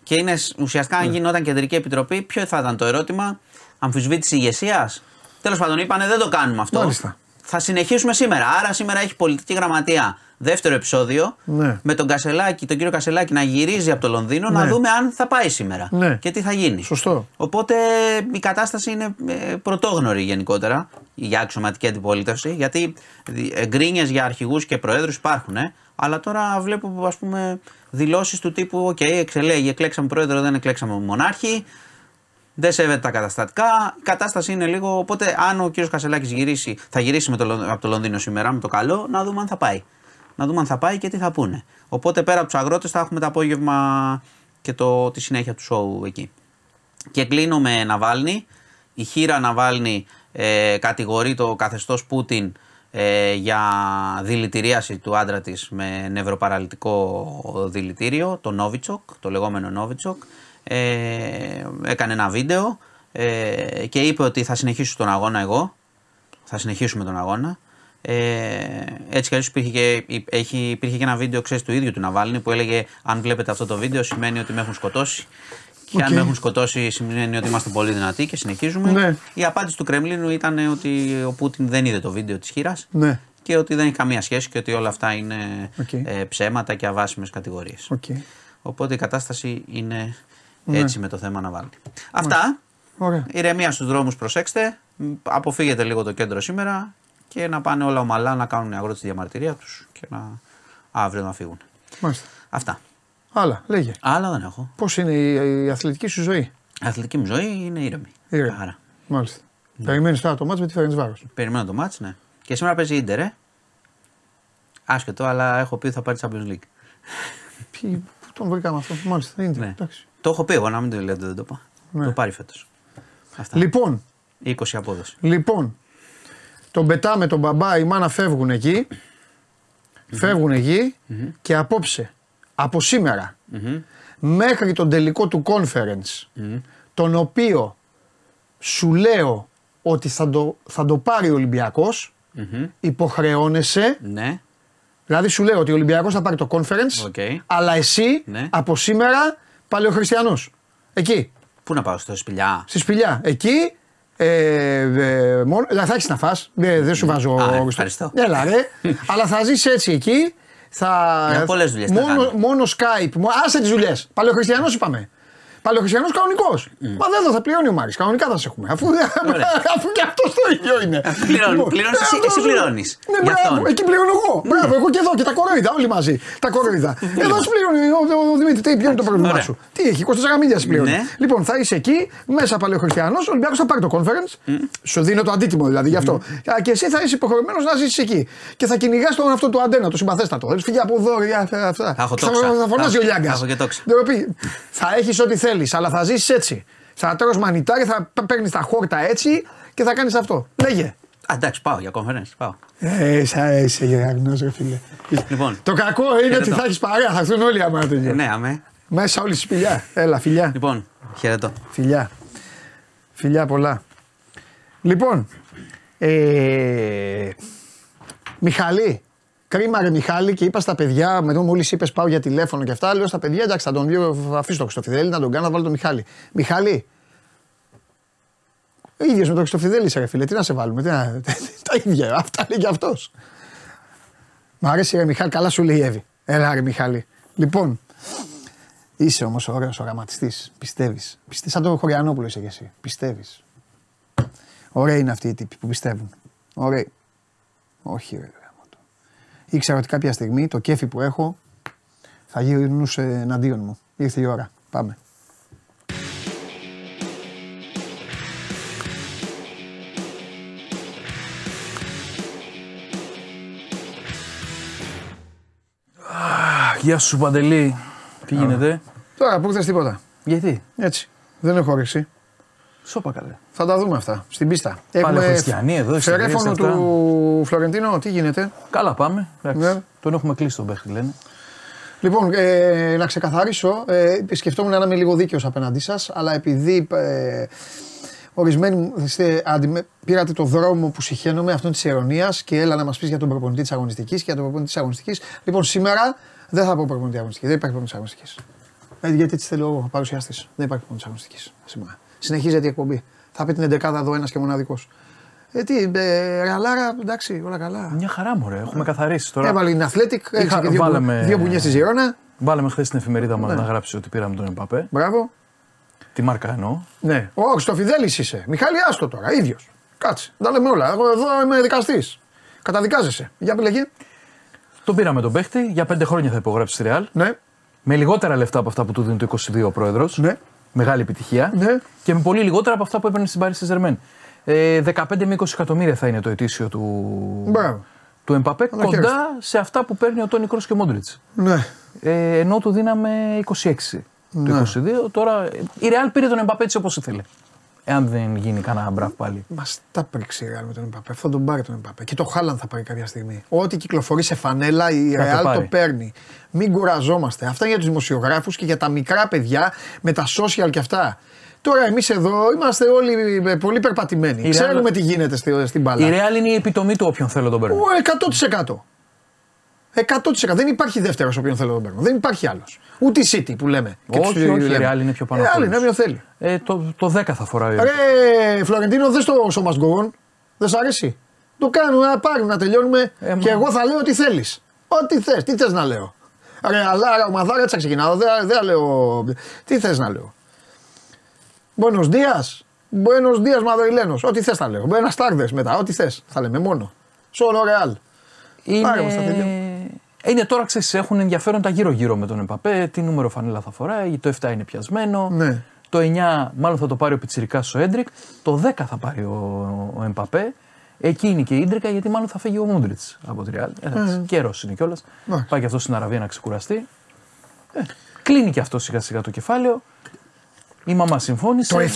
F: Και είναι σ- ουσιαστικά
A: Ναι.
F: αν γινόταν κεντρική επιτροπή, ποιο θα ήταν το ερώτημα, αμφισβήτηση ηγεσίας; Τέλος πάντων, είπανε δεν το κάνουμε αυτό.
A: Μάλιστα.
F: Θα συνεχίσουμε σήμερα. Άρα σήμερα έχει πολιτική γραμματεία δεύτερο επεισόδιο
A: Ναι.
F: με τον Κασελάκη, τον κύριο Κασελάκη να γυρίζει από το Λονδίνο να
A: Ναι.
F: δούμε αν θα πάει σήμερα
A: Ναι.
F: και τι θα γίνει.
A: Σωστό.
F: Οπότε η κατάσταση είναι ε, πρωτόγνωρη γενικότερα για αξιωματική αντιπολίτευση. Γιατί γκρίνιε για αρχηγούς και προέδρους υπάρχουν. Ε, Αλλά τώρα βλέπω ας πούμε δηλώσεις του τύπου: Οκ, εξελέγει, εκλέξαμε πρόεδρο, δεν εκλέξαμε μονάρχη. Δεν σέβεται τα καταστατικά. Η κατάσταση είναι λίγο. Οπότε, αν ο κύριος Κασελάκης γυρίσει, θα γυρίσει με το, Λον- από το Λονδίνο σήμερα με το καλό, να δούμε αν θα πάει. Να δούμε αν θα πάει και τι θα πούνε. Οπότε, πέρα από τους αγρότες, θα έχουμε το απόγευμα και το, τη συνέχεια του σοου εκεί. Και κλείνω με Ναβάλνη. Η χείρα Ναβάλνη ε, κατηγορεί το καθεστώς Πούτιν ε, για δηλητηρίαση του άντρα της με νευροπαραλυτικό δηλητήριο, το Νόβιτσοκ, το λεγόμενο Νόβιτσοκ. Ε, έκανε ένα βίντεο ε, και είπε ότι θα συνεχίσω τον αγώνα εγώ. Θα συνεχίσουμε τον αγώνα. Ε, έτσι κι αλλιώς υπήρχε και, έχει, υπήρχε και ένα βίντεο ξέρεις, του ίδιου του Ναβάλνι που έλεγε αν βλέπετε αυτό το βίντεο σημαίνει ότι με έχουν σκοτώσει και αν
A: Οκ.
F: με έχουν σκοτώσει σημαίνει ότι είμαστε πολύ δυνατοί και συνεχίζουμε.
A: Ναι.
F: Η απάντηση του Κρεμλίνου ήταν ότι ο Πούτιν δεν είδε το βίντεο της χείρας
A: Ναι.
F: και ότι δεν έχει καμία σχέση και ότι όλα αυτά είναι
A: Οκ.
F: ε, ψέματα και αβάσιμες κατηγορίες.
A: Οκ.
F: Οπότε η κατάσταση είναι
A: Ναι.
F: έτσι με το θέμα Ναβάλνι. Αυτά.
A: Ωραία.
F: Ηρεμία στους δρόμους προσέξτε. Μ, Αποφύγετε λίγο το κέντρο σήμερα και να πάνε όλα ομαλά να κάνουν οι αγρότες τη διαμαρτυρία τους και να αύριο να φύγουν.
A: Μάλιστα.
F: Αυτά.
A: Άλλα, λέγε.
F: Άλλα δεν έχω.
A: Πώς είναι η, η αθλητική σου ζωή;
F: Η αθλητική μου ζωή είναι ήρεμη.
A: Ήρεμη.
F: Άρα.
A: Μάλιστα.
F: Ναι.
A: Περιμένεις τώρα το μάτς με τη φέρνεις βάρος;
F: Περιμένω το μάτς, ναι. Και σήμερα παίζει Ίντερ, ε. Άσχετο, αλλά έχω πει ότι θα πάρει Champions League.
A: Ποιοι πού τον βρήκαμε αυτό; Μάλιστα. Είναι.
F: Ναι.
A: Εντάξει.
F: Το έχω πει εγώ, να μην το λέτε, δεν το είπα.
A: Ναι.
F: Το πάρει φέτος. Αυτά.
A: Λοιπόν,
F: 20 απόδοση.
A: λοιπόν, τον πετάμε τον μπαμπά, η μάνα φεύγουν εκεί. Φεύγουν εκεί και απόψε, από σήμερα, μέχρι τον τελικό του conference, τον οποίο σου λέω ότι θα το, θα το πάρει ο Ολυμπιακός, υποχρεώνεσαι,
F: Ναι.
A: δηλαδή σου λέω ότι ο Ολυμπιακός θα πάρει το conference,
F: OK.
A: αλλά εσύ
F: Ναι.
A: από σήμερα παλαιοχριστιανός. Εκεί,
F: Πού να πάω στο σπηλιά;
A: στη σπηλιά. Εκεί, ε, ε, μόνο, δηλαδή θα έχεις να φας, δεν, δεν σου βάζω
F: Α,
A: όριστο.
F: ευχαριστώ.
A: Έλα ρε, (laughs) αλλά θα ζεις έτσι εκεί. Θα,
F: Για πολλές δουλειές θα
A: μόνο,
F: κάνω.
A: μόνο Skype, μο- άσε τις δουλειές. Παλαιοχριστιανός είπαμε. Παλαιοχριστιανό κανονικός. Μα δεν θα πληρώνει ο Μάρης. Κανονικά θα σε έχουμε. Αφού, (laughs)
F: Ωραία.
A: αφού και αυτό το ίδιο είναι.
F: πληρώνει-
A: Λοιπόν,
F: πληρώνεις
A: ε,
F: εσύ-
A: αυτός-
F: εσύ πληρώνεις
A: Ναι,
F: για
A: μπράβο.
F: αυτόν.
A: Εκεί πληρώνω εγώ. Μπράβο, εγώ και εδώ και τα κοροϊδά. Όλοι μαζί. Τα κοροϊδά. (laughs) Εδώ σου πληρώνει ο, ο, ο Δημήτρη. Τι ποιο είναι το πρόβλημά
F: Ωραία.
A: σου. Τι έχει, 24 μίλια σου πληρώνει.
F: Ναι.
A: Λοιπόν, θα είσαι εκεί, μέσα παλαιοχριστιανό. Ο Ολυμπιακός θα πάρει το conference. Σου δίνω το αντίτιμο δηλαδή γι' αυτό. Α, Και εσύ θα είσαι υποχρεωμένος να ζήσεις εκεί. Και θα κυνηγάς τον αυτό το αντένα, το συμπαθέστατο. Θα φύγει από εδώ, για αυτά. αυτά.
F: Θα έχω
A: Θα-
F: τόξα.
A: Θα φωνάζει
F: Θα-
A: ο Λιάγκας.
F: θα έχω και τόξα.
A: Θα έχεις ό,τι θέλει, αλλά θα ζήσεις έτσι. Θα τρως μανιτάρι, θα παίρνεις τα χόρτα έτσι και θα κάνεις αυτό. Λέγε.
F: Α, εντάξει, πάω για conference. Πάω.
A: Ε, σα είσαι γεραγνός ρε φίλε.
F: Λοιπόν.
A: Το κακό είναι ότι
F: Χαιρετώ.
A: θα έχεις παρέα, θα έρθουν όλοι άμα
F: Ε,
A: τελειώσει.
F: ναι, αμέ.
A: Μέσα όλη στη σπηλιά. Έλα, φιλιά.
F: Λοιπόν, χαιρετώ.
A: Φιλιά. Φιλιά πολλά. Λοιπόν, ε, Μιχαλή, κρίμα ρε Μιχάλη και είπα στα παιδιά, με το μόλις είπες πάω για τηλέφωνο και αυτά, λέω στα παιδιά, εντάξει θα τον βγει, θα αφήσω το Χριστοφιδέλη να τον κάνω, να βάλω τον Μιχάλη. Μιχάλη, ο ίδιος με τον Χριστοφιδέλη είσαι ρε φίλε, τι να σε βάλουμε, τι να, (laughs) τα ίδια, αυτά λέει και αυτός. Μ' αρέσει ρε Μιχάλη, καλά σου λέει η Εύη. Έλα ρε Μιχάλη. Λοιπόν, Είσαι όμως ωραίος οραματιστής. Πιστεύεις. Πιστεύει σαν τον Χωριανόπουλο είσαι και εσύ. Πιστεύεις. Ωραίοι είναι αυτοί οι τύποι που πιστεύουν. Ωραίοι. Όχι, ρε γάμο το. Ήξερα ότι κάποια στιγμή το κέφι που έχω θα γυρνούσε εναντίον μου. Ήρθε η ώρα. Πάμε.
G: Γεια σου Παντελή. Τι γίνεται;
A: Τώρα που ήρθες τίποτα.
G: Γιατί;
A: Έτσι. Δεν έχω όρεξη.
G: Σώπα καλέ.
A: Θα τα δούμε αυτά στην πίστα.
G: χριστιανοί εδώ, ιστορίες
A: Φερέφωνο
G: αυτά.
A: του Φλωρεντίνο, τι γίνεται;
G: Καλά πάμε. Εντάξει.
A: Ναι.
G: Τον έχουμε κλείσει τον παίχτη λένε.
A: Λοιπόν, ε, να ξεκαθαρίσω, ε, σκεφτόμουν να είμαι λίγο δίκαιος απέναντί σας, αλλά επειδή ε, ορισμένοι μου, είστε, αντιμε- πήρατε το δρόμο που συχαίνομαι αυτόν της ειρωνία και έλα να μας πεις για τον προπονητή της αγωνιστικής και για τον προπονητή της αγωνιστικής. Λοιπόν, σήμερα δεν θα πω προπονητή αγωνιστικής. Δεν υπάρχει προπονητής αγωνιστικής. Ε, γιατί έτσι θέλω εγώ παρουσιαστή. Δεν υπάρχει προπονητής αγωνιστικής σήμερα. Συνεχίζεται η εκπομπή. Θα πει την 11 εδώ ένας και μοναδικός. Ε, τι, ε, ρεαλάρα, εντάξει, όλα καλά.
G: Μια χαρά μου, Έχουμε καθαρίσει τώρα.
A: Έβαλε την Athletic, έχει
G: Είχα-
A: και δύο,
G: βάλαμε-
A: δύο μπουνιές στη Ζηρώνα.
G: Βάλαμε χθες στην εφημερίδα μας
A: Ναι.
G: να γράψει ότι πήραμε τον Εμπαπέ.
A: Μπράβο.
G: Τη μάρκα εννοώ.
A: Ναι. Ο Χριστοφιδέλη είσαι. Μιχάλη, άστο τώρα, ίδιος. Κάτσε. Τα λέμε όλα. Εγώ εδώ είμαι δικαστής. Καταδικάζεσαι. Για λέγε.
G: Τον πήραμε τον παίχτη, για πέντε χρόνια θα υπογράψει στη Real.
A: Ναι,
G: Με λιγότερα λεφτά από αυτά που του δίνει το 22 ο πρόεδρος.
A: ναι.
G: Μεγάλη επιτυχία.
A: Ναι.
G: Και με πολύ λιγότερα από αυτά που έπαιρνε στην Paris Saint-Germain. Ε, 15 με 20 εκατομμύρια θα είναι το ετήσιο του,
A: Μπράβο.
G: του Εμπαπέ,
A: το
G: κοντά
A: χαίρεσαι.
G: σε αυτά που παίρνει ο Τόνι Κρός και ο Μόντριτ.
A: Ναι.
G: Ε, ενώ του δίναμε 26
A: Ναι.
G: το 22. Τώρα η Real πήρε τον Εμπαπέ έτσι όπως ήθελε. Εάν δεν γίνει κανένα μπραφ πάλι.
A: Μα τα πρίξει η Real με τον Εμπαπέ. Θα τον πάρει τον Εμπαπέ. Και το Χάλαν θα πάρει κάποια στιγμή. Ό,τι κυκλοφορεί σε φανέλα η
G: Θα το
A: Real το,
G: πάρει.
A: παίρνει. Μην κουραζόμαστε. Αυτά είναι για τους δημοσιογράφους και για τα μικρά παιδιά με τα social και αυτά. Τώρα εμείς εδώ είμαστε όλοι ε, πολύ περπατημένοι.
G: Η Real-
A: Ξέρουμε τι γίνεται στη- στην μπάλα.
G: Η Real είναι η επιτομή του όποιον θέλω τον παίρνω.
A: Ο, 100%. 100%. Δεν υπάρχει δεύτερος όποιον θέλω να τον παίρνω. Δεν υπάρχει άλλος. Ούτε η City που λέμε. Και
G: Όχι,
A: τους
G: όχι, η
A: λέμε.
G: Real είναι πιο πάνω
A: Ε,
G: από
A: άλλη,
G: όλους.
A: είναι όποιον θέλει.
G: Ε, το, το 10 θα φοράει.
A: Ρε Φλωρεντίνο, δεν το So Must Go On. Δεν σ' αρέσει. Το κάνουμε να πάρουμε να τελειώνουμε
G: Ε,
A: και
G: μα-
A: εγώ θα λέω τι θέλεις. Ό,τι θες, τι θες να λέω. Ρε, αλλά ρε, ομαδάρα έτσι θα ξεκινάω. Δεν δεν λέω. Τι θες να λέω. Μπόνος Δία. Μπόνος Δία Μαδριλένο. Ό,τι θες θα λέω. Μπένα Στάρδε μετά. Ό,τι θες. Θα λέμε μόνο. Σόλο Ρεάλ. Πάρε μας τα τελειώ.
G: Είναι... είναι τώρα ξέρεις, έχουν ενδιαφέρον τα γύρω-γύρω με τον Εμπαπέ. Τι νούμερο φανέλα θα φοράει, το 7 είναι πιασμένο.
A: Ναι.
G: Το 9 μάλλον θα το πάρει ο Πιτσυρικά ο Έντρικ. Το 10 θα πάρει ο, ο Εμπαπέ. Εκεί είναι και η ίντρικα γιατί μάλλον θα φύγει ο Μούντριτς από τη Real. Ε, Καιρός είναι κιόλας.
A: Εντάξει.
G: Πάει και αυτός στην Αραβία να ξεκουραστεί. Ε, κλείνει και αυτός σιγά σιγά το κεφάλαιο. Η μαμά συμφώνησε.
A: Το 7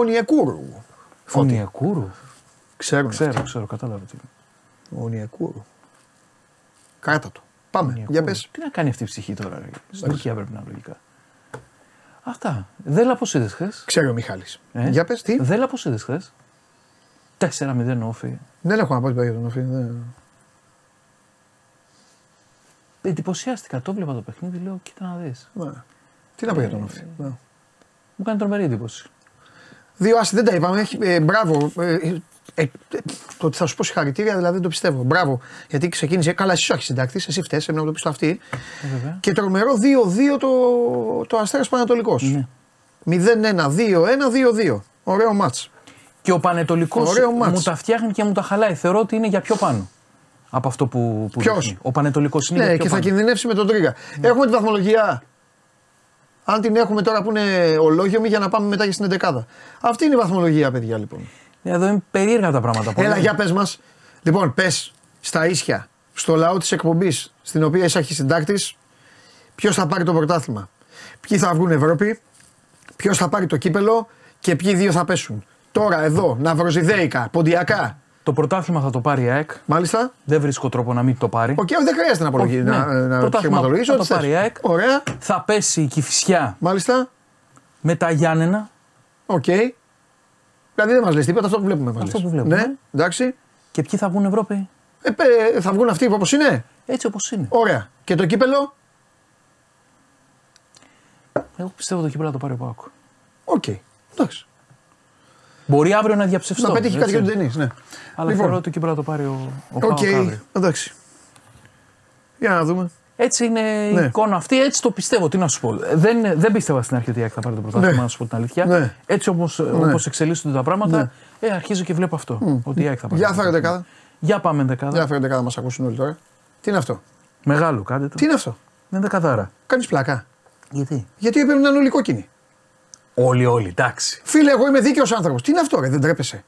A: ο Νιεκούρου.
G: Ο Νιακούρου.
A: Ξέρουν.
G: Ξέρω, ξέρω, κατάλαβα τι. είναι.
A: Ο Νιεκούρου. Κράτα το. Πάμε.
G: Νιακούρου.
A: Για πες.
G: Τι να κάνει αυτή η ψυχή τώρα, ρε. Στην Τουρκία πρέπει να είναι λογικά. Αυτά. Δέλα πώς είδες χθες;
A: Ξέρει ο Μιχάλης.
G: Ε;
A: Για πες τι;
G: Δέλα πώς είδες χθες; 4-0 όφη.
A: Δεν έχω να πω τίποτα για τον Οφή. Δεν...
G: Εντυπωσιάστηκα, το βλέπα το παιχνίδι, λέω κοίτα να δεις.
A: Ναι. Τι να πω για τον Οφή. Ναι.
G: Μου κάνει τρομερή εντύπωση.
A: Δύο άσοι δεν τα είπαμε. Έχει, ε, μπράβο. Ε, ε, ε, το ότι θα σου πω συγχαρητήρια δηλαδή δεν το πιστεύω. Μπράβο. Γιατί ξεκίνησε. Καλά, εσύ όχι συντάκτη, εσύ φταίει, έπρεπε να το πει το αυτή.
G: Ε, βέβαια.
A: Και τρομερό 2-2 το, το Αστέρας Πανατολικό.
G: Ναι.
A: 0-1-2-1-2-2. Ωραίο μάτς.
G: Και ο Πανετολικός
A: Ωραίο μάτς.
G: μου τα φτιάχνει και μου τα χαλάει. Θεωρώ ότι είναι για πιο πάνω από αυτό που, που
A: Ποιος;
G: δείχνει. Ο Πανετολικός είναι
A: Ναι,
G: για
A: και
G: πιο
A: θα
G: πάνω.
A: κινδυνεύσει με τον Τρίγκα. Έχουμε τη βαθμολογία. Αν την έχουμε τώρα που είναι ολόγιομη για να πάμε μετά και στην 11. Αυτή είναι η βαθμολογία, παιδιά λοιπόν.
G: Εδώ είναι περίεργα τα πράγματα.
A: Έλα,
G: πολύ.
A: για πες μας. Λοιπόν, πες στα ίσια, στο λαό της εκπομπής, στην οποία είσαι αρχισυντάκτη, ποιος θα πάρει το πρωτάθλημα. Ποιοι θα βγουν Ευρώπη, ποιος θα πάρει το κύπελο και ποιοι δύο θα πέσουν. Τώρα, εδώ, Ναυροζιδέικα, Ποντιακά.
G: Το πρωτάθλημα θα το πάρει η ΑΕΚ.
A: Μάλιστα.
G: Δεν βρίσκω τρόπο να μην το πάρει.
A: Οκ, δεν χρειάζεται να, απολογεί,
G: Όχι,
A: να,
G: ναι.
A: να
G: Πρωτάθλημα
A: επιχειρηματολογείς,
G: θα
A: ό,τι
G: το
A: θες.
G: πάρει η ΑΕΚ.
A: Ωραία.
G: Θα πέσει η Κηφισιά
A: Μάλιστα.
G: με τα Γιάννενα.
A: Οκ. Δηλαδή δεν μας λες τίποτα, αυτό που βλέπουμε. Μας
G: Αυτό
A: λες.
G: που βλέπουμε.
A: Ναι, εντάξει.
G: Και ποιοι θα βγουν Ευρώπη;
A: Ε, πε- θα βγουν αυτοί όπως είναι;
G: Έτσι όπως είναι.
A: Ωραία. Και το κύπελο;
G: Εγώ πιστεύω το κύπελο θα το πάρει ο ΠΑΟΚ.
A: Οκ. Εντάξει.
G: Μπορεί αύριο να διαψευστώ.
A: Να πετύχει κάτι
G: έτσι.
A: για τον ταινί. Ναι.
G: Αλλά
A: Λοιπόν.
G: θεωρώ ότι το κύπελο θα το πάρει ο, ο
A: Οκ.
G: ΠΑΟΚ αύριο.
A: Εντάξει. Για να δούμε.
G: Έτσι είναι
A: Ναι.
G: η εικόνα αυτή, έτσι το πιστεύω. Τι να σου πω. Δεν, δεν πίστευα στην αρχή ότι η ΑΕΚ θα πάρει το πρωτάθλημα,
A: Ναι.
G: να σου πω την αλήθεια.
A: Ναι.
G: Έτσι όπως όπως εξελίσσονται τα πράγματα,
A: Ναι.
G: ε, αρχίζω και βλέπω αυτό. Ότι η ΑΕΚ θα πάρει.
A: Για
G: το
A: φέρε
G: πρωτάθλημα.
A: δεκάδα.
G: Για πάμε δεκάδα.
A: Για φέρε δεκάδα, μας ακούσουν όλοι τώρα. Τι είναι αυτό;
G: Μεγάλο, κάντε το.
A: Τι είναι αυτό;
G: Είναι δεκαδάρα.
A: Κάνεις πλάκα.
G: Γιατί;
A: Γιατί έπρεπε να είναι όλοι κόκκινοι.
G: Όλοι, όλοι, εντάξει.
A: Φίλε, εγώ είμαι δίκαιος άνθρωπος. Τι είναι αυτό, ρε, δεν τρέπεσαι.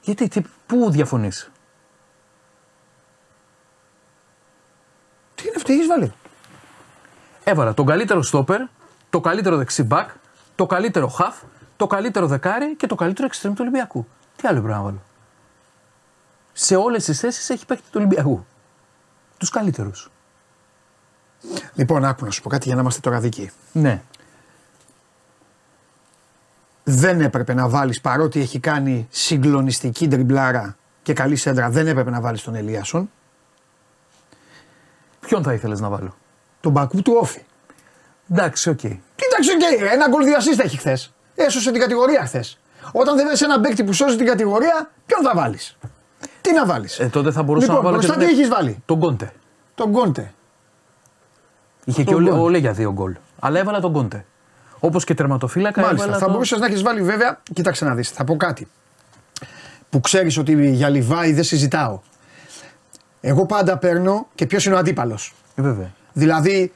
G: Γιατί, τι, πού διαφωνείς;
A: Τι είναι αυτό, έχει βάλει.
G: Έβαλα τον καλύτερο στόπερ, το καλύτερο δεξί μπακ, το καλύτερο χαφ, το καλύτερο δεκάρι και το καλύτερο εξτρέμ του Ολυμπιακού. Τι άλλο πρέπει να βάλω; Σε όλες τις θέσεις έχει παίκτη του Ολυμπιακού. Τους καλύτερους.
A: Λοιπόν, άκου να σου πω κάτι για να είμαστε τώρα δίκαιοι.
G: Ναι.
A: Δεν έπρεπε να βάλεις παρότι έχει κάνει συγκλονιστική τριμπλάρα και καλή σέντρα, δεν έπρεπε να βάλεις τον Ελίασον.
G: Ποιον θα ήθελες να βάλω;
A: Τον Μπακού του ΟΦΗ.
G: Εντάξει, οκ.
A: Κοίταξε και ένα γκολ δύο ασίστ έχει χθες. Έσωσε την κατηγορία χθες. Όταν δεν βρει έναν παίκτη που σώζει την κατηγορία, ποιον θα βάλεις; Τι να βάλεις;
G: Ε, τότε θα μπορούσα
A: λοιπόν,
G: να βάλω
A: μπροστά
G: και
A: τι
G: τον-
A: έχεις βάλει;
G: Τον Κόντε.
A: Τον Κόντε.
G: Είχε
A: Τον
G: και ο,
A: γκολ.
G: ο Λέ για δύο γκολ. Αλλά έβαλα τον Κόντε. Όπως και τερματοφύλακα
A: Μάλιστα.
G: έβαλα
A: Θα
G: τον...
A: μπορούσες να έχεις βάλει βέβαια. Κοίταξε να δεις. Θα πω κάτι. Που ξέρεις ότι για Λιβάι δεν συζητάω. Εγώ πάντα παίρνω και ποιος είναι ο αντίπαλος.
G: Ε, βέβαια.
A: Δηλαδή,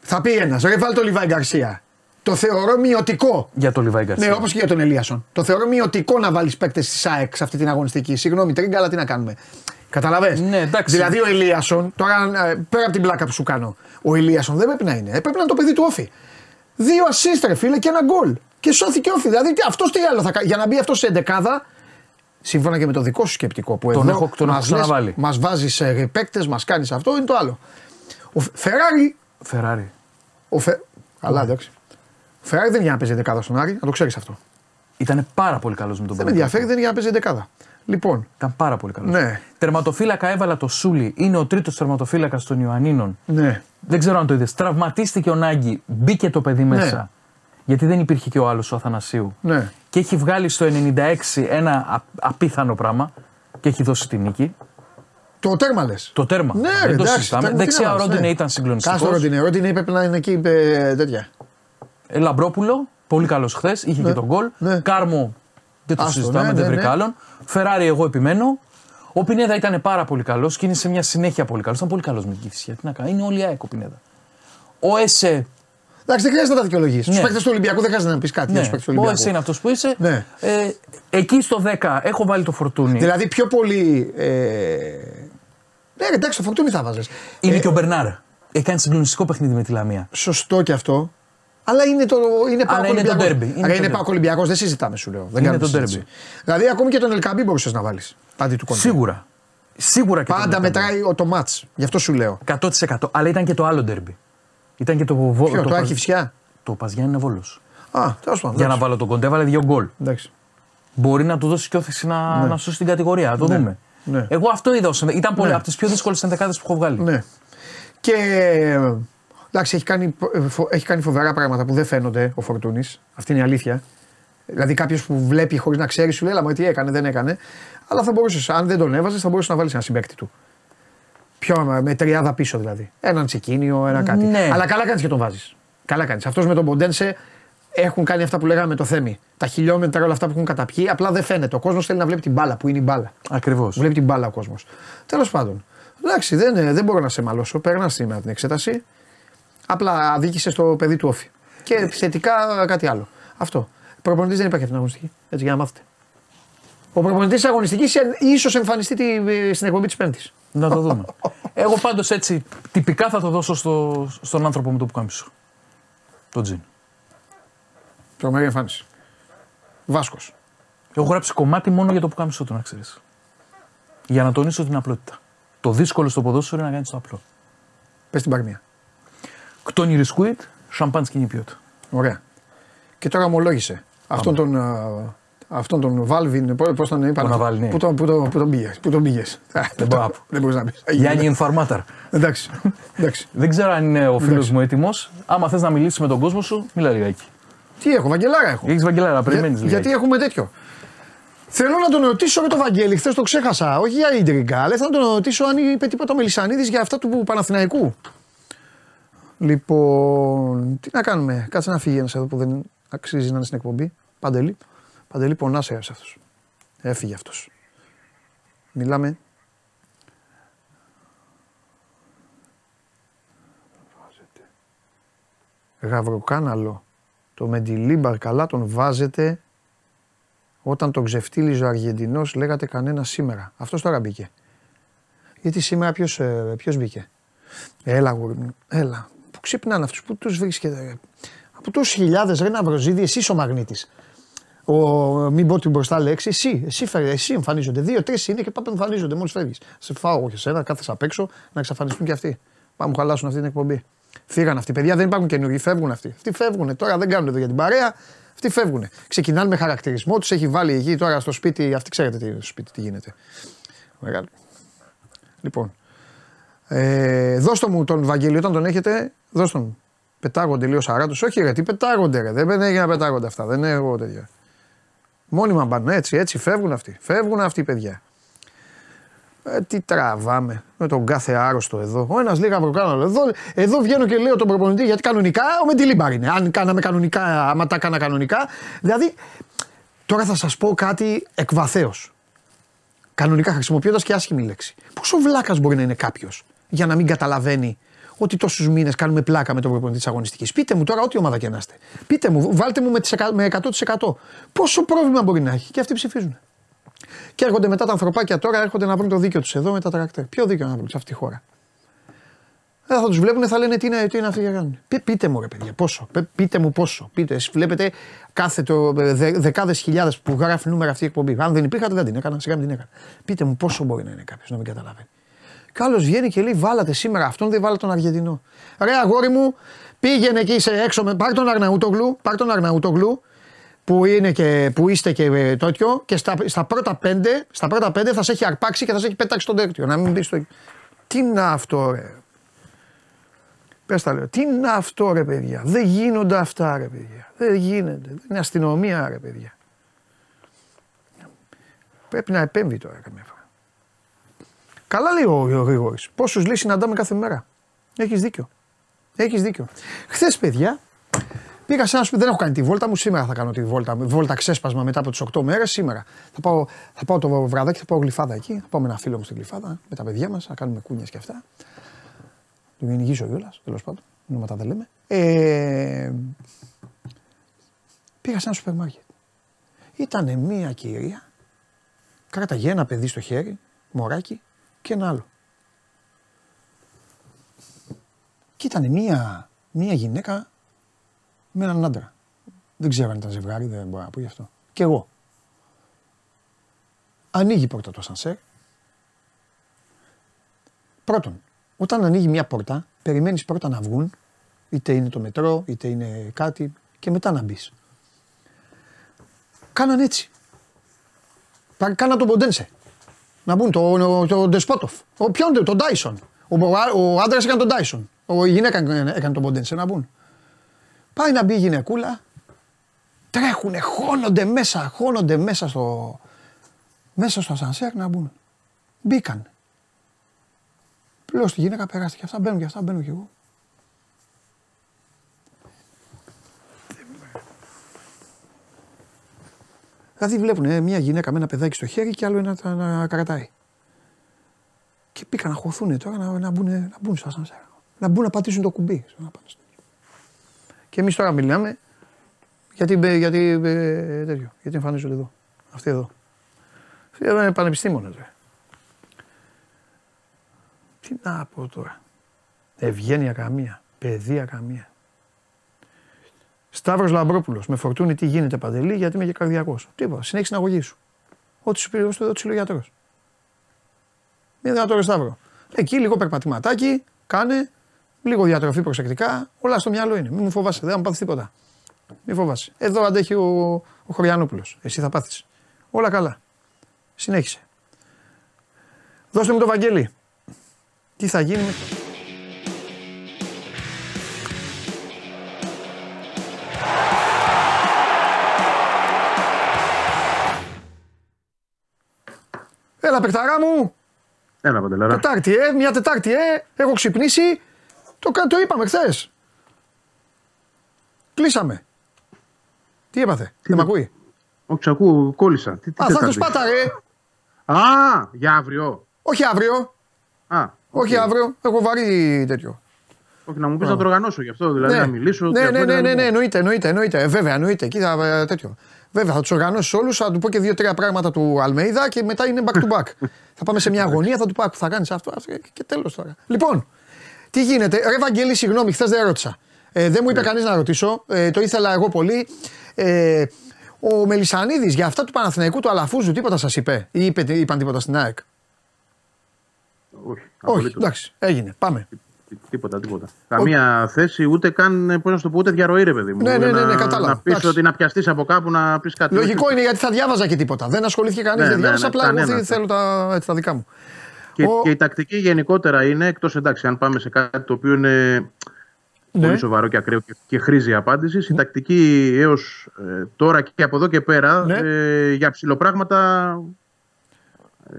A: θα πει ένα, ρε βάλει το Λιβάη Γκαρσία. Το θεωρώ μειωτικό.
G: Για το Λιβάη Γκαρσία.
A: Ναι, όπως και για τον Ελίασον. Το θεωρώ μειωτικό να βάλεις παίκτες της ΣΑΕΚ σε αυτή την αγωνιστική. Συγγνώμη, τρίγκα, αλλά τι να κάνουμε. Καταλαβες;
G: Ναι, εντάξει.
A: Δηλαδή ο Ελίασον, τώρα ε, πέρα από την πλάκα που σου κάνω, ο Ελίασον δεν πρέπει να είναι. Ε, πρέπει να είναι το παιδί του όφη. Δύο assist, ρε φίλε, και ένα γκολ. Και σώθηκε όφη. Δηλαδή αυτός τι άλλο θα κάνει. Για να μπει αυτός σε εντεκάδα, σύμφωνα και με το δικό σου σκεπτικό που
G: Τον
A: εδώ
G: έχω- τον έχω
A: μας λες,
G: ξαναβάλει.
A: μας βάζεις ε, παίκτες, μας κάνεις αυτό, είναι το άλλο. Ο Φε- Φεράρι,
G: Φεράρι.
A: ο Φε... Καλά, εντάξει. Ο Φεράρι δεν είναι για να παίζει δεκάδα στον Άρη, να το ξέρεις αυτό.
G: Ήταν πάρα πολύ καλός με τον
A: Δεν με
G: Παναθηναϊκό.
A: ενδιαφέρει, δεν είναι για να παίζει δεκάδα. Λοιπόν,
G: Ήταν πάρα πολύ καλός.
A: Ναι.
G: Τερματοφύλακα έβαλα το Σούλι. Είναι ο τρίτος τερματοφύλακας των Ιωαννίνων.
A: ναι.
G: Δεν ξέρω αν το είδες. Τραυματίστηκε ο Νάγκη. Μπήκε το παιδί μέσα. Γιατί δεν υπήρχε και ο άλλος ο Αθανασίου.
A: Ναι.
G: Και έχει βγάλει στο 96 ένα α- απίθανο πράγμα. Και έχει δώσει τη νίκη.
A: Το τέρμα λες.
G: Το τέρμα.
A: Ναι,
G: δεν
A: ρε,
G: το
A: εντάξει,
G: συζητάμε.
A: τέρμα,
G: Δεξιά
A: τι να
G: ο
A: βάλεις,
G: Ρόντινε
A: ναι.
G: ήταν συγκλονιστικός.
A: Κάστο Ροντινέ, Ροντινέ είπε να είναι εκεί είπε, τέτοια.
G: Ε, Λαμπρόπουλο, πολύ καλός χθες. Είχε και τον γκολ.
A: ναι.
G: Κάρμο, δεν το
A: Άστο,
G: συζητάμε,
A: ναι,
G: δεν
A: ναι,
G: βρήκα
A: ναι.
G: άλλον. Φεράρι, εγώ επιμένω. Ο Πινέδα ήταν πάρα πολύ καλός και είναι σε μια συνέχεια πολύ καλός. Ήταν πολύ καλός με την Κυφσιά. Τι να κάνει, είναι όλοι ΑΕΚ ο Πινέδα. Ο Έσε,
A: Εντάξει, δεν χρειάζεται να τα δικαιολογήσει.
G: Ναι.
A: Του παίκτες του Ολυμπιακού δεν χρειάζεται να πεις κάτι για
G: ναι,
A: του παίκτες του
G: ο
A: Ολυμπιακού.
G: Έσε είναι αυτός που είσαι.
A: Ναι.
G: Ε, εκεί στο 10 έχω βάλει το φορτούνι.
A: Δηλαδή πιο πολύ. Ε... Ναι, ρε, εντάξει, το φορτούνι θα βάζε.
G: είναι και ο Μπερνάρ. Έχει κάνει συγκλονιστικό παιχνίδι με τη Λαμία.
A: Σωστό και αυτό. Αλλά είναι το. Είναι
G: Αλλά
A: Πάοκ
G: είναι το
A: Ολυμπιακός.
G: derby, είναι
A: Άρα
G: το
A: είναι
G: derby.
A: Πάοκ Ολυμπιακός, δεν συζητάμε, σου λέω. Δεν
G: Είναι
A: κάνουμε
G: το
A: συζήτηση.
G: derby.
A: Δηλαδή ακόμη και τον Ελκαμπή μπορούσε να βάλεις. Αντί του κοντά.
G: Σίγουρα. Σίγουρα και
A: Πάντα
G: τον έκανε.
A: μετράει ο- το μάτς. Γι' αυτό σου λέω.
G: 100%. Αλλά ήταν και το άλλο ντέρμπι. Ήταν και το βο-
A: Ποιο, το
G: Παζ-
A: έχει φυσιά;
G: Το Παζιάννη είναι βόλο.
A: Α, τέλος πάντων.
G: Για να
A: εντάξει.
G: βάλω τον κοντέ, έβαλε δύο γκολ.
A: Εντάξει.
G: Μπορεί να του δώσει και όθηση να, να σώσει την κατηγορία. Να το δούμε.
A: Ναι.
G: Εγώ αυτό είδα. ως ενδε- Ήταν πολύ
A: Ναι.
G: από τις πιο δύσκολες ενδεκάδες που έχω βγάλει.
A: Ναι. Και εντάξει, έχει κάνει, φο- έχει κάνει φοβερά πράγματα που δεν φαίνονται ο Φορτούνης. Αυτή είναι η αλήθεια. Δηλαδή κάποιος που βλέπει χωρίς να ξέρει, σου λέει, Λα, τι έκανε, δεν έκανε. Αλλά θα μπορούσες, αν δεν τον έβαζες, θα μπορούσες να βάλεις ένα συμπέκτη του. Πιο με τριάδα πίσω δηλαδή. Έναν τσικίνιο, ένα κάτι.
G: Ναι.
A: Αλλά καλά κάνεις και τον βάζεις. Καλά κάνεις. Αυτός με τον Ποντένσε έχουν κάνει αυτά που λέγαμε με το Θέμη. Τα χιλιόμετρα όλα αυτά που έχουν καταπιεί, απλά δεν φαίνεται. Ο κόσμος θέλει να βλέπει την μπάλα που είναι η μπάλα.
G: Ακριβώς.
A: Βλέπει την μπάλα ο κόσμος. Τέλος πάντων. Εντάξει, δεν, δεν μπορώ να σε μαλώσω. Περνάς σήμερα την εξέταση. Απλά αδίκησες στο παιδί του όφη. Και επιθετικά κάτι άλλο. Αυτό. Προπονητής δεν υπάρχει αυτή την αγωνιστική. Έτσι για να μάθετε. Ο προπονητής της αγωνιστικής ίσως εμφανιστεί τη- στην εκπομπή της Πέμπτης.
G: Να το δούμε. Εγώ πάντως έτσι τυπικά θα το δώσω στο, στον άνθρωπο με το πουκάμισο. Το τζιν.
A: Τρομερή εμφάνιση. Βάσκος.
G: Έχω γράψει κομμάτι μόνο για το πουκάμισο του, να ξέρεις. Για να τονίσω την απλότητα. Το δύσκολο στο ποδόσφαιρο είναι να κάνεις το απλό.
A: Πες την παρμία.
G: Κτόνι ρισκούιτ, σαμπάν σκηνιπιότ.
A: Ωραία. Και τώρα ομολόγησε. Αυτόν τον, α, αυτόν τον Βάλβιν, πώ τον είπα.
G: Τον Ναβάλνη.
A: Πού τον, πού τον, πού τον πήγες, Πού τον πήγες. Α,
G: Δεν μπορώ να πω.
A: Δεν μπορείς να πεις.
G: Γιάννη Ινφαρμάταρ.
A: Εντάξει. Εντάξει.
G: Δεν ξέρω αν είναι ο φίλος
A: Εντάξει.
G: μου έτοιμος. Άμα θες να μιλήσεις με τον κόσμο σου, μιλά λιγάκι.
A: Τι έχω, Βαγγελάρα έχω.
G: Έχεις Βαγγελάρα, περιμένεις
A: Για-
G: λιγάκι.
A: γιατί έχουμε τέτοιο. Θέλω να τον ρωτήσω για το Βαγγέλη, χθες το ξέχασα. Όχι για ίντριγκα, αλλά θέλω να τον ρωτήσω αν είπε τίποτα ο Μελισανίδης για αυτά του Παναθηναϊκού. Λοιπόν, τι να κάνουμε. Κάτσε να φύγει ένας εδώ που δεν αξίζει να είναι στην εκπομπή. Παντελή. Παντελή, πονάς σε αυτός. Έφυγε αυτός. Μιλάμε. Γαβροκάναλο. Το Μεντιλίμπαρ καλά τον βάζετε όταν τον ξεφτύλιζε ο Αργεντινός λέγατε κανένα σήμερα. Αυτός τώρα μπήκε. Γιατί σήμερα ποιος, ε, ποιος μπήκε; Έλα γούρι μου, έλα. Πού ξυπνάνε αυτούς, πού τους βρίσκεται. ρε; Από τόσους χιλιάδες ρε Ναυροζίδη, εσύ είσαι ο μαγνήτης. Ο, μην πω την μπροστά λέξη, εσύ, εσύ, φέρε, εσύ εμφανίζονται. Δύο-τρει είναι και πάντα εμφανίζονται μόλις φεύγεις. Σε φάω εγώ και σένα, κάθεσαι απ' έξω να εξαφανιστούν και αυτοί. Πάμε μου χαλάσουν αυτή την εκπομπή. Φύγαν αυτοί. Παιδιά δεν υπάρχουν καινούργοι, φεύγουν αυτοί. Αυτοί φεύγουν. Τώρα δεν κάνουν εδώ για την παρέα. Αυτοί φεύγουν. Ξεκινάνε με χαρακτηρισμό τους. Έχει βάλει εκεί τώρα στο σπίτι. Αυτοί ξέρετε τι, στο σπίτι τι γίνεται. Μεγάλο. Λοιπόν. Ε, δώστε μου τον Βαγγέλη όταν τον έχετε. Δώστε μου. Πετάγονται λίγο σαράτου. Όχι ρε, τι πετάγονται ρε. Δεν έγινε να πετάγονται αυτά. Δεν είναι εγώ τέτοια. Μόνιμα μπαίνουν έτσι, έτσι φεύγουν αυτοί. Φεύγουν αυτοί οι παιδιά. Ε, τι τραβάμε με τον κάθε άρρωστο εδώ. Ο ένας λίγα γαβροκάναλο. Εδώ, εδώ βγαίνω και λέω τον προπονητή γιατί κανονικά ο Μεντιλίμπαρ είναι. Αν κάναμε κανονικά, άμα τα έκανα κανονικά. Δηλαδή, τώρα θα σας πω κάτι εκβαθέως. Κανονικά χρησιμοποιώντας και άσχημη λέξη. Πόσο βλάκας μπορεί να είναι κάποιος για να μην καταλαβαίνει ότι τόσους μήνες κάνουμε πλάκα με τον προπονητή της αγωνιστικής. Πείτε μου τώρα, ό,τι ομάδα και να είστε. Πείτε μου, βάλτε μου με, τις εκα- με 100%. Πόσο πρόβλημα μπορεί να έχει; Και αυτοί ψηφίζουν. Και έρχονται μετά τα ανθρωπάκια τώρα, έρχονται να βρουν το δίκιο τους εδώ με τα τρακτέρ. Ποιο δίκιο να βρουν σε αυτή τη χώρα; Δεν θα τους βλέπουν, θα λένε τι είναι, τι είναι αυτοί για να κάνουν. Πεί- Πείτε μου ρε παιδιά, πόσο. Πε- Πείτε μου πόσο. Πείτε. Εσείς βλέπετε κάθε το, ε, δε, δεκάδες χιλιάδες που γράφει νούμερα αυτή η εκπομπή. Αν δεν υπήρχατε, δεν την έκανα. Σιγά μην την έκανα. Πείτε μου πόσο μπορεί να είναι κάποιος να μην καταλαβαίνει. Και άλλος βγαίνει και λέει: Βάλατε σήμερα αυτόν, δεν βάλατε τον Αργεντινό. Ρε αγόρι μου, πήγαινε εκεί σε έξω. Με, πάρ τον Αρναούτογλου, πάρ τον Αρναούτογλου που, είναι και, που είστε και ε, τέτοιο και στα, στα, πρώτα πέντε, στα πρώτα πέντε θα σε έχει αρπάξει και θα σε έχει πέταξει στον τέτοιο. Να μην μπεις στο. Τι είναι αυτό, ρε. Πες τα λέω. Τι είναι αυτό ρε παιδιά. Δεν γίνονται αυτά ρε παιδιά. Δεν γίνεται. Δεν είναι αστυνομία ρε παιδιά. Πρέπει να επέμβει τώρα καμιά φορά. Καλά λέει ο, ο Γρηγόρης. Πόσους λέει συναντάμε κάθε μέρα. Έχεις δίκιο. Έχεις δίκιο. Χθες παιδιά πήγα σε ένα σπίτι. Δεν έχω κάνει τη βόλτα μου. Σήμερα θα κάνω τη βόλτα. Βόλτα ξέσπασμα μετά από τις 8 μέρες. Σήμερα. Θα πάω, θα πάω το βραδάκι, θα πάω γλυφάδα εκεί. Θα πάω με ένα φίλο μου στην γλυφάδα με τα παιδιά μας. Θα κάνουμε κούνιες και αυτά. Του κυνηγήσω κιόλας, τέλος πάντων. Ονόματα δεν λέμε. Ε, πήγα σε ένα σούπερ μάρκετ. Ήταν μία κυρία, κράταγε ένα παιδί στο χέρι, μωράκι και ένα άλλο. Και ήταν μία, μία γυναίκα με έναν άντρα. Δεν ξέρω αν ήταν ζευγάρι, δεν μπορώ να πω γι' αυτό. Και εγώ. Ανοίγει η πόρτα το σανσέρ. Πρώτον, όταν ανοίγει μια πόρτα, περιμένεις πρώτα να βγουν, είτε είναι το μετρό, είτε είναι κάτι, και μετά να μπεις. Κάναν έτσι. Πα- Κάνα τον Ποντένσε. Να μπουν, το, το, Ντεσπότοφ. Ο, ποιον, τον Ντάισον. Ο, ο, ο άντρας έκανε τον Ντάισον. Ο, η γυναίκα έκανε, έκανε τον Ποντένσε να μπουν. Πάει να μπει η γυναικούλα. Τρέχουνε, χώνονται μέσα, χώνονται μέσα στο, μέσα στο ασανσέρ να μπουν. Μπήκαν. Λέω στη γυναίκα περάστηκε. Αυτά μπαίνουν και αυτά μπαίνουν κι εγώ. Δηλαδή βλέπουν ε, μια γυναίκα με ένα παιδάκι στο χέρι και άλλο ένα να, να κρατάει. Και πήγαν να χωθούν τώρα να, να, μπουν, να μπουν στο ασανσέρ. Να μπουν να πατήσουν το κουμπί. Να πάνε στο- Και εμείς τώρα μιλάμε γιατί, γιατί, ε, τέτοιο, γιατί εμφανίζονται εδώ. Αυτοί εδώ. Αυτοί εδώ είναι πανεπιστήμονες. ρε. Τι να πω τώρα. Ευγένεια καμία. Παιδεία καμία. Σταύρος Λαμπρόπουλος. Με φορτούνη τι γίνεται παντελή γιατί είμαι και καρδιακός. Τίποτα. Συνέχισε την αγωγή σου. Ό,τι σου πει εγώ στο ο γιατρός. Μην δυνατό ρε Σταύρο. Εκεί λίγο περπατηματάκι, κάνε, λίγο διατροφή προσεκτικά, όλα στο μυαλό είναι. Μην μου φοβάσαι, δεν θα μου πάθεις τίποτα. Μην φοβάσαι. Εδώ αντέχει ο, ο Χωριανόπουλος. Εσύ θα πάθεις. Όλα καλά. Συνέχισε. Δώστε μου το Βαγγέλη. Τι θα γίνει με... Έλα παιχταρά μου,
H: Έλα, Παντελάρα.
A: Τετάρτη, ε, μια Τετάρτη, ε, έχω ξυπνήσει, το, κα- το είπαμε χθες. Κλείσαμε. Τι έπαθε, δεν με ακούει;
H: Όχι, σ' ακούω, κόλλησα. Τι, τι
A: Α, θα
H: Τετάρτη;
A: του πάτα ρε.
H: Α, για αύριο.
A: Όχι αύριο,
H: Α,
A: όχι
H: οκ.
A: αύριο, έχω βαρύ τέτοιο.
H: Όχι, να μου πεις να το οργανώσω γι' αυτό, δηλαδή να μιλήσω.
A: Ναι,
H: γι' αυτό
A: ναι, ναι,
H: να
A: ναι,
H: μην
A: ναι,
H: πω.
A: εννοείται, εννοείται, εννοείται. Ε, βέβαια, εννοείται. Εκεί θα, ε, τέτοιο. Βέβαια, θα τους οργανώσεις όλους, θα του πω και δύο-τρία πράγματα του Αλμέιδα και μετά είναι back to back. (laughs) θα πάμε σε μια αγωνία, θα του πω θα κάνεις αυτό, αυτό και, και τέλος τώρα. Λοιπόν, τι γίνεται; Ρε Βαγγέλη, συγγνώμη, χθες δεν ρώτησα. Ε, δεν μου είπε κανείς να ρωτήσω. Ε, το ήθελα εγώ πολύ. Ε, ο Μελισανίδης για αυτά του Παναθηναϊκού του Αλαφούζου τίποτα σας είπε ή είπε, είπαν τίποτα στην ΑΕΚ;
H: Όχι,
A: Όχι,
H: απολύτως.
A: εντάξει, έγινε. Πάμε.
H: Τι- Τίποτα, τίποτα. Καμία θέση, ούτε καν, πώς να σου το πω, ούτε διαρροή, ρε παιδί μου.
A: Ναι, ναι, ναι, ναι,
H: να,
A: κατάλαβα.
H: Να πεις
A: Εντάξει.
H: ότι να πιαστείς από κάπου να πεις κάτι.
A: Λογικό είναι γιατί θα διάβαζα και τίποτα. Δεν ασχολήθηκε κανείς,
H: Ναι,
A: δεν
H: ναι,
A: διάβασα.
H: ναι,
A: απλά εγώ
H: κανένας.
A: θέλω τα, έτσι, τα δικά μου.
H: Και,
A: Ο-
H: και η τακτική γενικότερα είναι, εκτός εντάξει, αν πάμε σε κάτι το οποίο είναι
A: Ναι.
H: πολύ σοβαρό και ακραίο και, και χρήζει απάντησης, η τακτική έως τώρα και από εδώ και πέρα
A: Ναι.
H: ε, για ψηλοπράγματα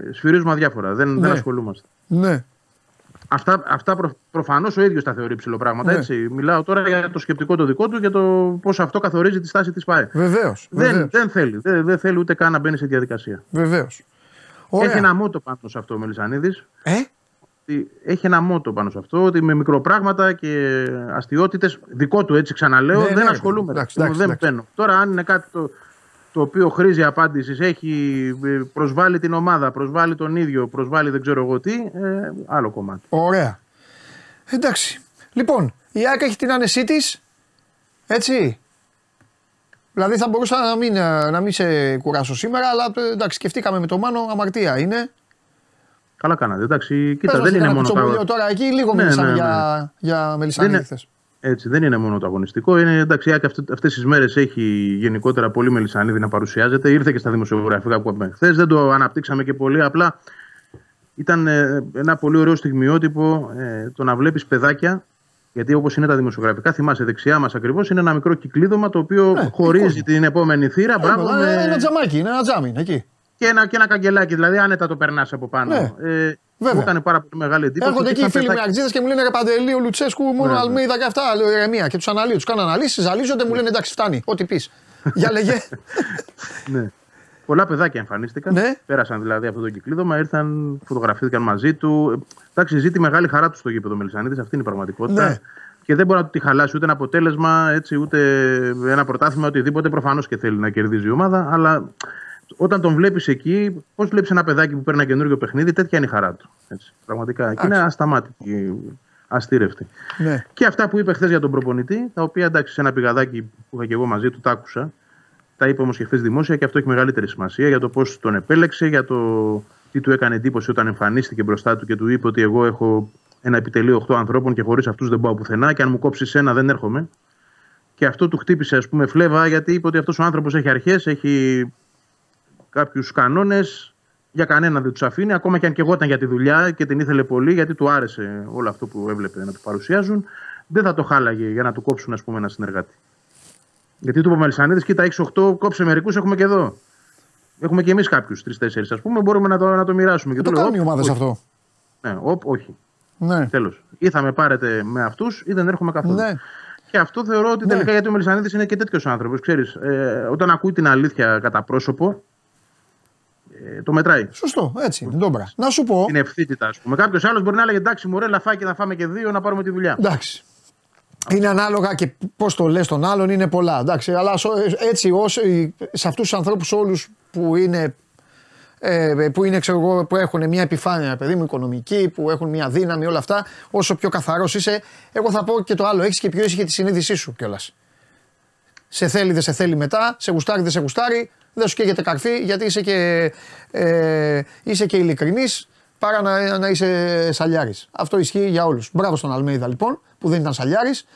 H: ε, σφυρίζουμε αδιάφορα. Δεν,
A: Ναι.
H: δεν ασχολούμαστε.
A: Ναι.
H: Αυτά, αυτά προ, προφανώς ο ίδιος τα θεωρεί ψηλοπράγματα.
A: Ναι.
H: Έτσι. Μιλάω τώρα για το σκεπτικό το δικό του και το πώς αυτό καθορίζει τη στάση της ΠΑΕ.
A: Βεβαίως.
H: Δεν, δεν θέλει. Δεν, δεν θέλει ούτε καν να μπαίνει σε διαδικασία.
A: Βεβαίως. Ωραία.
H: Έχει ένα μότο πάνω σε αυτό ο Μελισανίδης.
A: Ε,
H: Έχει ένα μότο πάνω σε αυτό ότι με μικροπράγματα και αστείωτητες, δικό του έτσι ξαναλέω,
A: Ναι,
H: δεν
A: ναι,
H: ασχολούμαι.
A: εντάξει, εντάξει,
H: δεν
A: εντάξει.
H: μπαίνω. Τώρα, αν είναι κάτι το, το οποίο χρήζει απάντησης, έχει ε, προσβάλλει την ομάδα, προσβάλλει τον ίδιο, προσβάλλει δεν ξέρω εγώ τι, ε, άλλο κομμάτι.
A: ωραία. Εντάξει. Λοιπόν, η ΑΕΚ έχει την άνεσή της. Έτσι. Δηλαδή θα μπορούσα να μην, ε, να μην σε κουράσω σήμερα, αλλά ε, εντάξει, σκεφτήκαμε με το Μάνο, αμαρτία είναι.
H: Καλά κάνατε. Εντάξει, κοίτα,
A: Πες μας
H: δεν
A: τι
H: είναι
A: κανένα
H: μόνο
A: κουτσομπολιό
H: τα...
A: τώρα εκεί, λίγο
H: Ναι,
A: μιλήσαμε
H: ναι, ναι.
A: για, για Μελισανίδη
H: Δεν είναι-
A: χθες.
H: Έτσι, δεν είναι μόνο το αγωνιστικό. Είναι, εντάξει, η ΑΕΚ αυτέ αυτές τις μέρες έχει γενικότερα πολύ μελισανίδη να παρουσιάζεται. Ήρθε και στα δημοσιογραφικά που είπαμε χθες. Δεν το αναπτύξαμε και πολύ. Απλά ήταν ε, ένα πολύ ωραίο στιγμιότυπο ε, το να βλέπεις παιδάκια. Γιατί όπως είναι τα δημοσιογραφικά, θυμάσαι δεξιά μας ακριβώς, είναι ένα μικρό κυκλίδωμα το οποίο
A: Ναι,
H: χωρίζει
A: κόσμο.
H: την επόμενη θύρα. Μπράβο,
A: Ε,
H: με-
A: Ένα τζαμάκι, είναι ένα τζάμι, είναι εκεί.
H: και, ένα, και ένα καγκελάκι. Δηλαδή, άνετα το περνάς από πάνω.
A: Ναι,
H: ε,
A: βέβαια.
H: μου έκανε πάρα πολύ μεγάλη εντύπωση.
A: Έρχονται
H: ότι
A: εκεί οι
H: είχαν
A: φίλοι με
H: παιδάκια-
A: Αγτζίδε και μου λένε ρε Παντελή, ο Λουτσέσκου, μόνο
H: Ναι, ναι.
A: Αλμίδα και αυτά. Λέω ηρεμία και τους αναλύω. Τους κάνω αναλύσεις, ζαλίζονται, μου λένε εντάξει, φτάνει. Ό,τι πεις. Για λέγε. (laughs)
H: Ναι. Πολλά παιδάκια εμφανίστηκαν.
A: Ναι.
H: Πέρασαν δηλαδή αυτό το κυκλίδωμα, ήρθαν, φωτογραφήθηκαν μαζί του. Εντάξει, ζήτη μεγάλη χαρά τους στο γήπεδο Μελισανίδης, αυτή είναι η πραγματικότητα.
A: Ναι.
H: Και δεν μπορεί να του τη χαλάσει ούτε ένα αποτέλεσμα, έτσι, ούτε ένα πρωτάθλημα, οτιδήποτε. Προφανώς και θέλει να κερδίζει η ομάδα, αλλά όταν τον βλέπεις εκεί, πώς βλέπεις ένα παιδάκι που παίρνει ένα καινούριο παιχνίδι, τέτοια είναι η χαρά του. Έτσι, πραγματικά. Και είναι ασταμάτητη, αστήρευτη.
A: ναι.
H: Και αυτά που είπε χθες για τον προπονητή, τα οποία εντάξει σε ένα πηγαδάκι που είχα και εγώ μαζί του, τα άκουσα. Τα είπε όμως και χθες δημόσια και αυτό έχει μεγαλύτερη σημασία για το πώς τον επέλεξε, για το τι του έκανε εντύπωση όταν εμφανίστηκε μπροστά του και του είπε ότι εγώ έχω ένα επιτελείο 8 ανθρώπων και χωρίς αυτούς δεν πάω πουθενά και αν μου κόψεις ένα δεν έρχομαι. Και αυτό του χτύπησε, ας πούμε, φλέβα γιατί είπε ότι αυτός ο άνθρωπος έχει αρχές, έχει κάποιους κανόνες. Για κανένα δεν τους αφήνει, ακόμα και αν και εγώ ήταν για τη δουλειά και την ήθελε πολύ, γιατί του άρεσε όλο αυτό που έβλεπε να του παρουσιάζουν, δεν θα το χάλαγε για να του κόψουν ας πούμε, ένα συνεργάτη. Γιατί του είπε ο Μελισανίδης, κοίτα, έχεις 8, κόψε μερικούς, έχουμε και εδώ. Έχουμε και εμείς κάποιους, τρει-τέσσερι, ας πούμε, μπορούμε να το, να το μοιράσουμε. Και
A: Το
H: του λέω,
A: κάνουν οι
H: «Οπ,
A: ομάδες
H: όχι».
A: αυτό.
H: Ναι, οπ, όχι.
A: Ναι.
H: Τέλος. Ή θα με πάρετε με αυτούς ή δεν έρχομαι καθόλου.
A: Ναι.
H: Και αυτό θεωρώ ότι
A: Ναι.
H: τελικά γιατί ο Μελισανίδης είναι και τέτοιος άνθρωπος. Ε, όταν ακούει την αλήθεια κατά πρόσωπο, ε, το μετράει.
A: Σωστό, έτσι είναι. Ντόμπρα. Να σου πω.
H: Την ευθύτητα, ας πούμε. Κάποιος άλλος μπορεί να έλεγε εντάξει, μωρέ, λαφάκι και θα φάμε και δύο να πάρουμε τη δουλειά.
A: Εντάξει. Είναι ανάλογα και πώς το λες τον άλλον είναι πολλά. Εντάξει, αλλά σο- έτσι όσο, σε αυτούς τους ανθρώπους όλους που είναι. Ε, που είναι, ξέρω εγώ, που έχουν μια επιφάνεια, παιδί μου, οικονομική, που έχουν μια δύναμη, όλα αυτά, όσο πιο καθαρός είσαι, εγώ θα πω και το άλλο. Έχεις και πιο ήσυχη τη συνείδησή σου κιόλας. Σε θέλει, δεν σε θέλει μετά, σε γουστάρει, δεν σε γουστάρει, δεν σου καίγεται καρφί γιατί είσαι και, ε, είσαι και ειλικρινής παρά να, να είσαι σαλιάρης. Αυτό ισχύει για όλους. Μπράβο στον Αλμέιδα λοιπόν που δεν ήταν σαλιάρης.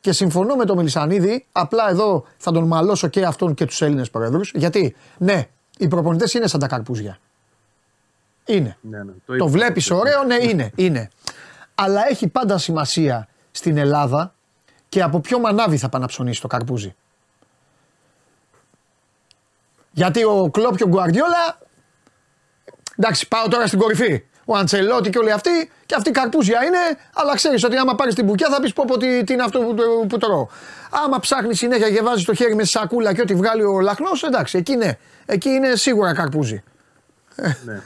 A: Και συμφωνώ με τον Μελισανίδη, απλά εδώ θα τον μαλώσω και αυτόν και τους Έλληνες πρόεδρου. Γιατί, ναι, οι προπονητές είναι σαν τα καρπούζια. Είναι.
H: Ναι, ναι,
A: Το
H: είπα.
A: βλέπεις ωραίο, ναι, είναι, είναι. Αλλά έχει πάντα σημασία στην Ελλάδα και από ποιο μανάβι θα πάει να ψωνίσει το καρπούζι. Γιατί ο Κλόπ και ο Γκουαρδιόλα. Εντάξει, πάω τώρα στην κορυφή. Ο Αντσελότη και όλοι αυτοί, και αυτοί καρπούζια είναι, αλλά ξέρεις ότι άμα πάρεις την μπουκιά θα πεις πω, πω τι, τι είναι αυτό που, που τρώω. Άμα ψάχνεις συνέχεια και βάζεις το χέρι με στη σακούλα και ό,τι βγάλει ο λαχνός, εντάξει, εκεί είναι. Εκεί είναι σίγουρα καρπούζι.
H: Ναι.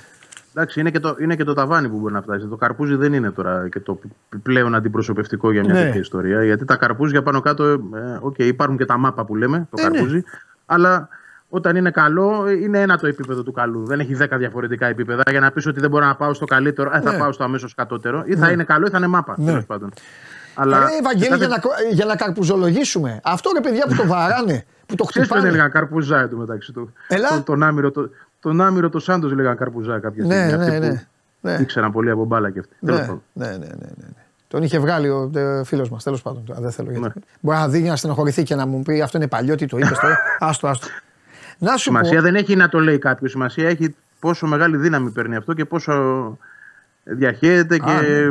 H: Εντάξει, είναι και, το, είναι και το ταβάνι που μπορεί να φτάσει. Το καρπούζι δεν είναι τώρα και το πλέον αντιπροσωπευτικό για μια
A: Ναι.
H: τέτοια ιστορία. Γιατί τα καρπούζια πάνω κάτω, ε, οκ, υπάρχουν και τα μάπα που λέμε, το
A: Ε, ναι.
H: καρπούζι. Αλλά όταν είναι καλό, ε, είναι ένα το επίπεδο του καλού. Δεν έχει δέκα διαφορετικά επίπεδα για να πεις ότι δεν μπορώ να πάω στο καλύτερο, ε, θα
A: Ναι.
H: πάω στο αμέσως κατώτερο. Ή θα είναι καλό ή θα είναι μάπα.
A: Ναι.
H: τέλος πάντων. Αλλά
A: Ρε Ευαγγέλη,
H: κάθε-
A: για να, για να καρπουζολογήσουμε. Αυτό ρε παιδιά που το βαράνε, που το (laughs)
H: Ξέρεις ποιον
A: χτυπάνε.
H: έλεγαν καρπουζά εδώ μεταξύ του.
A: Έλα.
H: Τον, τον άμοιρο, το, τον άμοιρο το Σάντος λέγαν καρπουζά κάποια
A: Ναι,
H: στιγμή.
A: ναι,
H: Αυτοί
A: ναι.
H: που
A: ναι.
H: Ήξεραν πολύ από μπάλα και αυτοί.
A: Ναι,
H: Τέλος
A: ναι,
H: πάντων.
A: ναι, ναι, ναι, ναι. Τον είχε βγάλει ο φίλος μας, τέλος πάντων. τώρα, Δεν θέλω γιατί.
H: Ναι.
A: Μπορεί να δει να στενοχωρηθεί και να μου πει αυτό είναι παλιό, τι το είπες τώρα. (laughs) άστο, άστο. Να σου
H: Σημασία
A: πω.
H: δεν έχει να το λέει κάποιος. Σημασία έχει πόσο μεγάλη δύναμη παίρνει αυτό και πόσο διαχέεται και
A: Α, ναι.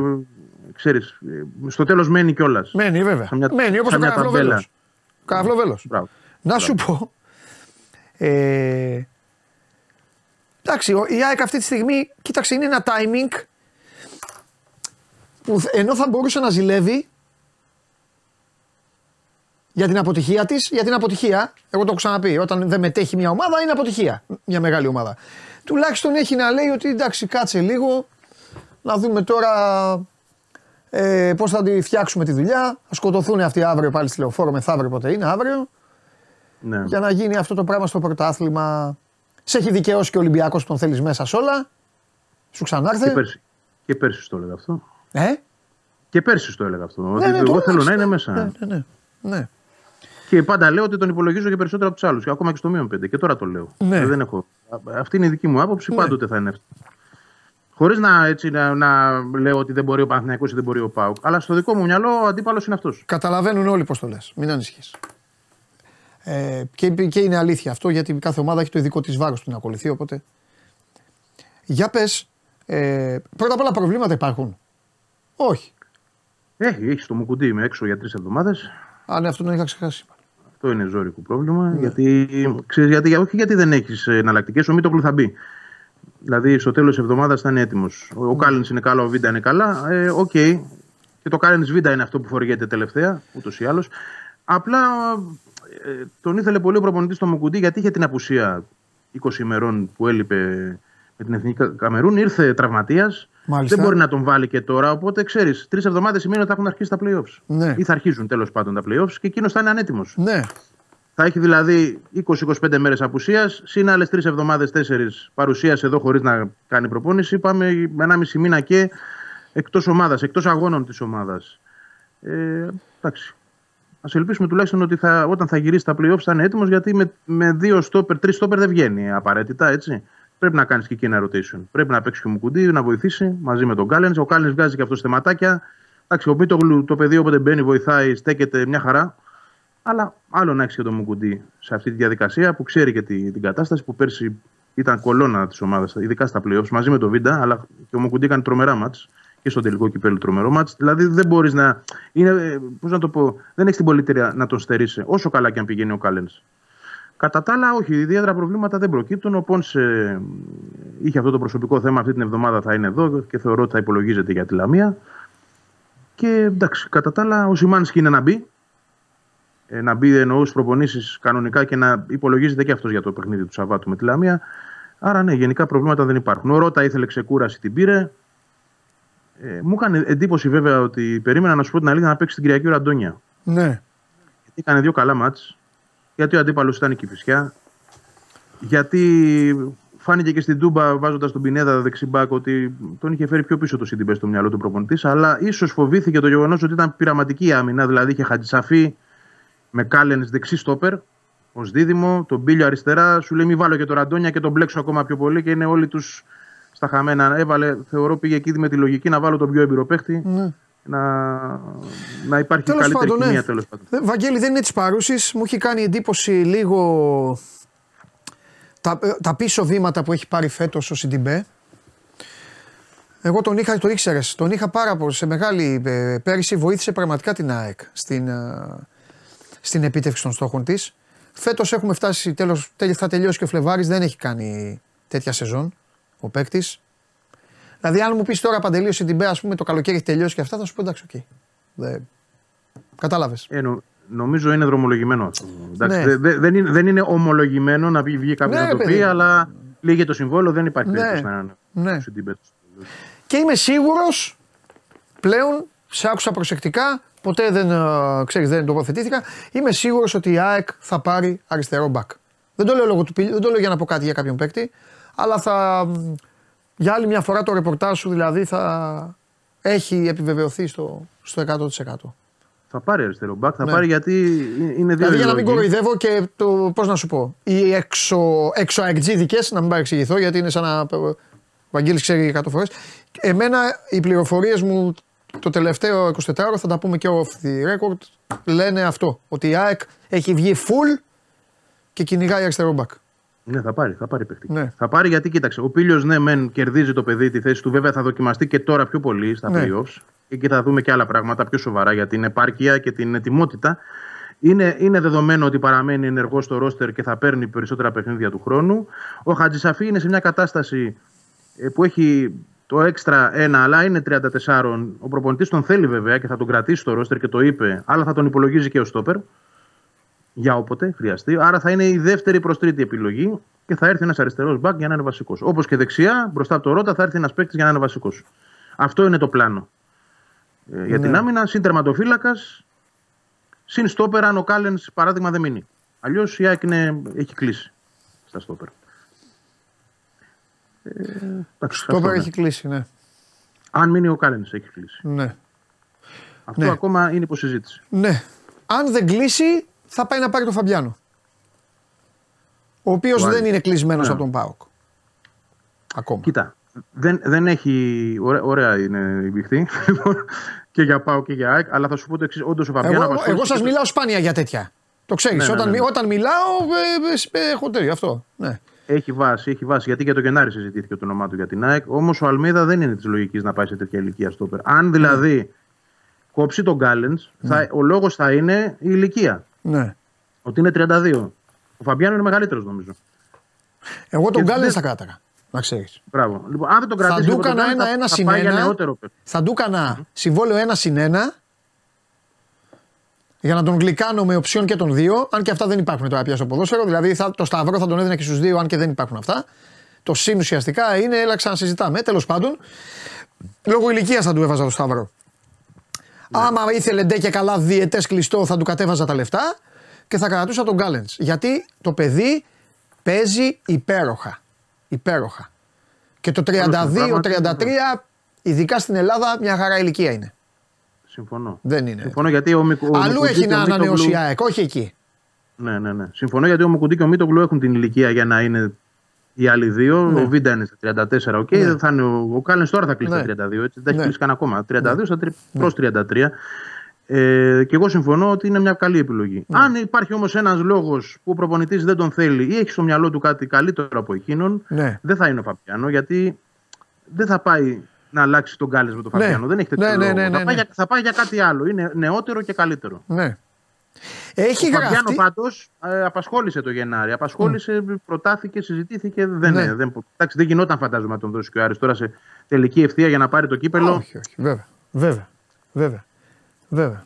H: ξέρεις, ε, στο τέλος μένει κιόλας.
A: Μένει βέβαια.
H: Σαν μια-
A: Μένει όπως ο
H: σαν μια
A: Καραφλοβέλο.
H: ταμπέλα.
A: Καραφλοβέλο.
H: Μπράβο.
A: Να σου πω. Ε, εντάξει, ο- η ΑΕΚ αυτή τη στιγμή, κοίταξε, είναι ένα timing που θ- ενώ θα μπορούσε να ζηλεύει, Για την αποτυχία της, για την αποτυχία. Εγώ το έχω ξαναπεί. Όταν δεν μετέχει μια ομάδα, είναι αποτυχία. Μια μεγάλη ομάδα. Τουλάχιστον έχει να λέει ότι εντάξει, κάτσε λίγο. Να δούμε τώρα ε, πώς θα τη φτιάξουμε τη δουλειά. Θα σκοτωθούν αυτοί αύριο πάλι στη λεωφόρο, μεθαύριο πότε είναι, αύριο.
H: Ναι.
A: Για να γίνει αυτό το πράγμα στο πρωτάθλημα. Σε έχει δικαιώσει και ο Ολυμπιακός που τον θέλεις μέσα σε όλα. Σου ξανάρθε.
H: Και πέρσι, και πέρσι το έλεγα αυτό.
A: Ε;
H: Και πέρσι το έλεγα αυτό. ότι
A: ναι,
H: εγώ
A: το
H: θέλω να
A: εντάξει,
H: είναι
A: ναι,
H: μέσα.
A: Ναι, ναι, ναι. Ναι.
H: Και πάντα λέω ότι τον υπολογίζω και περισσότερο από τους άλλους. Ακόμα και στο μείον 5. Και τώρα το λέω.
A: Ναι.
H: Ε, Δεν έχω. Αυτή είναι η δική μου άποψη.
A: Ναι.
H: Πάντοτε θα είναι αυτή. Χωρίς να, έτσι, να, να λέω ότι δεν μπορεί ο Παναθηναϊκός ή δεν μπορεί ο Πάουκ. Αλλά στο δικό μου μυαλό ο αντίπαλος είναι αυτός.
A: Καταλαβαίνουν όλοι πώς το λες. Μην ανησυχείς. Ε, και, και είναι αλήθεια αυτό γιατί κάθε ομάδα έχει το ειδικό της βάρος του να ακολουθεί. Οπότε. Για πες, ε, πρώτα απ' όλα προβλήματα υπάρχουν. Όχι.
H: Έχει, έχει το Μουκουντί είμαι έξω για τρεις εβδομάδες.
A: Α, ναι, αυτό τον είχα ξεχάσει.
H: Αυτό είναι ζόρικο πρόβλημα.
A: Ναι.
H: Γιατί, ξέρεις, γιατί, όχι γιατί δεν έχεις εναλλακτικές, ο Μίτογλου θα μπει. Δηλαδή στο τέλος της εβδομάδας θα είναι έτοιμος. Ο,
A: Ναι.
H: ο Κάλεν είναι καλό, ο Βίντα είναι καλά. Ε, Οκ. Και το Κάλεν Βίντα είναι αυτό που φοριέται τελευταία, ούτως ή άλλως. Απλά ε, τον ήθελε πολύ ο προπονητής στο Μουκουντί γιατί είχε την απουσία 20 ημερών που έλειπε με την εθνική Κα- Καμερούν. Ήρθε τραυματίας.
A: Μάλιστα.
H: Δεν μπορεί να τον βάλει και τώρα. Οπότε ξέρεις, τρεις εβδομάδες σημαίνει ότι θα έχουν αρχίσει τα playoffs.
A: Ναι.
H: Ή θα αρχίζουν τέλος πάντων τα playoffs και εκείνος θα είναι ανέτοιμος.
A: Ναι,
H: Θα έχει δηλαδή 20-25 μέρες απουσίας, συν άλλες 3 εβδομάδες, 4 παρουσίας εδώ χωρίς να κάνει προπόνηση. Πάμε με ένα μισή μήνα και εκτός ομάδας, εκτός αγώνων της ομάδας. Ε, εντάξει. Α ελπίσουμε τουλάχιστον ότι θα, όταν θα γυρίσει τα playoffs θα είναι έτοιμος γιατί με, με δύο στόπερ, τρεις στόπερ δεν βγαίνει απαραίτητα έτσι. Πρέπει να κάνεις και εκεί ένα rotation. Πρέπει να παίξεις και ο Μουκουντή, να βοηθήσει μαζί με τον Κάλενς. Ο Κάλενς βγάζει και αυτό θεματάκια. Εντάξει, ο Μίτογλου το παιδί όποτε μπαίνει, βοηθάει, στέκεται μια χαρά. Αλλά άλλο να έχεις και τον Μουκουντή σε αυτή τη διαδικασία που ξέρει και τη, την κατάσταση που πέρσι ήταν κολόνα της ομάδας, ειδικά στα playoffs μαζί με τον Βίντα. Αλλά και ο Μουκουντή έκανε τρομερά μάτς και στο τελικό κυπέλο τρομερό μάτς. Δηλαδή δεν μπορείς να. Είναι, ε, πώς να το πω, δεν έχεις την πολυτέλεια να τον στερήσει όσο καλά και αν πηγαίνει ο Κάλενς. Κατά τα άλλα, όχι, ιδιαίτερα προβλήματα δεν προκύπτουν. Ο Πόνσε είχε αυτό το προσωπικό θέμα αυτή την εβδομάδα, θα είναι εδώ και θεωρώ ότι θα υπολογίζεται για τη Λαμία. Και εντάξει, κατά τα άλλα, ο Σιμάνσκι είναι να μπει. Ε, να μπει εννοώ στι προπονήσεις κανονικά και να υπολογίζεται και αυτός για το παιχνίδι του Σαββάτου με τη Λαμία. Άρα ναι, γενικά προβλήματα δεν υπάρχουν. Ο Ρότα ήθελε ξεκούραση, την πήρε. Ε, μου έκανε εντύπωση βέβαια ότι περίμενα να σου πω την αλήθεια να παίξει την Κυριακή ο Ραντόνια.
A: ναι.
H: Γιατί έκανε δύο καλά μάτς. Γιατί ο αντίπαλος ήταν η Κηφισιά. Γιατί φάνηκε και στην Τούμπα βάζοντας τον Πινέδα δεξιμπάκ ότι τον είχε φέρει πιο πίσω το Σιντιμπέ στο μυαλό του προπονητής. Αλλά ίσως φοβήθηκε το γεγονός ότι ήταν πειραματική η άμυνα. Δηλαδή είχε Χατζησαφή με Κάλενς δεξί στόπερ ως δίδυμο, τον Μπίλιο αριστερά. Σου λέει: Μη βάλω και τον Ραντόνια και τον μπλέξω ακόμα πιο πολύ και είναι όλοι τους στα χαμένα. Έβαλε, θεωρώ, πήγε εκεί με τη λογική να βάλω τον πιο εμπειρό παίχτη.
A: ναι.
H: Να, να υπάρχει
A: Τέλος
H: καλύτερη
A: πάντων, ναι.
H: κοινία τέλος πάντων.
A: Ε, Βαγγέλη, δεν είναι της παρούσης. Μου έχει κάνει εντύπωση λίγο τα, ε, τα πίσω βήματα που έχει πάρει φέτος ο Σιντιμπέ. Εγώ τον είχα, το ήξερες, τον είχα πάρα πολύ σε μεγάλη ε, πέρυσι. Βοήθησε πραγματικά την ΑΕΚ στην, ε, στην επίτευξη των στόχων της. Φέτος έχουμε φτάσει, τέλος, τέλει- θα τελειώσει και ο Φλεβάρης, δεν έχει κάνει τέτοια σεζόν ο παίκτης. Δηλαδή, αν μου πεις τώρα Παντελή ο Σιντιμπέ, ας πούμε το καλοκαίρι έχει τελειώσει και αυτά, θα σου πω εντάξει, οκ. Δεν... Κατάλαβες.
H: Ε, νο- νομίζω είναι δρομολογημένο αυτό. Εντάξει,
A: Ναι.
H: δε- δε- δεν, είναι, δεν είναι ομολογημένο να βγει, βγει κάποιος
A: Ναι,
H: να το
A: παιδί
H: πει,
A: μου.
H: αλλά λήγει το συμβόλαιο, δεν υπάρχει
A: Ναι.
H: περίπτωση να είναι.
A: Ναι.
H: στον Σιντιμπέ.
A: Και είμαι σίγουρος πλέον, σε άκουσα προσεκτικά, ποτέ δεν, ε, ξέρεις, δεν τοποθετήθηκα. Είμαι σίγουρος ότι η ΑΕΚ θα πάρει αριστερό μπακ. Δεν το λέω λόγω του πιλ- δεν το λέω για να πω κάτι για κάποιον παίκτη, αλλά θα. Μ, Για άλλη μια φορά το ρεπορτάζ σου δηλαδή θα έχει επιβεβαιωθεί στο, στο 100%.
H: Θα πάρει αριστερό μπακ, θα
A: Ναι.
H: πάρει γιατί είναι δύο
A: Δηλαδή για να μην
H: λόγοι.
A: κοροϊδεύω και το, πώς να σου πω, οι έξω, έξω αεκτζίδικες, να μην παρεξηγηθώ γιατί είναι σαν να, ο Βαγγέλης ξέρει 100 φορές. Εμένα οι πληροφορίες μου το τελευταίο 24ωρο θα τα πούμε και off the record, λένε αυτό, ότι η ΑΕΚ έχει βγει full και κυνηγάει αριστερό μπακ.
H: Ναι, θα πάρει, θα πάρει παίχτη.
A: Ναι.
H: Θα πάρει γιατί κοίταξε. Ο Πίλιο, ναι, μεν κερδίζει το παιδί τη θέση του. Βέβαια θα δοκιμαστεί και τώρα πιο πολύ στα
A: Ναι.
H: playoffs. Και εκεί θα δούμε και άλλα πράγματα πιο σοβαρά για την επάρκεια και την ετοιμότητα. Είναι, είναι δεδομένο ότι παραμένει ενεργός στο ρόστερ και θα παίρνει περισσότερα παιχνίδια του χρόνου. Ο Χατζησαφή είναι σε μια κατάσταση ε, που έχει το έξτρα ένα, αλλά είναι 34. Ο προπονητής τον θέλει βέβαια και θα τον κρατήσει στο ρόστερ και το είπε, αλλά θα τον υπολογίζει και ο στόπερ. Για όποτε χρειαστεί. Άρα θα είναι η δεύτερη προς τρίτη επιλογή και θα έρθει ένας αριστερός μπακ για να είναι βασικός. Όπως και δεξιά, μπροστά από το Ρότα, θα έρθει ένας παίκτης για να είναι βασικός. Αυτό είναι το πλάνο. Ε, για
A: Ναι.
H: την άμυνα, συν τερματοφύλακας, συν στόπερ, αν ο Κάλενς παράδειγμα δεν μείνει. Αλλιώς η ΑΕΚ είναι- έχει κλείσει στα στόπερ. Ε, εντάξει,
A: Το
H: αυτό, ναι.
A: έχει κλείσει, ναι.
H: Αν μείνει ο Κάλενς, έχει κλείσει.
A: ναι.
H: Αυτό
A: Ναι.
H: ακόμα είναι υποσυζήτηση.
A: Ναι. Αν δεν κλείσει, θα πάει να πάρει τον Φαμπιάνο. Ο οποίος
H: Βάλει.
A: δεν είναι κλεισμένος
H: Ναι.
A: από τον Πάοκ. Ακόμα.
H: Κοίτα, δεν, δεν έχει. Ωραία, ωραία είναι η μπιχτή και για Πάο και για ΑΕΚ, αλλά θα σου πω το εξής. Όντως ο Φαμπιάνο
A: Εγώ,
H: απασχόλησε
A: εγώ σας
H: και-
A: μιλάω σπάνια για τέτοια. Το ξέρεις.
H: Ναι, ναι,
A: όταν,
H: ναι, ναι.
A: όταν μιλάω, ε, ε, έχω τέτοιο αυτό. Ναι.
H: Έχει βάση, έχει βάση. Γιατί και το Γενάρη συζητήθηκε το όνομά του για την ΑΕΚ. Όμως ο Αλμίδα δεν είναι της λογικής να πάει σε τέτοια ηλικία στόπερ. Αν δηλαδή κόψει τον Γκάλεν, ο λόγος θα είναι η ηλικία.
A: Ναι.
H: Ότι είναι 32. Ο Φαμπιάνο είναι μεγαλύτερος νομίζω.
A: Εγώ τον
H: Και
A: Γκάλεν
H: δεν-
A: θα κράταγα. Να ξέρεις.
H: Μπράβο. Λοιπόν, αν δεν τον
A: Θα
H: κρατήσει
A: του
H: λίγο τον
A: έκανα
H: Γκάλεν,
A: ένα
H: θα-
A: ένα
H: θα
A: συν
H: πάει για
A: ένα.
H: νεότερο παίκτη.
A: Θα του έκανα συμβόλαιο ένα συν ένα για να τον γλυκάνω με οψιόν και των δύο. Αν και αυτά δεν υπάρχουν τώρα πια στο ποδόσφαιρο. Δηλαδή θα, το σταυρό θα τον έδινα και στους δύο, αν και δεν υπάρχουν αυτά. Το συν ουσιαστικά είναι, έλα ξανασυζητάμε. Τέλος πάντων, λόγω ηλικίας θα του έβαζα το σταυρό. Άμα ήθελε ντε και καλά διαιτέ κλειστό, θα του κατέβαζα τα λεφτά και θα κρατούσα τον Γκάλεντ. Γιατί το παιδί παίζει υπέροχα. Υπέροχα. Και το 32-33, ειδικά στην Ελλάδα, μια χαρά ηλικία είναι.
H: Συμφωνώ.
A: Δεν είναι.
H: Συμφωνώ γιατί ο, Μικ- ο
A: Αλλού
H: Μουκουντί
A: έχει
H: και ο
A: να ανανεώσει η
H: Μίτογλου-
A: ΑΕΚ, όχι εκεί.
H: Ναι, ναι, ναι. Συμφωνώ γιατί ο Μουκουντί και ο Μίτογλου έχουν την ηλικία για να είναι οι άλλοι δύο.
A: Ναι.
H: Ο Βίντα είναι στα 34, οκ.
A: Ναι.
H: Δεν θα είναι ο, ο Κάλεν τώρα θα κλείσει
A: Ναι.
H: τα 32, έτσι. Δεν έχει
A: Ναι.
H: κλείσει καν ακόμα. 32 στα τρι- προς 33. Ε, και εγώ συμφωνώ ότι είναι μια καλή επιλογή.
A: Ναι.
H: Αν υπάρχει όμως ένας λόγος που ο προπονητής δεν τον θέλει ή έχει στο μυαλό του κάτι καλύτερο από εκείνον,
A: Ναι.
H: δεν θα είναι ο Φαμπιάνο γιατί δεν θα πάει να αλλάξει τον Κάλε με τον
A: Ναι.
H: Φαπιάνο. Δεν έχει τέτοιο
A: Ναι, ναι,
H: λόγο.
A: ναι, ναι,
H: θα, πάει
A: ναι.
H: για, θα πάει για κάτι άλλο. Είναι νεότερο και καλύτερο.
A: Ναι. Έχει
H: Ο Φαμπιάνο
A: γραφτεί.
H: πάντως απασχόλησε το Γενάρη. Απασχόλησε, προτάθηκε, συζητήθηκε. Δεν,
A: Ναι.
H: ναι. δεν, εντάξει, δεν γινόταν φαντάζομαι να τον δώσει και ο Άρης τώρα σε τελική ευθεία για να πάρει το κύπελο.
A: Όχι, όχι. Βέβαια. Βέβαια. Βέβαια. Βέβαια.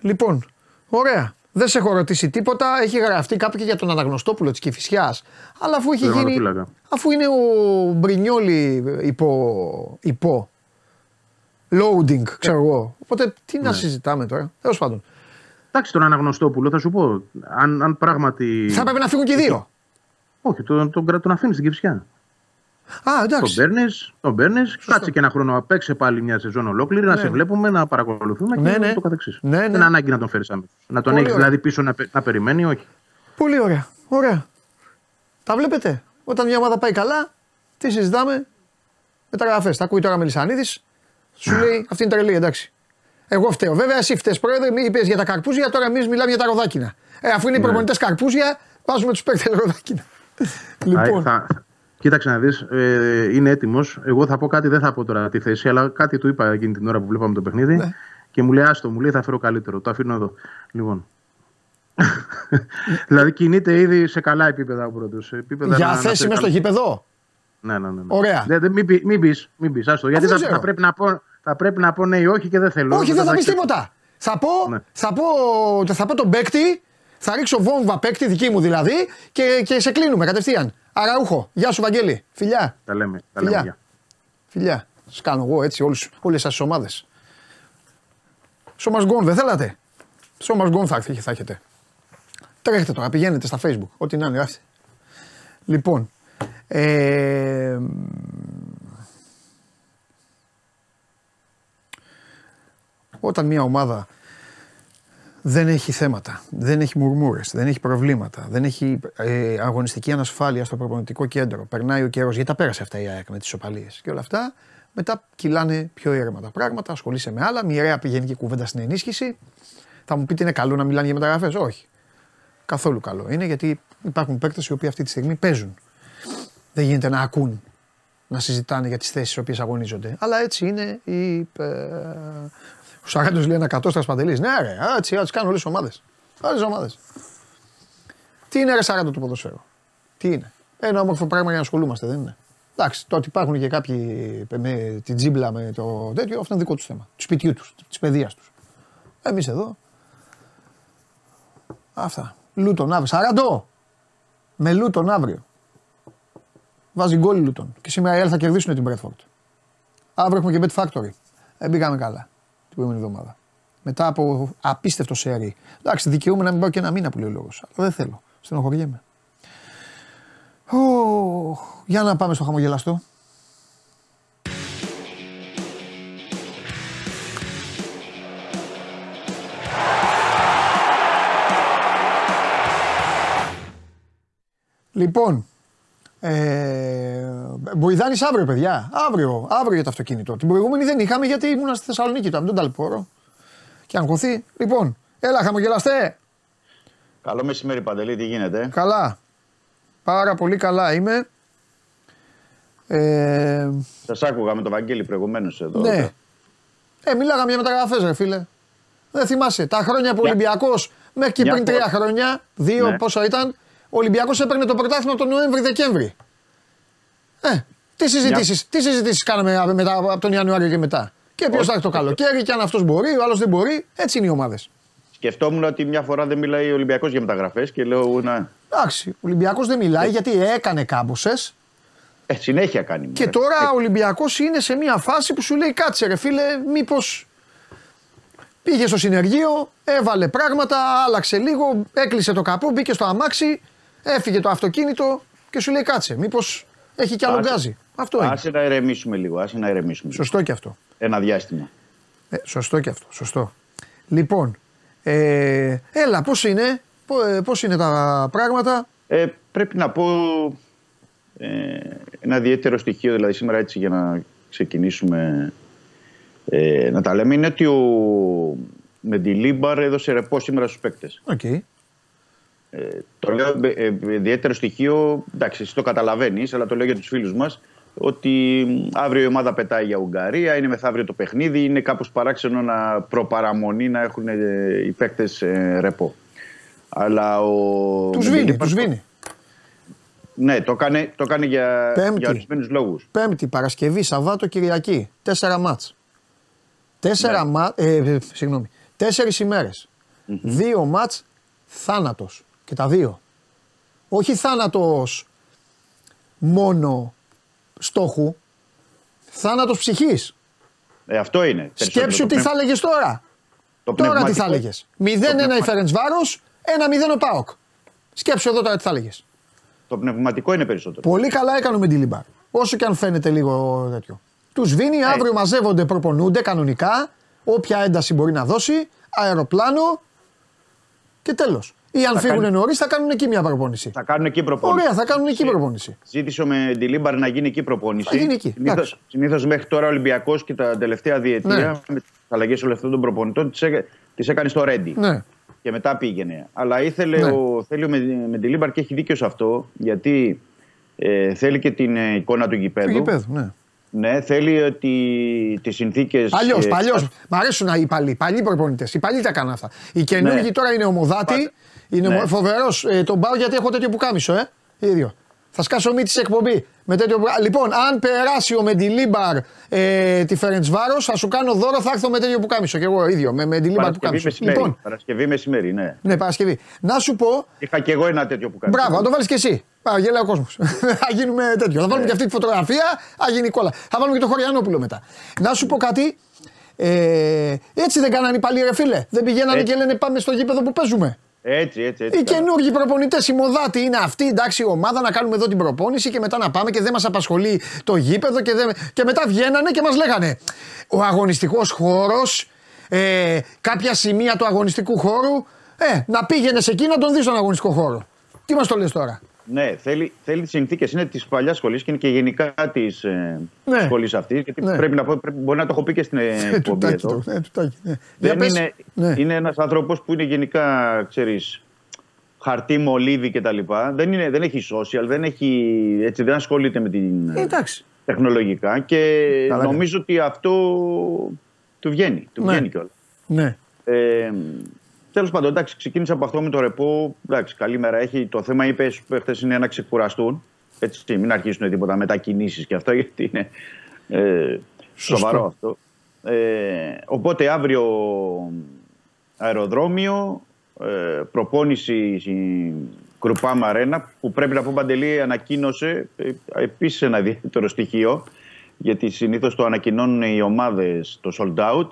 A: Λοιπόν, ωραία. Δεν σε έχω ρωτήσει τίποτα. Έχει γραφτεί κάποιο και για τον Αναγνωστόπουλο της Κυφυσιάς. Αλλά αφού έχει
H: Τον
A: γίνει.
H: Τερματοφύλακα.
A: Αφού είναι ο Μπρινιόλι υπό. υπό loading, ξέρω εγώ. Οπότε τι να συζητάμε τώρα. Τέλος πάντων.
H: Εντάξει, τον Αναγνωστόπουλο θα σου πω. Αν, αν πράγματι.
A: Θα έπρεπε να φύγουν και οι δύο.
H: Όχι, τον, τον, τον, τον αφήνεις στην Κυφσιά.
A: Α,
H: Τον
A: εντάξει.
H: παίρνεις, τον παίρνεις, κάτσε και ένα χρόνο να παίξει πάλι μια σεζόν ολόκληρη, να σε βλέπουμε, να παρακολουθούμε
A: Ναι,
H: και
A: ναι.
H: το καθεξή.
A: Ναι, ναι.
H: Δεν είναι ανάγκη να τον φέρεις άμεσα. Να τον
A: Πολύ
H: έχεις
A: ωραία.
H: δηλαδή πίσω να, πε- να περιμένει, όχι.
A: Πολύ ωραία. Ωραία. Τα βλέπετε. Όταν μια ομάδα πάει καλά, τι συζητάμε; Μεταγραφέ. Τα ακούει τώρα Μελισανίδης. Σου λέει αυτή είναι τρελή, εντάξει. Εγώ φταίω. Βέβαια, εσύ φταίει πρόεδρε, μη είπες για τα καρπούζια, τώρα εμείς μιλάμε για τα ροδάκινα. Ε, αφού είναι οι προπονητές καρπούζια, βάζουμε τους παίκτες ροδάκινα. (laughs) λοιπόν,
H: Θα, θα- κοίταξε να δεις, ε, είναι έτοιμος. Εγώ θα πω κάτι, δεν θα πω τώρα τη θέση, αλλά κάτι του είπα εκείνη την ώρα που βλέπαμε το παιχνίδι.
A: Ναι.
H: Και μου λέει, Άστο, μου λέει, θα φέρω καλύτερο. Το αφήνω εδώ. Λοιπόν. (laughs) δηλαδή κινείται ήδη σε καλά επίπεδα ο πρώτος.
A: για θέση μέσα στο γήπεδο;
H: Ναι, ναι, ναι. ναι.
A: Ωραία.
H: Δεν, δεν, μην, πει- μην πεις, μην πεις, άστο, γιατί
A: δεν
H: θα,
A: ξέρω.
H: θα, πρέπει να πω, θα πρέπει να πω ναι ή όχι και δεν θέλω.
A: Όχι, δεν θα πεις
H: ξέρω.
A: τίποτα. Θα πω,
H: Ναι.
A: θα, πω, θα πω τον παίκτη, θα ρίξω βόμβα παίκτη, δική μου δηλαδή, και, και σε κλείνουμε κατευθείαν. Αραούχο. Γεια σου, Βαγγέλη. Φιλιά.
H: Τα λέμε. Τα
A: Φιλιά.
H: λέμε γεια.
A: Φιλιά. Σας κάνω εγώ έτσι όλους, όλες σας τις ομάδες. Σώμας γκον δεν θέλατε; Σώμας γκον θα, έρθει- θα έχετε. Τρέχετε τώρα, πηγαίνετε στα facebook. Ό,τι να είναι, γράφτε. Λοιπόν. Ε, όταν μια ομάδα δεν έχει θέματα, δεν έχει μουρμούρες, δεν έχει προβλήματα, δεν έχει ε, αγωνιστική ανασφάλεια στο προπονητικό κέντρο, περνάει ο καιρός, γιατί τα πέρασε αυτά η ΑΕΚ με τις οπαλίε και όλα αυτά, μετά κυλάνε πιο ήρεμα τα πράγματα, ασχολείσαι με άλλα, μοιραία πηγαίνει και κουβέντα στην ενίσχυση. Θα μου πείτε είναι καλό να μιλάνε για μεταγραφές, όχι. Καθόλου καλό είναι γιατί υπάρχουν παίκτες οι οποίοι αυτή τη στιγμή παίζουν. Δεν γίνεται να ακούν να συζητάνε για τις θέσεις στις οποίες αγωνίζονται. Αλλά έτσι είναι η. Ε, ο Σαράντο λέει ένα κατόστρα παντελή. Ναι, ρε, έτσι, έτσι κάνουν όλες τις ομάδες. Όλες τις ομάδες. Τι είναι ρε Σαράντο του ποδοσφαίρου; Τι είναι; Ένα όμορφο πράγμα για να ασχολούμαστε, δεν είναι; Εντάξει, το ότι υπάρχουν και κάποιοι με την τζίμπλα με το τέτοιο, αυτό είναι δικό τους θέμα. Του σπιτιού τους, της παιδείας τους. Εμείς εδώ. Αυτά. Λούτον αύριο. Σαραντό! Με Λούτον αύριο. Βάζει γκολ Λούτον. Και σήμερα οι άλλοι θα κερδίσουν την Bradford. Αύριο έχουμε και Bet Factory. Δεν πήγαμε καλά την προηγούμενη εβδομάδα. Μετά από απίστευτο σερί. Εντάξει, δικαιούμαι να μην πάω και ένα μήνα που λέει ο λόγος. Αλλά δεν θέλω. Στενοχωριέμαι. Ω, για να πάμε στο χαμογελαστό. Λοιπόν, ε, Μποϊδάνης αύριο, παιδιά. Αύριο, αύριο για το αυτοκίνητο. Την προηγούμενη δεν είχαμε γιατί ήμουν στη Θεσσαλονίκη τώρα, μην τον ταλαιπωρώ. Και αγχωθεί. Λοιπόν, έλα, χαμογελαστέ.
I: Καλό μεσημέρι, Παντελή, τι γίνεται;
A: Καλά. Πάρα πολύ καλά είμαι. Ε,
I: Σας άκουγα με τον Βαγγέλη προηγουμένως εδώ.
A: ναι. Ε, μιλάγαμε για μεταγραφές, ρε φίλε. Δεν θυμάσαι. Τα χρόνια που ο Ολυμπιακός μέχρι και
I: Μια
A: πριν
I: φορά.
A: τρία χρόνια, δύο
I: Ναι.
A: πόσο ήταν, ο Ολυμπιακός έπαιρνε το πρωτάθλημα τον Νοέμβρη-Δεκέμβρη. Ε, τι συζητήσεις τι συζητήσεις κάναμε μετά, από τον Ιανουάριο και μετά. Και ποιος θα έχει το καλοκαίρι, και αν αυτός μπορεί, ο άλλος δεν μπορεί. Έτσι είναι οι ομάδες.
I: Σκεφτόμουν ότι μια φορά δεν μιλάει ο Ολυμπιακός για μεταγραφές και λέω να.
A: Εντάξει, ο Ολυμπιακός δεν μιλάει γιατί έκανε κάμποσε.
I: Ε, συνέχεια κάνει.
A: Και
I: μωρέ.
A: τώρα ο Ολυμπιακός είναι σε μια φάση που σου λέει κάτσε ρε φίλε, μήπως πήγε στο συνεργείο, έβαλε πράγματα, άλλαξε λίγο, έκλεισε το καπό, μπήκε στο αμάξι, έφυγε το αυτοκίνητο και σου λέει κάτσε, μήπως έχει κι άλλο
I: Άσε.
A: γκάζι. Αυτό είναι.
I: Άσε να ηρεμήσουμε λίγο. Άσε να ηρεμήσουμε. λίγο.
A: Σωστό και αυτό.
I: Ένα διάστημα.
A: Ε, σωστό και αυτό. Σωστό. Λοιπόν, ε, έλα, πώς είναι, πό- ε, πώς είναι τα πράγματα;
I: Ε, πρέπει να πω ε, ένα ιδιαίτερο στοιχείο, δηλαδή σήμερα έτσι για να ξεκινήσουμε ε, να τα λέμε, είναι ότι ο Μεντιλίμπαρ έδωσε ρεπό σήμερα στους παίκτες.
A: Οκ.
I: Ε, το λέω ε, ε, ιδιαίτερο στοιχείο, εντάξει, εσύ το καταλαβαίνεις, αλλά το λέω για τους φίλους μας, ότι μ, αύριο η ομάδα πετάει για Ουγγαρία, είναι μεθαύριο το παιχνίδι, είναι κάπως παράξενο να προπαραμονεί να έχουν ε, οι παίκτες ρεπό. Αλλά ο.
A: Τους σβήνει,
I: Μεντιλίμπαρ-
A: τους σβήνει.
I: Ναι, το έκανε, το έκανε για,
A: Πέμπτη.
I: για ορισμένους λόγους.
A: Πέμπτη, Παρασκευή, Σαββάτο, Κυριακή. Τέσσερα μάτς. Τέσσερα
I: Ναι.
A: μάτς, ε, ε, συγγνώμη. Τέσσερις ημέρες. Δύο μάτς θάνατος. Και τα δύο. Όχι θάνατος μόνο στόχου. Θάνατος ψυχής.
I: Ε, αυτό είναι.
A: Σκέψου τι θα έλεγες τώρα.
I: το
A: Τώρα τι
I: πνευματικό-
A: θα έλεγε. 0-1 η Φέρεντ Βάρος, 1-0 ο Πάοκ. Σκέψου εδώ τώρα τι θα έλεγες.
I: Το πνευματικό είναι περισσότερο.
A: Πολύ καλά έκανε ο Μεντιλίμπαρ. Όσο και αν φαίνεται λίγο τέτοιο. Τους σβήνει, αύριο μαζεύονται, προπονούνται κανονικά. Όποια ένταση μπορεί να δώσει, αεροπλάνο και τέλος. Ή αν
I: Θα
A: φύγουν
I: κάνει-
A: νωρίς, θα κάνουν εκεί μια προπόνηση.
I: Θα κάνουν εκεί προπόνηση.
A: Ωραία, θα κάνουν εκεί προπόνηση.
I: Ζήτησε ο Μεντιλίμπαρ να γίνει εκεί προπόνηση.
A: Θα γίνει εκεί, εντάξει.
I: Συνήθως μέχρι τώρα ο Ολυμπιακός και τα τελευταία διετία
A: Ναι.
I: με τις αλλαγές όλων αυτών των προπονητών τις έκανε στο Ρέντι.
A: Ναι.
I: Και μετά πήγαινε. Αλλά ήθελε
A: Ναι.
I: ο, θέλει ο Με, Μεντιλίμπαρ και έχει δίκιο σε αυτό γιατί ε, θέλει και την ε, εικόνα του
A: Του
I: γηπέδου.
A: γηπέδου, ναι.
I: Ναι, θέλει ότι τις συνθήκες.
A: Παλιό, παλιό. Μ' αρέσουν οι παλιοί, παλιοί προπονητές. Οι παλιοί τα κάνουν αυτά. Οι καινούργοι
I: Ναι.
A: τώρα είναι ομοδάτη.
I: Πάντα.
A: Είναι
I: Ναι.
A: φοβερός. Ε, τον πάω γιατί έχω τέτοιο που κάμισο, ε. ίδιο. Θα σκάσω μύτη σε εκπομπή. Με τέτοιο... που- Λοιπόν, αν περάσει ο Μεντιλίμπαρ ε, τη Φερεντσβάρος, θα σου κάνω δώρο, θα έρθω με τέτοιο που κάμισο. Και εγώ ίδιο, με Μεντιλίμπαρ που
I: Παρασκευή
A: κάμισο.
I: μεσημέρι.
A: Λοιπόν,
I: Παρασκευή μεσημέρι, ναι.
A: ναι, Παρασκευή. Να σου πω,
I: Είχα και εγώ ένα τέτοιο που κάνω.
A: Μπράβο, να το βάλεις και εσύ. Πάμε, γελάει ο κόσμος. (laughs) θα γίνουμε τέτοιο. Θα βάλουμε και αυτή τη φωτογραφία, θα γίνει κόλλα. Θα βάλουμε και το Χωριανόπουλο μετά. Να σου πω κάτι. Ε, έτσι δεν κάνανε οι παλιοί ρε φίλε. Δεν πηγαίνανε
I: Έτσι.
A: και λένε πάμε στο γήπεδο που παίζουμε.
I: Έτσι, έτσι. έτσι
A: Οι
I: κάνω.
A: καινούργιοι προπονητές, οι μοδάτοι είναι αυτοί, εντάξει, η ομάδα να κάνουμε εδώ την προπόνηση και μετά να πάμε και δεν μας απασχολεί το γήπεδο και, δεν... και μετά βγαίνανε και μας λέγανε ο αγωνιστικός χώρος, ε, κάποια σημεία του αγωνιστικού χώρου, ε, να πήγαινες εκεί να τον δεις στον αγωνιστικό χώρο. Τι μας το λες τώρα;
I: Ναι, θέλει, θέλει τις συνθήκες. Είναι της παλιάς σχολής και είναι και γενικά της ε,
A: Ναι.
I: σχολής αυτής. Γιατί
A: Ναι.
I: πρέπει να πω, πρέπει, μπορεί να το έχω πει και στην ε,
A: Ε,
I: εκπομπή
A: τουτάκι
I: εδώ.
A: το, ε, τουτάκι, ναι. Για
I: Δεν
A: πες.
I: είναι,
A: Ναι.
I: είναι ένας άνθρωπος που είναι γενικά, ξέρεις, χαρτί, μολύβι κτλ. Δεν, είναι, δεν έχει social, δεν, έχει, έτσι, δεν ασχολείται με την
A: Ε, εντάξει.
I: τεχνολογικά και
A: Καλά
I: νομίζω ότι αυτό του βγαίνει. Του
A: Ναι.
I: βγαίνει κιόλας.
A: Ναι.
I: Ε, Τέλος πάντων, εντάξει, ξεκίνησα από αυτό με το ρεπό. Εντάξει, καλή μέρα έχει. Το θέμα είπες χθες είναι να ξεκουραστούν. Έτσι, μην αρχίσουν τίποτα μετακινήσεις και αυτό, (laughs) γιατί είναι ε, σοβαρό αυτό. Ε, οπότε αύριο αεροδρόμιο, ε, προπόνηση η Κρουπάμα Αρένα που πρέπει να πω Παντελή ανακοίνωσε ε, επίσης ένα (laughs) ιδιαίτερο στοιχείο γιατί συνήθως το ανακοινώνουν οι ομάδες το sold out.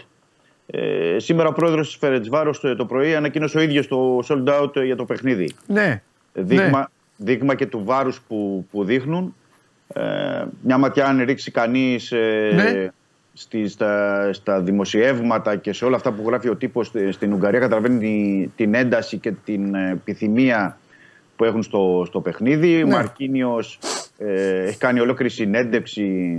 I: Ε, σήμερα ο πρόεδρος της Φερετσβάρος το, το πρωί ανακοίνωσε ο ίδιος το sold out για το παιχνίδι.
A: Ναι.
I: Δείγμα,
A: Ναι.
I: δείγμα και του βάρους που, που δείχνουν. Ε, μια ματιά αν ρίξει κανείς ε,
A: Ναι.
I: στη, στα, στα δημοσιεύματα και σε όλα αυτά που γράφει ο τύπος στη- στην Ουγγαρία καταλαβαίνει τη- την ένταση και την ε, επιθυμία που έχουν στο, στο παιχνίδι. Ο
A: Ναι.
I: Μαρκίνιος ε, έχει κάνει ολόκληρη συνέντευξη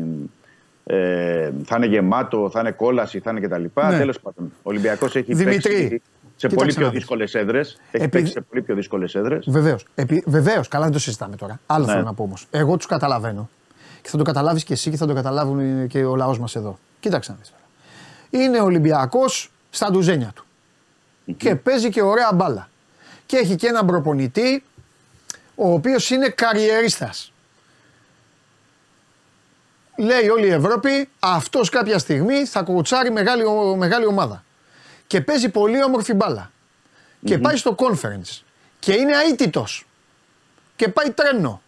I: ε, θα είναι γεμάτο, θα είναι κόλαση, θα είναι κτλ.
A: Ναι.
I: Τέλος πάντων, ο Ολυμπιακός έχει
A: Δημητρή,
I: παίξει σε
A: κοίταξε
I: πολύ
A: να
I: πιο
A: δεις.
I: δύσκολες έδρες. Έχει
A: Επειδή-
I: παίξει σε πολύ πιο δύσκολες έδρες.
A: Βεβαίως. Βεβαίως, καλά δεν το συζητάμε τώρα. Άλλο
I: Ναι.
A: θέλω να πω όμως. Εγώ τους καταλαβαίνω. Και θα το καταλάβεις και εσύ και θα το καταλάβουν και ο λαός μας εδώ. Κοίταξε να δεις τώρα. Είναι Ολυμπιακός στα ντουζένια του. Και παίζει και ωραία μπάλα. Και έχει και έναν προπονητή ο οποίος είναι καριερίστας. Λέει όλη η Ευρώπη αυτός κάποια στιγμή θα κοουτσάρει μεγάλη, ο- μεγάλη ομάδα. Και παίζει πολύ όμορφη μπάλα. Και πάει στο conference. Και είναι αήττητος. Και πάει τρένο.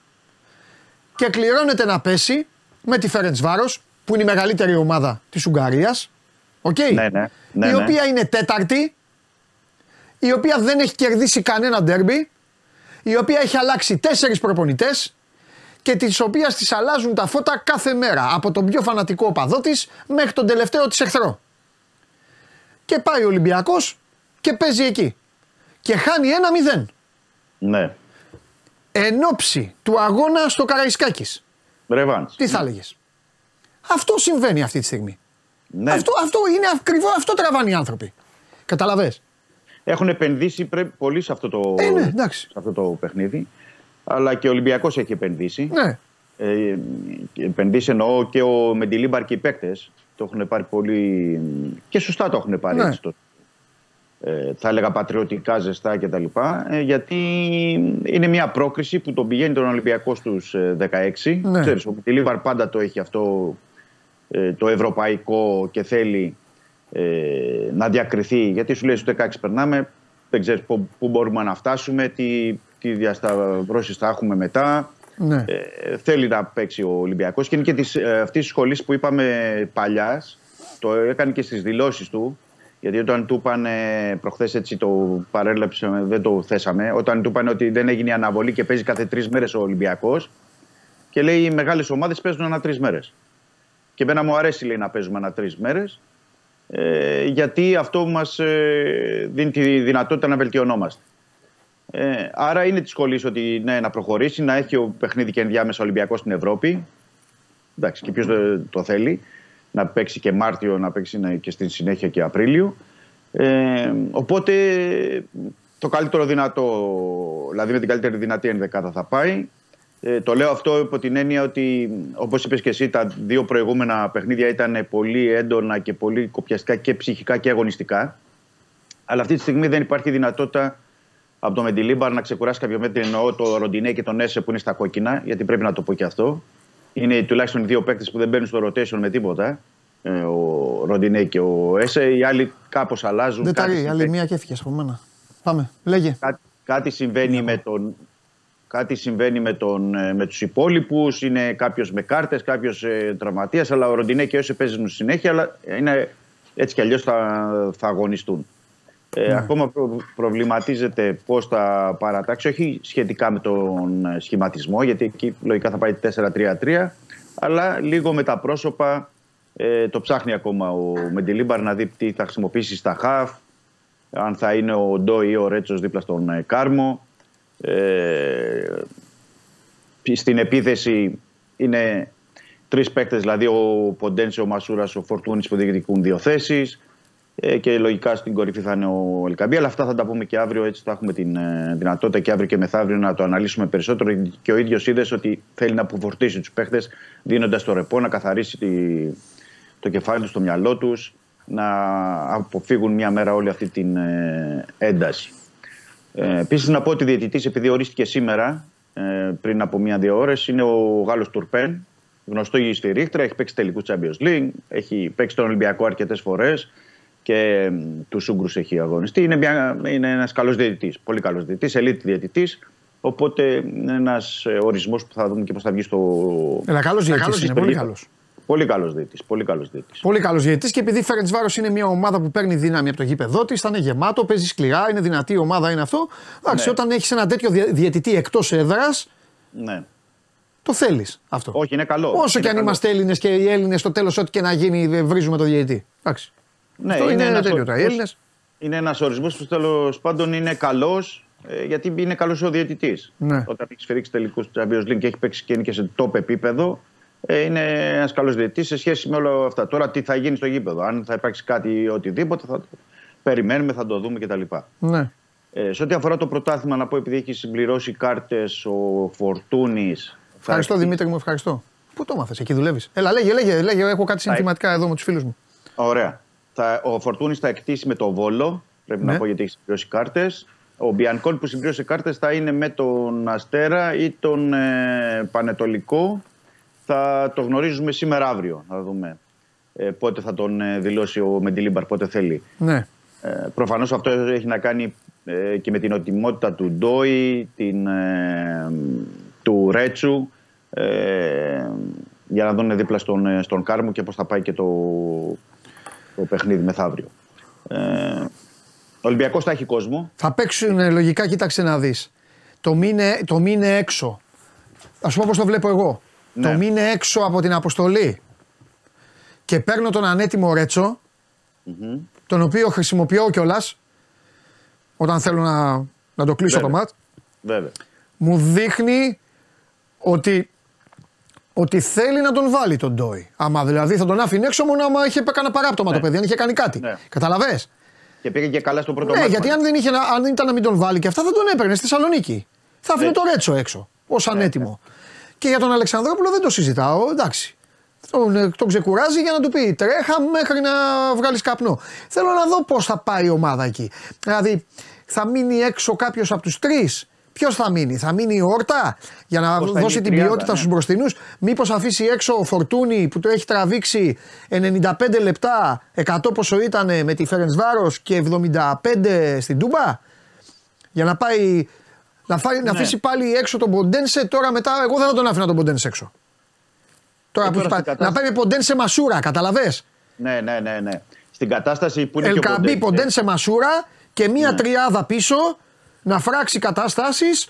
A: Και κληρώνεται να πέσει με τη Φερεντσβάρος που είναι η μεγαλύτερη ομάδα της Ουγγαρίας. Οκ;
I: Ναι, ναι. Ναι,
A: η
I: ναι.
A: οποία είναι τέταρτη. Η οποία δεν έχει κερδίσει κανένα ντέρμπι. Η οποία έχει αλλάξει τέσσερις προπονητές και τις οποίες τις αλλάζουν τα φώτα κάθε μέρα. Από τον πιο φανατικό οπαδό της μέχρι τον τελευταίο της εχθρό. Και πάει ο Ολυμπιακός και παίζει εκεί. Και χάνει ένα μηδέν.
I: Ναι.
A: Εν ώψη του αγώνα στο Καραϊσκάκης.
I: Ρεβάνς.
A: Τι θα έλεγες; Αυτό συμβαίνει αυτή τη στιγμή.
I: Ναι.
A: Αυτό, αυτό είναι ακριβώ αυτό τραβάνε οι άνθρωποι. Καταλαβες;
I: Έχουν επενδύσει πρέ- πολύ σε αυτό, το,
A: Ε, ναι, εντάξει.
I: σε αυτό το παιχνίδι. Αλλά και ο Ολυμπιακός έχει επενδύσει.
A: Ναι.
I: Ε, επενδύσει εννοώ και ο Μεντιλίμπαρ και οι παίκτες. Το έχουν πάρει πολύ. και σωστά το έχουν πάρει
A: Ναι.
I: έτσι. Το, ε, θα έλεγα πατριωτικά, ζεστά κτλ. Ε, γιατί είναι μια πρόκριση που τον πηγαίνει τον Ολυμπιακό στους 16.
A: Ναι.
I: Ξέρεις, ο Μεντιλίμπαρ πάντα το έχει αυτό ε, το ευρωπαϊκό και θέλει ε, να διακριθεί. Γιατί σου λέει στους 16 περνάμε, δεν ξέρεις πού, πού μπορούμε να φτάσουμε, τι, τι διασταυρώσεις θα έχουμε μετά.
A: ναι.
I: Ε, θέλει να παίξει ο Ολυμπιακός και είναι και της, ε, αυτής της σχολής που είπαμε παλιάς το έκανε και στις δηλώσεις του γιατί όταν του είπαν προχθές έτσι το παρέλεψε, δεν το θέσαμε όταν του είπαν ότι δεν έγινε η αναβολή και παίζει κάθε τρεις μέρες ο Ολυμπιακός και λέει οι μεγάλες ομάδες παίζουν ανά τρεις μέρες και εμένα μου αρέσει λέει να παίζουμε ανά τρεις μέρες ε, γιατί αυτό μας ε, δίνει τη δυνατότητα να βελτιωνόμαστε. Ε, άρα είναι της σχολής ότι ναι, να προχωρήσει, να έχει ο παιχνίδι και ενδιάμεσα Ολυμπιακό στην Ευρώπη. Εντάξει, και ποιος το θέλει. Να παίξει και Μάρτιο, να παίξει ναι, και στη συνέχεια και Απρίλιο. Ε, οπότε το καλύτερο δυνατό, δηλαδή με την καλύτερη δυνατή ενδεκάδα θα πάει. Ε, το λέω αυτό υπό την έννοια ότι, όπως είπες και εσύ, τα δύο προηγούμενα παιχνίδια ήταν πολύ έντονα και πολύ κοπιαστικά και ψυχικά και αγωνιστικά. Αλλά αυτή τη στιγμή δεν υπάρχει δυνατότητα από το Μεντιλίμπαρ να ξεκουράσει κάποιο μέτρο. Εννοώ το Ροντινέ και τον Έσε που είναι στα κόκκινα, γιατί πρέπει να το πω και αυτό. Είναι τουλάχιστον οι δύο παίκτες που δεν μπαίνουν στο rotation με τίποτα. Ε, ο Ροντινέ και ο Έσε. Οι άλλοι κάπως αλλάζουν.
A: Δεν τα
I: κάτι
A: ρίξει. Άλλη
I: συμβαίνει.
A: μία και έφυγε από μένα. Πάμε. Λέγε.
I: Κάτι, κάτι συμβαίνει με τον. Κάτι συμβαίνει με, τον, ε, με τους υπόλοιπους, είναι κάποιος με κάρτες, κάποιος ε, τραυματίας, αλλά ο Ροντινέ και όσοι παίζουν στη συνέχεια, αλλά είναι, έτσι κι αλλιώς θα, θα αγωνιστούν. Ε, Ακόμα προ- προβληματίζεται πώς θα παρατάξει, όχι σχετικά με τον ε, σχηματισμό, γιατί εκεί λογικά θα πάει 4-3-3, αλλά λίγο με τα πρόσωπα ε, το ψάχνει ακόμα ο Μεντιλίμπαρ να δει τι θα χρησιμοποιήσει στα χαφ, αν θα είναι ο Ντό ή ο Ρέτσος δίπλα στον ε, Κάρμο. Ε, στην επίθεση είναι τρεις παίκτες, δηλαδή ο Ποντένσε, ο Μασούρας, ο Φορτούνης που διεκδικούν δύο θέσεις. Ε, και λογικά στην κορυφή θα είναι ο Ελκαμπή. Αλλά αυτά θα τα πούμε και αύριο. Έτσι θα έχουμε την ε, δυνατότητα και αύριο και μεθαύριο να το αναλύσουμε περισσότερο. Και ο ίδιος είδες ότι θέλει να αποφορτήσει τους παίκτε, δίνοντας το ρεπό, να καθαρίσει τη, το κεφάλι τους στο μυαλό τους, να αποφύγουν μια μέρα όλη αυτή την ε, ένταση. Ε, Επίσης, να πω ότι διαιτητής, επειδή ορίστηκε σήμερα, ε, πριν από μία-δύο ώρες, είναι ο Γάλλος Τουρπέν. Γνωστό στη Ρίχτρα, έχει παίξει τελικούς Champions League, έχει παίξει τον Ολυμπιακό αρκετές φορές. Και τους Ούγκρου έχει αγωνιστεί. Είναι, μια, είναι ένας καλός διαιτητής. Πολύ καλός διαιτητής, ελίτ διαιτητής. Οπότε είναι ένας ορισμός που θα δούμε και πώς θα βγει στο.
A: Ένα καλός διαιτητής είναι, πολύ καλός.
I: Πολύ καλός διαιτητής. Πολύ καλός διαιτητής.
A: Πολύ καλός διαιτητής και επειδή Φέρεντ Βάρο είναι μια ομάδα που παίρνει δύναμη από το γήπεδό της, θα είναι γεμάτο, παίζει σκληρά, είναι δυνατή η ομάδα, είναι αυτό. Εντάξει,
I: Ναι.
A: όταν έχεις ένα τέτοιο δια- διαιτητή εκτός έδρας,
I: Ναι.
A: το θέλεις αυτό.
I: Όχι, είναι καλό.
A: Όσο
I: είναι
A: και αν
I: καλό.
A: είμαστε Έλληνες και οι Έλληνες στο τέλος, ό,τι και να γίνει, ε, βρίζουμε το διαιτητή. Εντάξει.
I: Ναι,
A: αυτό είναι,
I: ένας
A: τέλειο τώρα. Οι
I: ορισμός-
A: Έλληνες.
I: Είναι ένας ορισμός που τέλος πάντων είναι καλός γιατί είναι καλός ο διαιτητής.
A: Ναι.
I: Όταν έχεις σφυρίξει τελικούς του Champions League και έχεις παίξει και είναι και σε top επίπεδο, ε, είναι ένας καλός διαιτητής σε σχέση με όλα αυτά. Τώρα τι θα γίνει στο γήπεδο, αν θα υπάρξει κάτι ή οτιδήποτε, θα το περιμένουμε, θα το δούμε κτλ.
A: Ναι.
I: Ε, σε ό,τι αφορά το πρωτάθλημα, να πω επειδή έχει συμπληρώσει κάρτες ο Φορτούνης.
A: Ευχαριστώ Δημήτρη μου, ευχαριστώ. Πού το μάθε, εκεί δουλεύεις; Έλα, λέγε, λέγε, λέγε, έχω κάτι συνθηματικά εδώ με τους φίλους μου.
I: Ωραία. Θα, ο Φορτούνης θα εκτίσει με το Βόλο. Πρέπει
A: Ναι.
I: να πω γιατί έχει συμπληρώσει κάρτες. Ο Μπιανκόν που συμπλήρωσε κάρτες θα είναι με τον Αστέρα ή τον ε, Πανετολικό. Θα το γνωρίζουμε σήμερα αύριο. Θα δούμε ε, πότε θα τον ε, δηλώσει ο Μεντιλίμπαρ, πότε θέλει.
A: Ναι.
I: Ε, Προφανώς αυτό έχει να κάνει ε, και με την οτιμότητα του Ντόι, την, ε, του Ρέτσου. ε, για να δουν δίπλα στον, ε, στον Κάρμο και πώς θα πάει και το, το παιχνίδι μεθαύριο. Ε, ο Ολυμπιακός θα έχει κόσμο.
A: Θα παίξουν ε, λογικά, κοίταξε να δεις. Το μήνε, το μήνε έξω. Α πούμε πώ το βλέπω εγώ.
I: Ναι.
A: Το μήνε έξω από την αποστολή και παίρνω τον ανέτοιμο Ρέτσο, τον οποίο χρησιμοποιώ κιόλας όταν θέλω να, να το κλείσω
I: Βέβαια.
A: το μάτς.
I: Βέβαια.
A: Μου δείχνει ότι, ότι θέλει να τον βάλει τον Ντόι. Άμα δηλαδή θα τον άφηνε έξω μόνο άμα είχε κάνει παράπτωμα το παιδί, αν είχε κάνει κάτι.
I: Ναι.
A: Καταλαβες;
I: Και πήγε και καλά στο πρώτο
A: Ναι,
I: μάτς
A: γιατί
I: μας.
A: αν δεν, είχε, να- αν ήταν να μην τον βάλει και αυτά θα τον έπαιρνε στη Θεσσαλονίκη. Θα άφηνε
I: Έτσι.
A: το Ρέτσο έξω, ως ανέτοιμο. Και για τον Αλεξανδρόπουλο δεν το συζητάω, εντάξει. Τον, ε, τον ξεκουράζει για να του πει τρέχα μέχρι να βγάλεις καπνό. Θέλω να δω πώς θα πάει η ομάδα εκεί. Δηλαδή, θα μείνει έξω κάποιος από τους τρεις; Ποιος θα μείνει, θα μείνει η Όρτα για να
I: Πώς θα
A: δώσει
I: είναι η
A: την
I: τριάδα,
A: ποιότητα
I: ναι.
A: στους μπροστινούς; Μήπως αφήσει έξω ο Φορτούνη που το έχει τραβήξει 95 λεπτά, 100 πόσο ήταν με τη Φέρενς Βάρος και 75 στην Τούμπα; Για να πάει. Να, φάει, να
I: Ναι.
A: αφήσει πάλι έξω τον Ποντένσε. Τώρα μετά, εγώ δεν θα τον άφηνα τον Ποντένσε έξω. Τώρα
I: Ε,
A: που έχει
I: τώρα
A: πάει,
I: στην
A: να πάει με Ποντένσε Μασούρα, καταλαβέ.
I: Ναι, ναι, ναι, ναι. Στην κατάσταση που είναι και ο
A: Ελκαμπή
I: Ποντένσε.
A: Ποντένσε Μασούρα και μία
I: Ναι.
A: τριάδα πίσω να φράξει καταστάσεις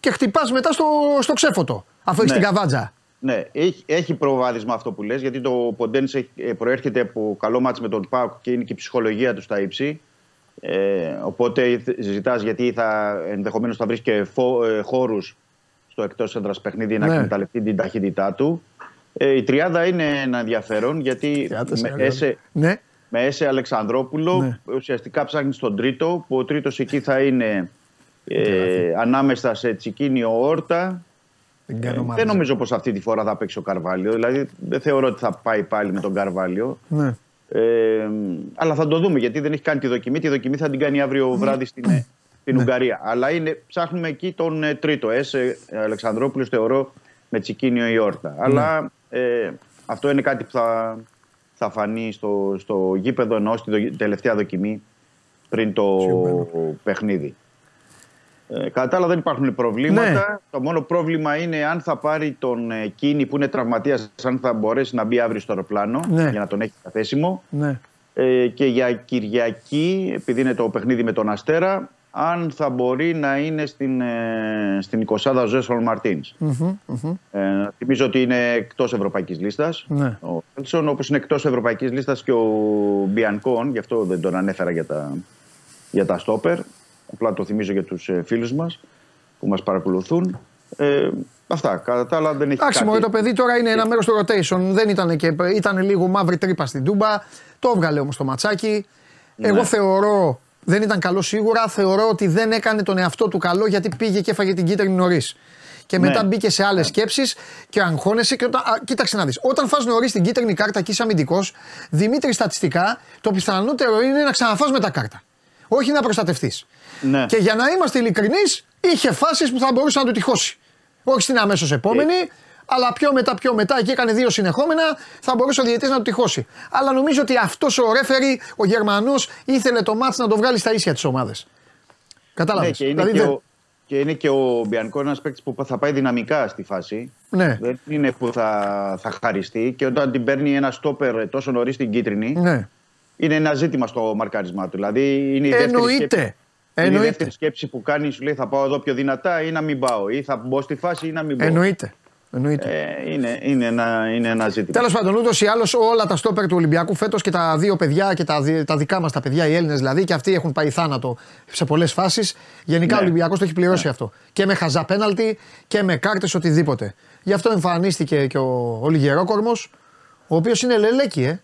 A: και χτυπάς μετά στο, στο ξέφωτο. Αφού έχεις
I: Ναι.
A: την καβάτζα.
I: Ναι, έχει, έχει προβάδισμα αυτό που λες, γιατί το Ποντένς έχει- ε, προέρχεται από καλό μάτς με τον ΠΑΟΚ και είναι και η ψυχολογία του στα ύψη. Ε, οπότε ζητάς γιατί θα, ενδεχομένως θα βρεις και φο, ε, χώρους στο εκτός έδρας παιχνίδι να
A: Ναι.
I: εκμεταλλευτεί την ταχύτητά του. Ε, η τριάδα είναι ένα ενδιαφέρον γιατί
A: Τριάδες,
I: με,
A: ε,
I: έσε,
A: Ναι.
I: με έσε Αλεξανδρόπουλο
A: Ναι.
I: ουσιαστικά ψάχνει τον τρίτο που ο τρίτος εκεί θα είναι ε, ανάμεσα σε Τσικίνιο Όρτα
A: Δεν
I: ε,
A: κάνω
I: δεν
A: μάτια.
I: νομίζω πως αυτή τη φορά θα παίξει ο Καρβάλιο. Δηλαδή δεν θεωρώ ότι θα πάει πάλι με τον Καρβάλιο.
A: Ναι.
I: Ε, αλλά θα το δούμε γιατί δεν έχει κάνει τη δοκιμή. Τη δοκιμή θα την κάνει αύριο βράδυ στην, ε, στην
A: Ναι.
I: Ουγγαρία. Αλλά είναι, ψάχνουμε εκεί τον ε, τρίτο. Έσε Αλεξανδρόπουλος θεωρώ με Τσικίνιο η Όρτα.
A: Ναι.
I: Αλλά ε, αυτό είναι κάτι που θα, θα φανεί στο, στο γήπεδο ενώ στη δο- τελευταία δοκιμή πριν το παιχνίδι. Ε, κατά τα άλλα δεν υπάρχουν προβλήματα.
A: Ναι.
I: Το μόνο πρόβλημα είναι αν θα πάρει τον ε, Κίνη που είναι τραυματίας, αν θα μπορέσει να μπει αύριο στο αεροπλάνο
A: Ναι.
I: για να τον έχει διαθέσιμο.
A: Ναι.
I: Ε, και για Κυριακή, επειδή είναι το παιχνίδι με τον Αστέρα, αν θα μπορεί να είναι στην, ε, στην 20 Ζέσολ Μαρτίνς.
A: Μμμ, μμμ.
I: Ε, θυμίζω ότι είναι εκτός ευρωπαϊκής λίστας.
A: Ναι.
I: Ο Έλσον, όπως είναι εκτός ευρωπαϊκής λίστας και ο Μπιανκόν, γι' αυτό δεν τον ανέφερα για τα, για τα στόπερ. Απλά το θυμίζω για τους ε, φίλους μας που μας παρακολουθούν. Ε, αυτά. Κατά τα άλλα δεν έχει
A: Εντάξει,
I: κάτι.
A: μωρέ, το παιδί τώρα είναι ένα μέρος του rotation. Δεν ήταν και. ήταν λίγο μαύρη τρύπα στην Τούμπα. Το έβγαλε όμως το ματσάκι.
I: Ναι.
A: Εγώ θεωρώ. Δεν ήταν καλό σίγουρα. Θεωρώ ότι δεν έκανε τον εαυτό του καλό γιατί πήγε και έφαγε την κίτρινη νωρίς. Και μετά
I: Ναι.
A: μπήκε σε άλλες σκέψεις και αγχώνεσαι. Και όταν, α, κοίταξε να δεις. Όταν φας νωρίς την κίτρινη κάρτα και είσαι αμυντικός, Δημήτρη, στατιστικά το πιθανότερο είναι να ξαναφάς με τα κάρτα. Όχι να προστατευτείς.
I: Ναι.
A: Και για να είμαστε ειλικρινείς, είχε φάσεις που θα μπορούσε να του τυχώσει. Όχι στην αμέσως επόμενη, αλλά πιο μετά, πιο μετά, εκεί έκανε δύο συνεχόμενα, θα μπορούσε ο διαιτητής να του τυχώσει. Αλλά νομίζω ότι αυτός ο ρέφερη, ο Γερμανός, ήθελε το μάτς να το βγάλει στα ίσια τις ομάδες. Κατάλαβες.
I: Ναι, και είναι,
A: δηλαδή,
I: και,
A: δεν-
I: ο, και είναι και ο Μπιανκό ένας παίκτης που θα πάει δυναμικά στη φάση.
A: Ναι.
I: Δεν είναι που θα, θα χαριστεί. Και όταν την παίρνει ένα στόπερ τόσο νωρίς στην κίτρινη,
A: ναι.
I: είναι ένα ζήτημα στο μαρκάρισμά του. Δηλαδή είναι η δεύτερη
A: Εννοείται.
I: σκέψη. Είναι η
A: Εννοείται.
I: δεύτερη σκέψη που κάνεις, σου λέει θα πάω εδώ πιο δυνατά ή να μην πάω; Ή θα μπω στη φάση ή να μην μπω;
A: Εννοείται. Εννοείται.
I: Ε, είναι, είναι, ένα, είναι ένα ζήτημα.
A: Τέλος πάντων, ούτως ή άλλως όλα τα στόπερ του Ολυμπιακού φέτος και τα δύο παιδιά και τα, δι- τα δικά μας τα παιδιά, οι Έλληνες δηλαδή, και αυτοί έχουν πάει θάνατο σε πολλές φάσεις. Γενικά ο
I: Ναι.
A: Ολυμπιακός το έχει πληρώσει αυτό. Και με χαζά πέναλτι και με κάρτες οτιδήποτε. Γι' αυτό εμφανίστηκε και ο, ο Λιγερόκορμο, ο οποίος είναι λελέκι, ε.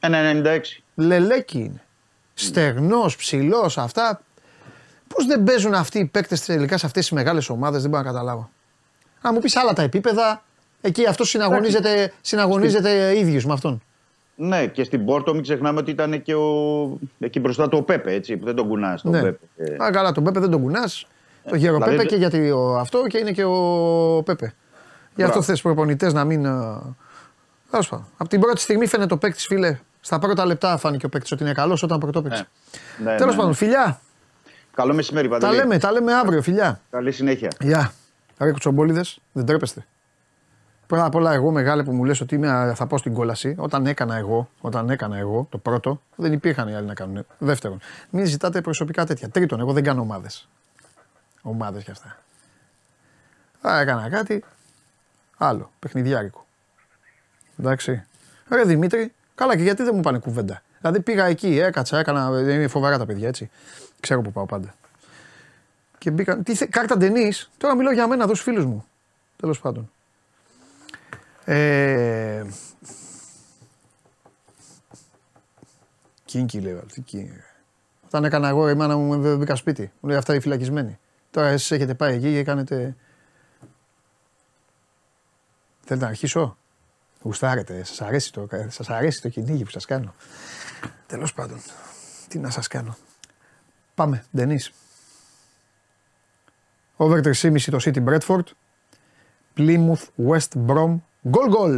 I: Ένα 96.
A: Λελέκι είναι. Στεγνό, ψηλός, αυτά. Πώς δεν παίζουν αυτοί οι παίκτες τελικά σε αυτές τις μεγάλες ομάδες, δεν μπορώ να καταλάβω. Να μου πεις άλλα τα επίπεδα, εκεί αυτό συναγωνίζεται, συναγωνίζεται ίδιος με αυτόν.
I: Ναι, και στην Πόρτο μην ξεχνάμε ότι ήταν και ο... εκεί μπροστά του ο Πέπε, έτσι, που δεν τον κουνάς τον
A: Ναι.
I: Πέπε. Ε,
A: Α, καλά, τον Πέπε δεν τον κουνάς. Το γέρο
I: δηλαδή
A: Πέπε
I: δεν-
A: και γιατί ο, αυτό και είναι και ο Πέπε. Γι' αυτό
I: Μπράβο.
A: θες προπονητές να μην. Τέλος πάντων. Από την πρώτη στιγμή φαίνεται ο παίκτης, φίλε. Στα πρώτα λεπτά φάνηκε ο παίκτης ότι είναι καλός όταν πρωτόπαιξε.
I: ναι,
A: Τέλος
I: ναι,
A: πάντων,
I: ναι.
A: φιλιά.
I: Καλό μεσημέρι,
A: Τα
I: Παντελή.
A: λέμε, τα λέμε αύριο, φιλιά.
I: Καλή συνέχεια.
A: Γεια. Ρε κουτσομπόλιδες, δεν τρέπεστε. Πρώτα απ' όλα, εγώ μεγάλε που μου λες ότι είμαι, θα πάω στην κόλαση. Όταν έκανα εγώ, όταν έκανα εγώ το πρώτο, δεν υπήρχαν οι άλλοι να κάνουν. Δεύτερον, μην ζητάτε προσωπικά τέτοια. Τρίτον, εγώ δεν κάνω ομάδες. Ομάδες κι αυτά. Α, έκανα κάτι άλλο, παιχνιδιάρικο. Εντάξει. Ρε Δημήτρη, καλά και γιατί δεν μου πάνε κουβέντα. Δηλαδή πήγα εκεί, έκατσα, έκανα. Είναι φοβερά τα παιδιά έτσι. Ξέρω που πάω πάντα. Και μπήκα. Τι θε, κάρτα ταινί. Τώρα μιλάω για μένα, εδώ στου φίλους μου. Τέλος πάντων. Ε, Κίνκι λέει, τι κίνκι. Όταν έκανα εγώ, η μάνα μου με μπήκα σπίτι. Μου λέει αυτά οι φυλακισμένοι. Τώρα εσείς έχετε πάει εκεί και κάνετε. Θέλετε να αρχίσω; Γουστάρετε, σας αρέσει το, σας αρέσει το κυνήγι που σας κάνω. Τέλος πάντων, τι να σας κάνω. Πάμε, Ντενίς. Over 3,5 το City Bradford. Plymouth West Brom. Γκολ γκολ.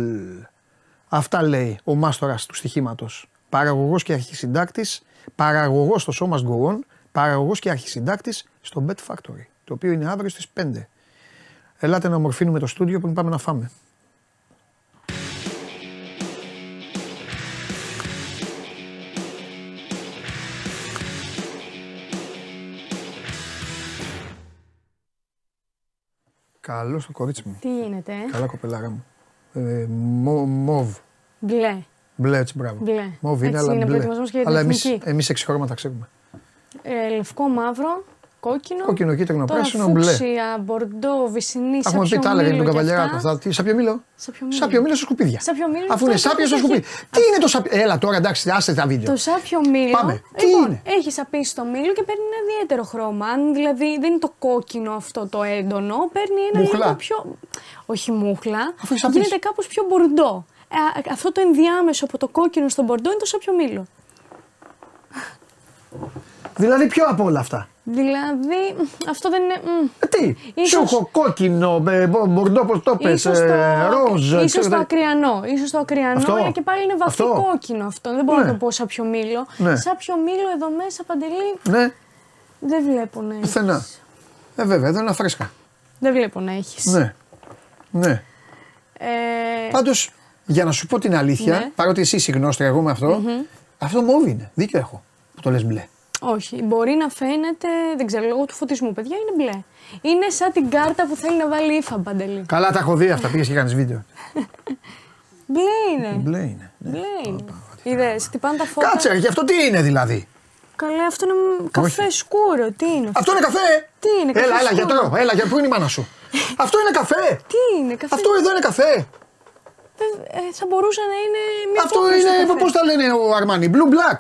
A: Αυτά λέει ο μάστορας του στοιχήματος. Παραγωγός και αρχισυντάκτης. Παραγωγός στο σώμα Go On. Παραγωγός και αρχισυντάκτης στο Bet Factory. Το οποίο είναι αύριο στις 5. Ελάτε να ομορφύνουμε το στούντιο που πάμε να φάμε. Καλός το κορίτσι μου.
J: Τι γίνεται, ε;
A: Καλά κοπελάρα μου. Ε, μο, μοβ.
J: Μπλε.
A: Μπλε, έτσι μπράβο.
J: Μπλε.
A: Μοβ είναι,
J: Έτσι
A: αλλά
J: είναι
A: μπλε.
J: προετοιμασμός για την
A: αλλά εμείς,
J: εθνική.
A: εμείς έξι χρώματα ξέρουμε.
J: Ε, λευκό, μαύρο, κόκκινο.
A: Κόκκινο, κίτρινο,
J: Τώρα
A: πράσινο, μπλε.
J: φούξια, μπορντό, βυσινή,
A: Έχουμε πει τα άλλα για τον Καβαλιαράτο. Θα- τι, Σάπιο μήλο;
J: Σάπιο μήλο.
A: Σάπιο μήλο στα σκουπίδια.
J: Σάπιο μήλο,
A: Αφού είναι
J: αυτό
A: σάπιο στα
J: έχει-
A: σκουπίδια. Τι είναι το σάπιο; Έλα τώρα εντάξει, άστε τα βίντεο.
J: Το σάπιο μήλο.
A: Πάμε. Τι
J: Λοιπόν,
A: είναι;
J: έχεις σαπίσει το μήλο και παίρνει ένα ιδιαίτερο χρώμα. Αν δηλαδή δεν είναι το κόκκινο αυτό το έντονο, παίρνει ένα
A: Μουχλά.
J: λίγο πιο. Όχι μούχλα.
A: Αφού έχεις σαπίσει.
J: γίνεται κάπως πιο μπορντό. Ε, α- αυτό το ενδιάμεσο από το κόκκινο στο μπορντό είναι το σάπιο μήλο.
A: Δηλαδή ποιο από όλα αυτά.
J: Δηλαδή, αυτό δεν είναι. μ.
A: Ε, τι,
J: Ίσως-
A: σούχο, κόκκινο, ε, μπο- μπορντό, πώ το πες,
J: Ίσως το,
A: ε, ροζ.
J: ίσως
A: ξέρω
J: το
A: τα-
J: ακριανό. Ίσως το ακριανό,
A: Αυτό.
J: αλλά και πάλι είναι βαθύ
A: Αυτό.
J: κόκκινο αυτό. Δεν μπορώ
A: Ναι.
J: να το πω σάπιο μήλο.
A: Ναι.
J: Σάπιο μήλο εδώ μέσα, Παντελή,
A: Ναι,
J: δεν βλέπω να έχεις.
A: πουθενά. Ε, βέβαια, εδώ είναι φρέσκα.
J: Δεν βλέπω να έχεις.
A: Ναι. Ναι.
J: Ε,
A: Πάντως, για να σου πω την αλήθεια,
J: Ναι.
A: παρότι εσύ είσαι γνώστρια, εγώ με αυτό, αυτό μόβ είναι. Δίκιο έχω που το λες μπλε.
J: Όχι, μπορεί να φαίνεται, δεν ξέρω, λόγω του φωτισμού, παιδιά, είναι μπλε. Είναι σαν την κάρτα που θέλει να βάλει ύφα, Παντελή.
A: Καλά, τα έχω δει αυτά. Πήγες και κάνεις βίντεο. (laughs)
J: Μπλε είναι.
A: Μπλε είναι. ναι.
J: Μπλε είναι. Είδες, χτυπάνε τα φώτα.
A: Κάτσε, ρε, και αυτό τι είναι δηλαδή;
J: Καλά, αυτό είναι καφέ σκούρο. Τι είναι αυτό;
A: Αυτό είναι καφέ.
J: Τι είναι, καφέ
A: Έλα, έλα,
J: σκούρο;
A: γιατρό. Έλα, για πού είναι η μάνα σου; (laughs) αυτό είναι καφέ.
J: Τι είναι, καφέ;
A: Αυτό εδώ είναι καφέ.
J: Ε, θα μπορούσε να είναι μια
A: Αυτό
J: απόκριση του
A: είναι,
J: καφέ.
A: πώς τα λένε ο Αρμάνι, blue black.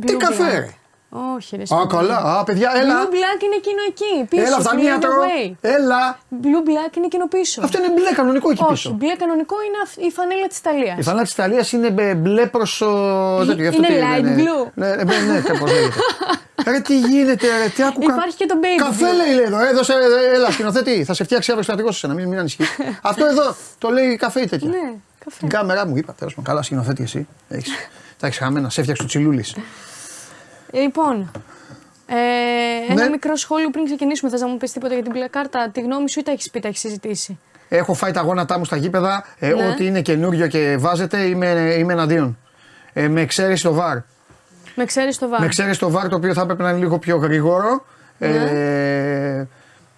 A: Τι
J: Blue
A: καφέ,
J: black.
A: ρε;
J: Όχι, ρε.
A: Α,
J: Σπανούλη.
A: καλά. Α, παιδιά, έλα.
J: Blue black είναι εκείνο εκεί. Πίσω.
A: Έλα,
J: που λέει
A: φθανίατρο.
J: The Way.
A: Έλα.
J: Blue black είναι εκείνο πίσω.
A: Αυτό είναι μπλε κανονικό εκεί
J: Όχι,
A: πίσω.
J: μπλε κανονικό είναι αυ- η φανέλα της Ιταλίας.
A: Η φανέλα της Ιταλίας είναι μπε- μπλε προς. τέτοιο. γι' αυτό
J: Είναι
A: τι
J: light
A: λένε.
J: blue.
A: Ναι, ναι, ναι, ναι κάπως λέγεται. Ρε τι γίνεται, ρε, τι άκουγα.
J: Υπάρχει και το baby.
A: Καφέ λέει λέει εδώ, έδωσε, ε, έλα σκηνοθέτη, θα σε φτιάξει αύριο στρατηγό σε μην, μην ανησυχείς. (laughs) Αυτό εδώ το λέει καφέ ή τέτοια.
J: Ναι, καφέ.
A: Την κάμερά μου είπα, τέλος πάντων. Καλά, σκηνοθέτη εσύ. Έχεις. Τα έχεις χαμένα, σε έφτιαξε το τσιλούλης.
J: Λοιπόν, ε, ένα
A: Ναι.
J: μικρό σχόλιο πριν ξεκινήσουμε. Θες να μου πεις τίποτα για την μπλε κάρτα, τη γνώμη σου ή τα έχεις πει, τα έχεις συζητήσει;
A: Έχω φάει τα γόνατά μου στα γήπεδα. Ε,
J: Ναι.
A: Ό,τι είναι καινούριο και βάζετε είμαι, είμαι εναντίον. Ε, με εξαίρεση το βαρ.
J: Με ξέρεις το βάρο.
A: Με εξαίρεση το βαρ το οποίο θα έπρεπε να είναι λίγο πιο γρήγορο.
J: Ναι.
A: Ε,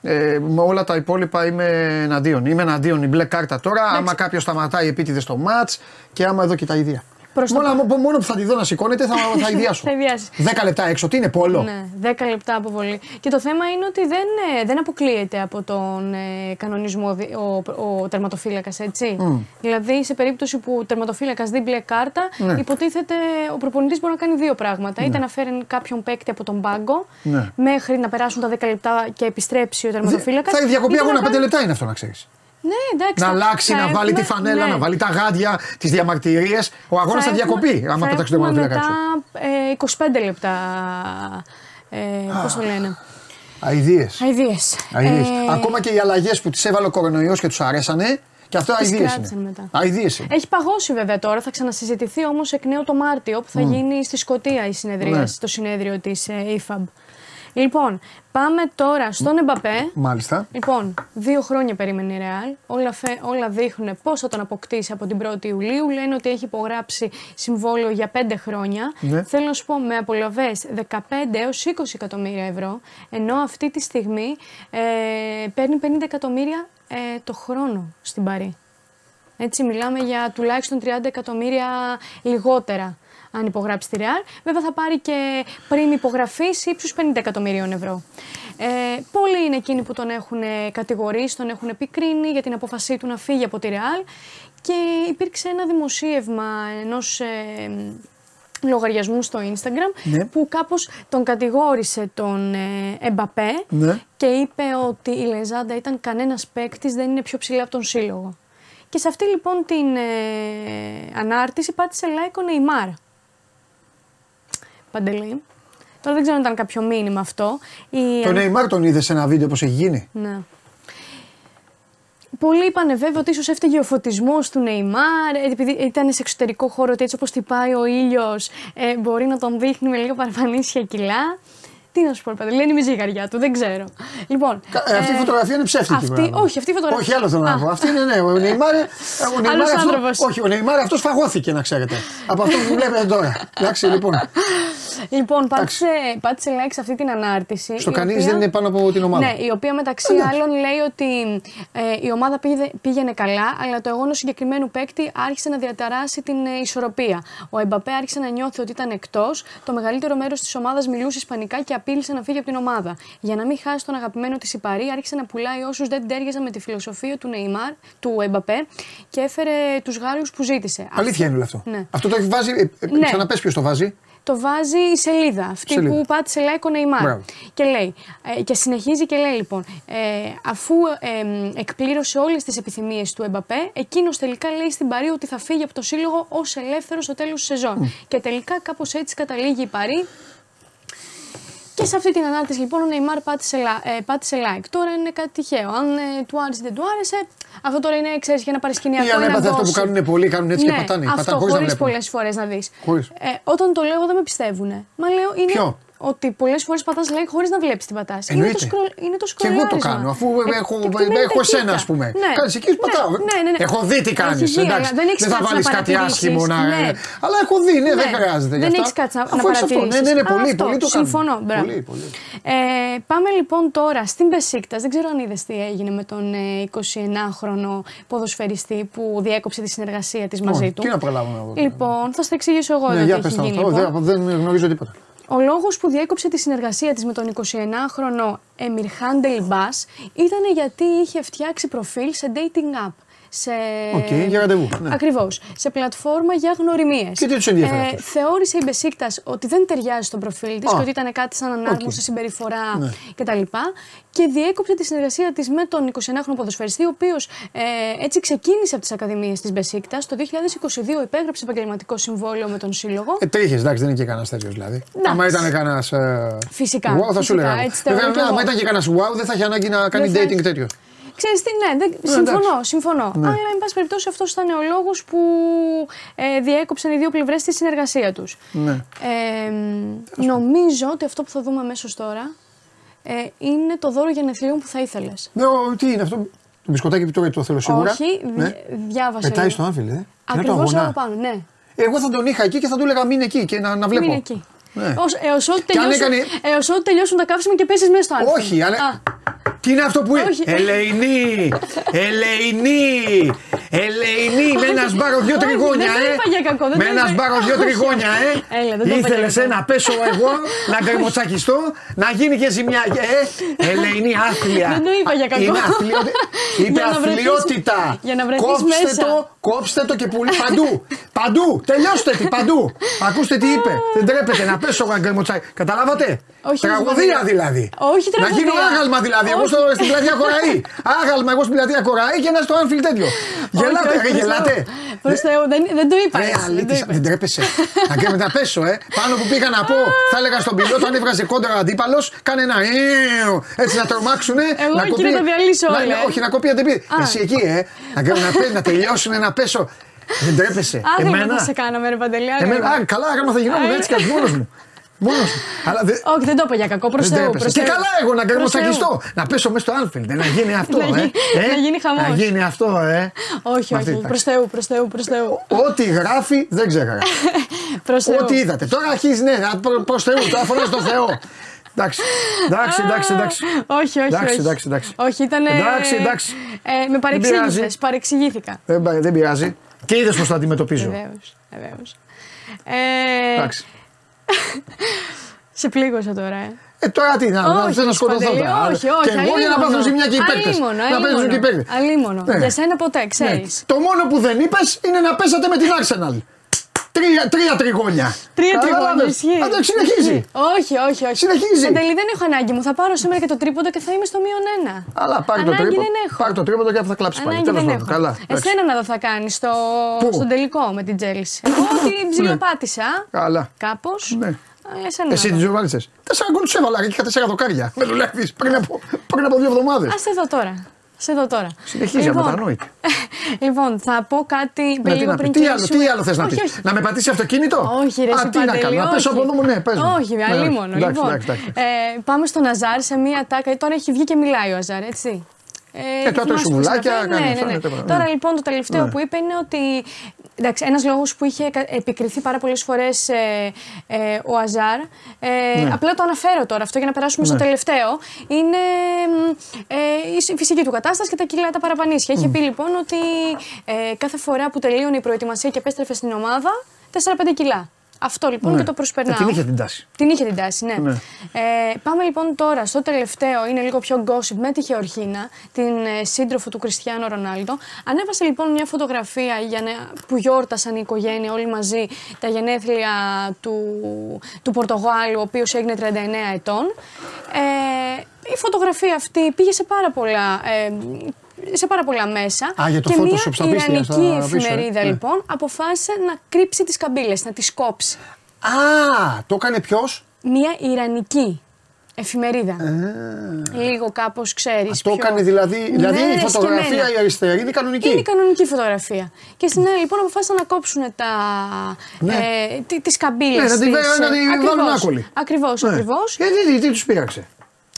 A: ε, με όλα τα υπόλοιπα είμαι εναντίον. Είμαι εναντίον η μπλε κάρτα τώρα. Άμα κάποιος σταματάει επίτηδες στο ματ και άμα εδώ και τα ίδια.
J: Προς το
A: μόνο,
J: πα-
A: μόνο που θα τη δω να σηκώνεται θα, (laughs) θα ιδιάσω.
J: Θα ιδιάσεις.
A: 10 λεπτά έξω, τι είναι πόλο;
J: Ναι, 10 λεπτά αποβολή. Και το θέμα είναι ότι δεν, ε, δεν αποκλείεται από τον ε, κανονισμό δι- ο, ο, τερματοφύλακας, έτσι. Δηλαδή, σε περίπτωση που ο τερματοφύλακας δει μπλε κάρτα,
A: Ναι.
J: υποτίθεται ο προπονητής μπορεί να κάνει δύο πράγματα. Είτε να φέρει κάποιον παίκτη από τον πάγκο
A: Ναι.
J: μέχρι να περάσουν τα 10 λεπτά και επιστρέψει ο τερματοφύλακας.
A: Θα διακοπεί αγώνα 5 λεπτά είναι αυτό να ξέρεις.
J: Ναι, εντάξει.
A: Να
J: θα-
A: αλλάξει,
J: θα
A: να βάλει τη
J: έχουμε-
A: φανέλα,
J: ναι.
A: να βάλει τα γάντια, τις διαμαρτυρίες. Ο αγώνας θα,
J: έχουμε-
A: διακοπεί άμα
J: θα
A: πετάξει το
J: έχουμε
A: τερματοφύλακα
J: μετά
A: έξω.
J: ε, 25 λεπτά. Ε, Πώς το λένε.
A: Αιδίε.
J: Αιδίες.
A: Αιδίες.
J: Ε,
A: Ακόμα και οι αλλαγές που τις έβαλε ο κορονοϊός και τους αρέσανε. Και αυτό
J: Τις
A: αειδίε
J: κράτησαν
A: είναι.
J: μετά.
A: Αειδίες είναι.
J: Έχει παγώσει βέβαια τώρα, θα ξανασυζητηθεί όμως εκ νέου το Μάρτιο που θα γίνει στη Σκωτία η συνεδρία,
A: Ναι.
J: το συνέδριο της IFAB. Λοιπόν, πάμε τώρα στον Εμπαπέ.
A: Μάλιστα.
J: Λοιπόν, δύο χρόνια περίμενε η Ρεάλ. Όλα, φε- όλα δείχνουν πώ θα τον αποκτήσει από την 1η Ιουλίου. Λένε ότι έχει υπογράψει συμβόλαιο για 5 χρόνια.
A: Ναι.
J: Θέλω να σου πω με απολαυές 15 έως 20 εκατομμύρια ευρώ. Ενώ αυτή τη στιγμή ε, παίρνει 50 εκατομμύρια ε, το χρόνο στην Παρή. Έτσι, μιλάμε για τουλάχιστον 30 εκατομμύρια λιγότερα αν υπογράψει τη Real. Βέβαια θα πάρει και πριν υπογραφής ύψους 50 εκατομμυρίων ευρώ. Ε, πολλοί είναι εκείνοι που τον έχουν κατηγορήσει, τον έχουν επικρίνει για την απόφασή του να φύγει από τη Real και υπήρξε ένα δημοσίευμα ενός ε, λογαριασμού στο Instagram
A: Ναι.
J: που κάπως τον κατηγόρησε τον ε, Εμπαπέ
A: Ναι.
J: και είπε ότι η Λεζάντα ήταν κανένας παίκτης, δεν είναι πιο ψηλά από τον σύλλογο. Και σε αυτή λοιπόν την ε, ανάρτηση πάτησε like ο Νεϊμάρ. Παντελή. Τώρα δεν ξέρω αν ήταν κάποιο μήνυμα αυτό. Η...
A: Το Νεϊμάρ τον είδες σε ένα βίντεο πώς έχει γίνει;
J: Ναι. Πολλοί είπαν βέβαια ότι ίσως έφταιγε ο φωτισμός του Νεϊμάρ, ε, επειδή ήταν σε εξωτερικό χώρο, ότι έτσι όπως τυπάει ο ήλιος ε, μπορεί να τον δείχνει με λίγο παραπανίσια κιλά. Τι να σου πω, παιδί, λένε η ζυγαριά του, δεν ξέρω. Λοιπόν,
A: Κα- ε, αυτή η φωτογραφία είναι ψεύτικη.
J: Αυτή,
A: πράγμα.
J: όχι, αυτή η φωτογραφία.
A: Όχι, άλλο θέλω να
J: Α,
A: πω. Αυτή είναι, ναι, ο Νεϊμάρ. ε, Ο Νεϊμάρ
J: Άλλος
A: αυτό,
J: άνθρωπος.
A: όχι, ο Νεϊμάρ αυτός φαγώθηκε, να ξέρετε. Από αυτό που βλέπετε τώρα. Εντάξει, λοιπόν.
J: Λοιπόν, πάτησε, πάτησε like σε αυτή την ανάρτηση.
A: Στο
J: η
A: κανείς
J: οποία-
A: δεν είναι πάνω από την ομάδα.
J: Ναι, η οποία μεταξύ άλλων λέει ότι ε, η ομάδα πήγε, πήγαινε καλά, αλλά το εγώνο συγκεκριμένου παίκτη άρχισε να διαταράσει την ε, ισορροπία. Ο Εμπαπέ άρχισε να νιώθει ότι ήταν εκτός. Το μεγαλύτερο μέρος της ομάδας μιλούσε Ισπανικά και απείλησε να φύγει από την ομάδα. Για να μην χάσει τον αγαπημένο της Ιπαρή, άρχισε να πουλάει όσους δεν τέριαζαν με τη φιλοσοφία του Νεϊμάρ, του Εμπαπέ και έφερε τους Γάλλους που ζήτησε.
A: Αλήθεια είναι όλο αυτό.
J: Ναι.
A: Αυτό το έχει βάζει. Ε, ε,
J: Ναι.
A: Ξαναπες ποιος το βάζει.
J: Το βάζει η σελίδα, αυτή
A: Σελίδα.
J: που πάτησε like ο Νεϊμάρ.
A: Μπράβο.
J: Και λέει, ε, και συνεχίζει και λέει λοιπόν, ε, αφού ε, εκπλήρωσε όλες τις επιθυμίες του Εμπαπέ, εκείνος τελικά λέει στην Παρή ότι θα φύγει από το σύλλογο ως ελεύθερος στο τέλος της σεζόν. Και τελικά κάπως έτσι καταλήγει η Παρή και σε αυτή την ανάρτηση λοιπόν ο Νεϊμάρ πάτησε, λα- ε, πάτησε like. Τώρα είναι κάτι τυχαίο. Αν ε, του άρεσε ή δεν του άρεσε, αυτό τώρα είναι, ξέρεις, για ένα παρασκηνιακό.
A: Ή αν
J: ένα
A: έπαθε αυτό που
J: gossip.
A: κάνουν πολλοί, κάνουν έτσι
J: ναι,
A: και πατάνε.
J: Αυτό
A: πατάνε χωρίς να
J: χωρίς
A: βλέπουν.
J: πολλές φορές να δεις.
A: Χωρίς.
J: Ε, όταν το λέω δεν με πιστεύουν. Μα λέω είναι
A: Ποιο;
J: Ότι πολλές φορές πατάς like χωρίς να βλέπεις τι πατά. Είναι το,
A: Εννοείται.
J: σκρο... είναι το
A: Και εγώ το
J: σκρολάρισμα.
A: κάνω, αφού
J: Ε,
A: έχω,
J: και τι μένει
A: έχω
J: τα
A: εσένα,
J: κοίτα.
A: ας πούμε.
J: Ναι.
A: Κάνεις εκεί, πατάω.
J: Ναι, ναι, ναι.
A: Έχω δει τι κάνεις.
J: Έχεις δει, αλλά δεν έχεις
A: θα
J: κάτσει
A: βάλεις
J: να
A: κάτι
J: παρατηρήσεις.
A: άσχημο να.
J: Ναι.
A: Αλλά έχω δει, ναι, δεν
J: Ναι.
A: χρειάζεται. γι'
J: Δεν
A: αυτά.
J: έχεις κάτσει να,
A: Αφού
J: να
A: έχεις αυτό. Ναι,
J: παρατηρήσεις.
A: ναι, ναι,
J: Α,
A: πολύ,
J: αυτό,
A: πολύ το κάνουν.
J: Συμφωνώ. μπράβο.
A: Πολύ, πολύ.
J: Ε, πάμε λοιπόν τώρα στην Πεσίκτα. Δεν ξέρω αν είδες τι έγινε με τον ε, 29χρονο ποδοσφαιριστή που διέκοψε τη συνεργασία της μαζί
A: Όχι,
J: του.
A: Τι να προλάβουμε εγώ.
J: Λοιπόν, θα στα εξηγήσω εγώ
A: Ναι,
J: εδώ
A: για
J: τι
A: πες
J: έχει
A: τα
J: γίνει.
A: αυτό.
J: λοιπόν.
A: Δεν δεν γνωρίζω τίποτα.
J: Ο λόγος που διέκοψε τη συνεργασία της με τον 29χρονο Εμιρχάν Ντελμπάς ήταν γιατί είχε φτιάξει προφίλ σε dating app. Σε.
A: Οκ, για ραντεβού, ναι.
J: Ακριβώς. Σε πλατφόρμα για γνωριμίες.
A: Και τι τους ενδιαφέρει αυτούς;
J: Θεώρησε η Μπεσίκτας ότι δεν ταιριάζει στο προφίλ της
A: Α.
J: και ότι ήταν κάτι σαν ανάρμοστη
A: Οκ.
J: συμπεριφορά
A: Ναι.
J: κτλ. Και διέκοψε τη συνεργασία της με τον 29χρονο ποδοσφαιριστή, ο οποίος ε, έτσι ξεκίνησε από τις Ακαδημίες της Μπεσίκτας. Το 2022 υπέγραψε επαγγελματικό συμβόλαιο με τον Σύλλογο.
A: Ε, τρίχες, εντάξει, δεν είναι και κανένας τέτοιος δηλαδή.
J: Εντάξει.
A: Άμα ήταν κανένας. Ε,
J: Φυσικά,
A: Wow, θα σου
J: φυσικά,
A: λέγανε.
J: έτσι θεωρώ
A: Βέβαια,
J: κι εγώ.
A: άμα ήταν και κανένας wow, δεν θα είχε ανάγκη να κάνει
J: θα
A: dating
J: έχει.
A: τέτοιο.
J: Ξέρεις τι, ναι, δεν,
A: Ναι,
J: συμφωνώ,
A: εντάξει.
J: συμφωνώ.
A: Ναι.
J: Αλλά, εν πάση περιπτώσει, αυτός ήταν ο λόγος που ε, διέκοψαν οι δύο πλευρές τη συνεργασία τους.
A: Ναι.
J: Ε, νομίζω ότι αυτό που θα δούμε αμέσως τώρα ε, είναι το δώρο γενεθλίων που θα ήθελες.
A: Ναι, ο- τι είναι αυτό; Το μπισκοτάκι που τώρα το θέλω σίγουρα.
J: Όχι,
A: Ναι.
J: δι- διάβασα.
A: Πετάει
J: λίγο.
A: στο άμφιλ, ε. Και να το
J: Ακριβώς
A: αγωνά.
J: από πάνω, ναι.
A: Εγώ θα τον είχα εκεί και θα του έλεγα μείνε εκεί και να, να βλέπω.
J: Μείνε εκεί.
A: Ναι.
J: Ως, έως, ό,τι
A: Και αν
J: τελειώσουν,
A: έκανε-
J: έως ό,τι τελειώσουν τα καύσιμα και πέσεις μέσα στο άρθρο.
A: Όχι, αλλά. Τι είναι αυτό που είναι;
J: Όχι.
A: Ελεηνή! Ελεηνή! Ελεηνή! Με ένα σπάρο δύο
J: Όχι,
A: τριγώνια,
J: δεν το
A: ε!
J: είπα για κακό, δεν
A: Με
J: το
A: ένα
J: είπα.
A: σπάρο δύο
J: Όχι.
A: τριγώνια, ε!
J: Έλα, δεν το είπα για
A: Ήθελε
J: κακό.
A: να πέσω εγώ, να γκρεμοτσακιστώ, να γίνει και ζημιά. Ε, Ελεηνή, άθλια.
J: Δεν το είπα για κακό.
A: Είναι αθλιότητα. Είπε
J: Για να βρεθείς-
A: αθλιότητα.
J: για να βρεθείς
A: Κόψτε
J: μέσα.
A: το, κόψτε το και πουλί παντού. Παντού. Τελειώστε τι, παντού. Ακούστε τι είπε. Δεν τρέπεται να πέσω εγώ να γκρεμοτσακιστώ. Καταλάβατε;
J: Όχι,
A: Τραγωδία
J: όχι.
A: δηλαδή.
J: Όχι
A: Να γίνω
J: τραγωδία.
A: άγαλμα δηλαδή. Εγώ
J: Όχι.
A: στο, στην πλατεία Κοραή. Άγαλμα εγώ στην πλατεία Κοραή και ένα στο Άνφιλ τέτοιο. Γελάτε,
J: Όχι,
A: ρε,
J: όχι,
A: γελάτε.
J: Προς Θεού, δεν, δεν το είπα.
A: Ρε,
J: έτσι, δεν το
A: αλήτης,
J: είπα.
A: δεν τρέπεσαι. Να και να πέσω, ε. Πάνω που πήγα να πω, θα έλεγα στον πιλότο, αν έβγαζε κόντρα ο αντίπαλος, κάνε ένα «Ιου», έτσι να τρομάξουνε.
J: Εγώ
A: να
J: εκεί να τα διαλύσω
A: να-
J: όλα, ε.
A: Όχι, να κοπεί αντεπί.
J: Α.
A: Εσύ εκεί, ε. Να, και- να, πέ- να τελειώσουν, να πέσω. Δεν τρέπεσαι.
J: Άγαλμα θα σε κάναμε, ρε Παντελή. άγαλμα.
A: Εμένα, α, καλά, άγαλμα θα γινόμουν
J: Α,
A: έτσι κι μόνος μου. Μόνος μου. Αλλά δεν.
J: Όχι, δεν το είπα για κακό. Προ
A: Δεν
J: Θεού.
A: τρέπεσαι.
J: προς
A: Και
J: Θεού.
A: καλά εγώ να
J: Προς
A: γκρεμοτσακιστώ. Να πέσω μέσα στο Άνφιλντ. Να γίνει αυτό,
J: Να
A: ε.
J: γίνει-
A: Ε,
J: να γίνει χαμός.
A: Να γίνει αυτό, ε.
J: Όχι,
A: Με αυτή,
J: όχι.
A: εντάξει.
J: Προς Θεού, προς Θεού, προς Θεού.
A: Ό,τι γράφει δεν ξέχαρα. (laughs)
J: Προς Θεού.
A: Ό,τι είδατε. Τώρα αρχίζει, ναι, προ Θεού. Τώρα φωνάζει το Θεό. Εντάξει, εντάξει, εντάξει, εντάξει.
J: Όχι, όχι.
A: Εντάξει,
J: όχι.
A: εντάξει, εντάξει.
J: Όχι, ήταν.
A: Εντάξει, εντάξει.
J: Ε, με
A: πειράζει.
J: παρεξήγησες. Παρεξηγήθηκα.
A: Δεν, πα- δεν πειράζει. Και είδες πώς το αντιμετωπίζω.
J: Βεβαίως. Βεβαίως. Ε,
A: Εντάξει.
J: Σε πλήγωσα τώρα, ε.
A: Ε, τώρα τι, να, να,
J: Όχι,
A: θέλω να σκοτωθώ
J: Παντελή,
A: τώρα.
J: Όχι, όχι.
A: Και εγώ για να πάθουν ζημιά και οι παίκτες.
J: Αλίμονο,
A: Να παίζουν και οι παίκτες.
J: Αλίμονο.
A: Ναι.
J: Για σένα ποτέ,
A: Ναι.
J: ξέρεις.
A: Το μόνο που δεν είπες είναι να πέσατε με την Arsenal. Τρία, τρία τριγώνια.
J: Τρία τριγώνια,
A: Καταλάβες.
J: ισχύει.
A: Α, εντάξει, συνεχίζει.
J: Όχι, όχι, όχι.
A: Συνεχίζει.
J: Παντελή, δεν έχω ανάγκη μου. Θα πάρω σήμερα και το τρίποντο και θα είμαι στο μείον ένα.
A: Αλλά πάρει το
J: Ανάγκη
A: τρίποντο.
J: δεν έχω.
A: Πάρει το τρίποντο και θα κλάψεις πάλι.
J: Ανάγκη
A: Τέλος
J: δεν
A: πάντων.
J: έχω.
A: Καλά. εντάξει.
J: Εσένα να δω θα κάνεις στο...
A: Πού;
J: στον τελικό με την Τσέλσι. Εγώ (laughs) την ψιλοπάτησα.
A: Καλά.
J: Κάπως.
A: Ναι.
J: Εσένα
A: Εσύ
J: να
A: την
J: δω.
A: τζοβάλισε. Τέσσερα γκολ του έβαλα και είχα τέσσερα δοκάρια. (laughs) Με δουλεύεις πριν από, πριν από δύο εβδομάδες.
J: Α σε δω τώρα. Σε δω τώρα.
A: Συνεχίζει αμετανόητη. (laughs)
J: λοιπόν, θα πω κάτι
A: Ναι, τι,
J: λίγο
A: να πει.
J: πριν
A: τι άλλο,
J: κλείσουμε.
A: τι άλλο θες να
J: Όχι,
A: πεις;
J: όχι.
A: Να με πατήσει αυτοκίνητο;
J: Όχι, ρε,
A: Α,
J: εσύ,
A: τι να
J: Παντελή,
A: κάνω. Να πέσω
J: όχι.
A: από εδώ μου, ναι, πες μου.
J: Όχι,
A: Ναι,
J: αλίμονο.
A: εντάξει,
J: Λοιπόν,
A: εντάξει, εντάξει.
J: ε, πάμε στον Αζάρ σε μία τάκα. Τώρα έχει βγει και μιλάει ο Αζάρ, έτσι.
A: Ε, τώρα
J: θυμάσαι
A: τρώει
J: πώς
A: σουβλάκια,
J: αναφέρει.
A: κάνει
J: ναι,
A: αυτά,
J: ναι,
A: ναι,
J: ναι.
A: τίποτα,
J: Τώρα
A: ναι.
J: λοιπόν το τελευταίο
A: Ναι.
J: που είπε είναι ότι. Εντάξει, ένας λόγος που είχε κα- επικριθεί πάρα πολλές φορές ε, ε, ο Αζάρ, ε,
A: Ναι.
J: απλά το αναφέρω τώρα αυτό για να περάσουμε στο
A: Ναι.
J: τελευταίο, είναι μ, ε, η φυσική του κατάσταση και τα κιλά τα παραπανίσια. Είχε πει λοιπόν ότι ε, κάθε φορά που τελείωνε η προετοιμασία και επέστρεφε στην ομάδα, 4-5 κιλά. Αυτό λοιπόν
A: Ναι.
J: και το προσπερνάω.
A: Ε, την είχε την τάση.
J: Την είχε την τάση, ναι.
A: Ναι.
J: Ε, πάμε λοιπόν τώρα στο τελευταίο, είναι λίγο πιο gossip με τη Γεωργίνα, την ε, σύντροφο του Κριστιανό Ρονάλντο. Ανέβασε λοιπόν μια φωτογραφία για να, που γιόρτασαν η οικογένεια όλοι μαζί τα γενέθλια του, του Πορτογάλου, ο οποίος έγινε 39 ετών. Ε, η φωτογραφία αυτή πήγε σε πάρα πολλά, ε, σε πάρα πολλά μέσα.
A: Α, για το
J: και
A: Photoshop
J: μια
A: στα πίστια, στα
J: ιρανική
A: πίσω, ε.
J: εφημερίδα
A: Ναι.
J: λοιπόν αποφάσισε να κρύψει τις καμπύλες, να τις κόψει.
A: Α, το έκανε ποιος;
J: Μια ιρανική εφημερίδα. Λίγο κάπως ξέρεις.
A: Το έκανε δηλαδή. Δηλαδή η φωτογραφία η αριστερή είναι κανονική.
J: Είναι η κανονική φωτογραφία. Και στην άλλη λοιπόν αποφάσισαν να κόψουν τα,
A: Ναι.
J: ε, τι- τις καμπύλες
A: Ναι, να την
J: της,
A: βέ- να
J: ε,
A: την
J: ακριβώς,
A: βάλουν άκολη.
J: Ακριβώς,
A: Ναι.
J: ακριβώς.
A: Ε, τι, τι, τι τους πήραξε.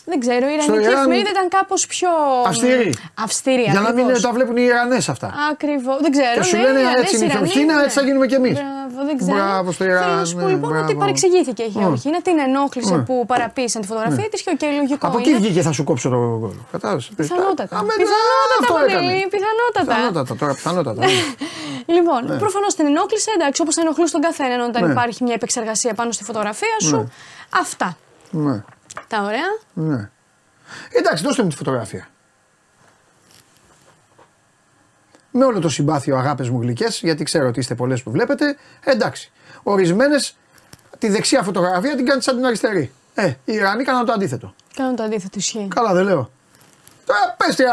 J: Δεν ξέρω, η
A: Στο
J: Ιρανική
A: Ιράν-
J: εφημερίδα ήταν κάπως πιο...
A: Αυστηρή.
J: Αυστηρή,
A: Για να μην
J: ακριβώς.
A: τα βλέπουν οι Ιρανές αυτά.
J: Ακριβώς, δεν ξέρω.
A: Και σου
J: ναι,
A: λένε
J: Ιρανές,
A: έτσι είναι η
J: Ιρανοί,
A: Γεωργίνα,
J: ναι.
A: έτσι θα γίνουμε κι εμείς.
J: Μπράβο, δεν ξέρω.
A: Μπράβο στο Ιράν,
J: Θέλω να σου πω
A: ναι,
J: λοιπόν ότι
A: μπράβο.
J: παρεξηγήθηκε η Γεωργίνα, την ενόχλησε
A: Ναι.
J: που παραποίησαν τη φωτογραφία της και οκ, λογικό
A: Από
J: είναι.
A: εκεί βγήκε θα σου κόψω το γκολ. Κατάλαβες.
J: Πιθανότατα.
A: Α, με-
J: Πιθανότατα,
A: αυτό
J: Παντελή,
A: έκανε.
J: πιθανότατα.
A: Πιθανότατα τώρα, πιθανότατα. (laughs)
J: Λοιπόν, προφανώς την ενόχλησε, εντάξει, όπως θα ενοχλούσε τον καθέναν όταν
A: Ναι.
J: υπάρχει μια επεξεργασία πάνω στη φωτογραφία σου. Αυτά.
A: Ναι,
J: Τα ωραία.
A: ναι. Εντάξει, δώστε μου τη φωτογραφία. Με όλο το συμπάθειο, αγάπες μου γλυκές, γιατί ξέρω ότι είστε πολλές που βλέπετε. Εντάξει. Ορισμένες τη δεξιά φωτογραφία την κάνεις σαν την αριστερή. Ε, οι Ιρανοί κάναν το αντίθετο.
J: Κάνω το αντίθετο ισχύει.
A: Καλά, δεν λέω. Τώρα πες τι,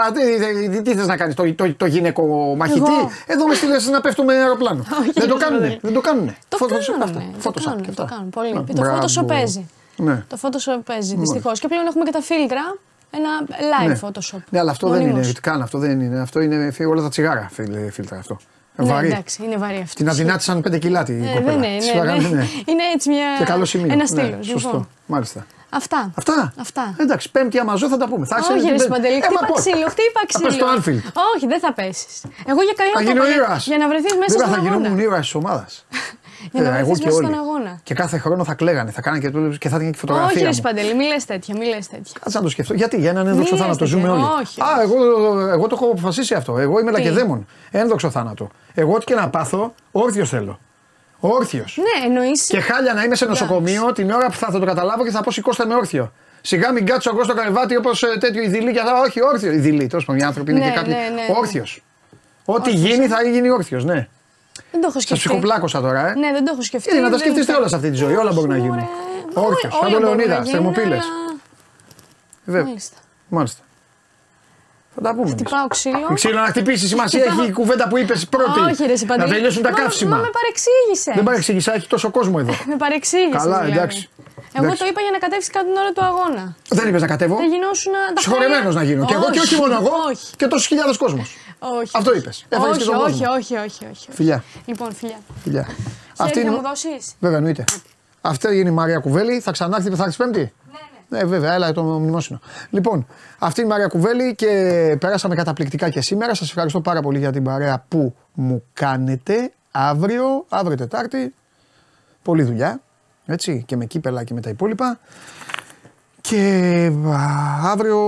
A: τι, τι, τι θες να κάνεις, το, το, το γυναίκο μαχητή;
J: Εγώ.
A: Εδώ μες στείλε να πέφτουμε με αεροπλάνο.
J: Όχι,
A: δεν το
J: ρε,
A: κάνουνε.
J: Παντελή.
A: Δεν το κάνουνε.
J: Το
A: Photoshop
J: κάνουν.
A: αυτά.
J: Το
A: Photoshop
J: κάνουν,
A: και
J: το
A: αυτά.
J: κάνουν πολύ.
A: Α,
J: Το
A: μπράβο.
J: Photoshop παίζει.
A: Ναι.
J: Το Photoshop παίζει δυστυχώς. Και πλέον έχουμε και τα φίλτρα. Ένα live
A: Ναι.
J: Photoshop.
A: Ναι, αλλά αυτό δεν
J: Μονίμως.
A: είναι καν. Αυτό δεν είναι. Αυτό είναι φι- όλα τα τσιγάρα φίλ- φίλτρα αυτό.
J: Ναι,
A: Βαρύ.
J: εντάξει, είναι βαρύ αυτό.
A: Την αδυνάτησαν 5 κιλά την
J: Ε,
A: κοπέλα.
J: δεν είναι,
A: Της
J: ναι,
A: φάγανε,
J: ναι.
A: ναι. (laughs)
J: Είναι έτσι μια...
A: Και καλό σημείο.
J: Ένα
A: Ναι,
J: στήλο.
A: Σωστό.
J: Λοιπόν.
A: Μάλιστα.
J: Αυτά.
A: Αυτά.
J: Αυτά.
A: Εντάξει, πέμπτη άμα ζω θα τα πούμε. Θα
J: Όχι,
A: ξέρεις
J: ρε
A: την πέμπτη.
J: Σπαντελή,
A: Ε, μα
J: χτύπα
A: πώς.
J: ξύλο, χτύπα
A: Θα
J: ξύλο.
A: πες στο Anfield.
J: Όχι, δεν θα πέσεις. Εγώ για καλό
A: Θα
J: το
A: γίνω
J: είπα,
A: ήρωας.
J: Για να βρεθείς μέσα
A: Βέβαια
J: στον
A: θα
J: αγώνα.
A: γινόμουν ήρωας της ομάδας. (laughs)
J: Για να
A: Ε, εγώ
J: βρεθεί
A: και
J: μέσα
A: όλοι.
J: στον αγώνα.
A: Και κάθε χρόνο θα κλαίγανε, θα κάνανε και, το- και θα ήταν και φωτογραφία.
J: Όχι, ρε
A: μου.
J: Σπαντελή, μη λες τέτοια, μη λες τέτοια.
A: Κάτσε να το σκεφτώ. Γιατί, για έναν ένδοξο
J: Μη
A: θάνατο
J: λες
A: ζούμε
J: τέτοια.
A: όλοι.
J: Όχι,
A: Α,
J: όχι.
A: εγώ, εγώ το έχω αποφασίσει αυτό. Εγώ είμαι λακεδαίμον. Ένδοξο θάνατο. Εγώ ό,τι και να πάθω, όρθιος θέλω. Όρθιος.
J: Ναι, εννοείς.
A: Και χάλια να είμαι σε νοσοκομείο την ώρα που θα, θα το καταλάβω και θα πω σηκώστε με όρθιο. Σιγά μην κάτσω εγώ στο κρεβάτι όπως τέτοιο ειδηλή και θα. Όχι, όρθιο. Ειδηλή, τόσο πάντων, οι άνθρωποι είναι
J: Ναι,
A: και κάποιοι.
J: ναι, ναι, ναι.
A: Όρθιος. Ό,τι γίνει θα γίνει όρθιος, ναι.
J: Δεν το έχω
A: Σας
J: σκεφτεί.
A: ψυχοπλάκωσα τώρα, ε.
J: Ναι, δεν το έχω σκεφτεί.
A: Είναι να τα
J: δεν
A: σκεφτείτε
J: το-
A: όλα σε αυτή τη ζωή. Όλα μπορούν να
J: Όχι,
A: γίνουν.
J: μωρέ.
A: Όρθιος.
J: Όλα
A: Σαν τον
J: μπορούν να
A: Λεωνίδας,
J: γίνουν,
A: θερμοπύλες.
J: αλλά-
A: Βέβαια.
J: Μάλιστα.
A: Μάλιστα. Θα τα πούμε. εμείς.
J: Χτυπάω ξύλο.
A: Ξύλο να χτυπήσεις σημασία έχει η κουβέντα που είπες πρώτη.
J: Όχι, ρε Σιπαντή.
A: να τελειώσουν τα
J: Μα-
A: καύσιμα.
J: Μα με παρεξήγησες.
A: Δεν παρεξήγησα, έχει τόσο κόσμο εδώ. (laughs)
J: Με παρεξήγησες.
A: Καλά,
J: δηλαδή.
A: εντάξει.
J: Εγώ
A: Εντάξει.
J: το είπα για να κατέβεις κάτω την ώρα του αγώνα.
A: Δεν είπες να κατέβω.
J: Δεν γινόσουν να τα
A: Συγχωρεμένος
J: χάρια-
A: να γίνω. Και εγώ και όχι μόνο εγώ.
J: Όχι.
A: Και τόσους χιλιάδες κόσμος.
J: Όχι.
A: Αυτό είπες. Έφερες και
J: Όχι,
A: τον
J: όχι,
A: κόσμο.
J: όχι, όχι, όχι.
A: Φιλιά.
J: Λοιπόν, φιλιά.
A: Φιλιά.
J: Αυτή
A: είναι-
J: θα μου δώσεις;
A: Βέβαια, εννοείται. Αυτή είναι η Μαρία Κουβέλη. Θα ξανάρθει, θα έρθει Πέμπτη; Ναι, ναι. βέβαια, έλα το μνημόσυνο. Λοιπόν, αυτή είναι η Μαρία Κουβέλη και πέρασαμε καταπληκτικά και σήμερα. Σας ευχαριστώ πάρα πολύ για την παρέα που μου κάνετε. Αύριο, αύριο Τετάρτη, πολλή δουλειά. Έτσι, και με κύπελα και με τα υπόλοιπα. Και α, αύριο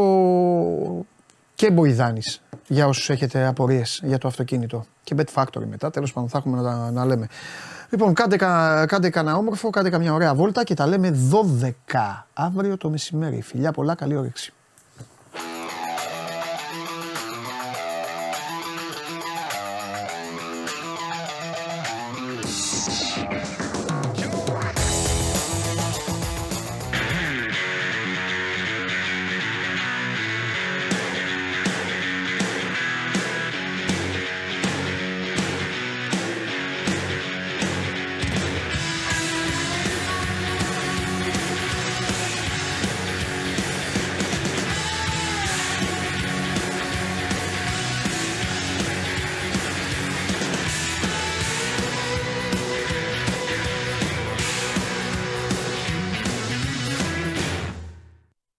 A: και Μποϊδάνης για όσους έχετε απορίες για το αυτοκίνητο και Bet Factory μετά, τέλος πάντων θα έχουμε να, τα- να λέμε. Λοιπόν, κάντε, κα- κάντε κανένα όμορφο, κάντε καμιά ωραία βόλτα και τα λέμε 12 αύριο το μεσημέρι. Φιλιά πολλά, καλή όρεξη.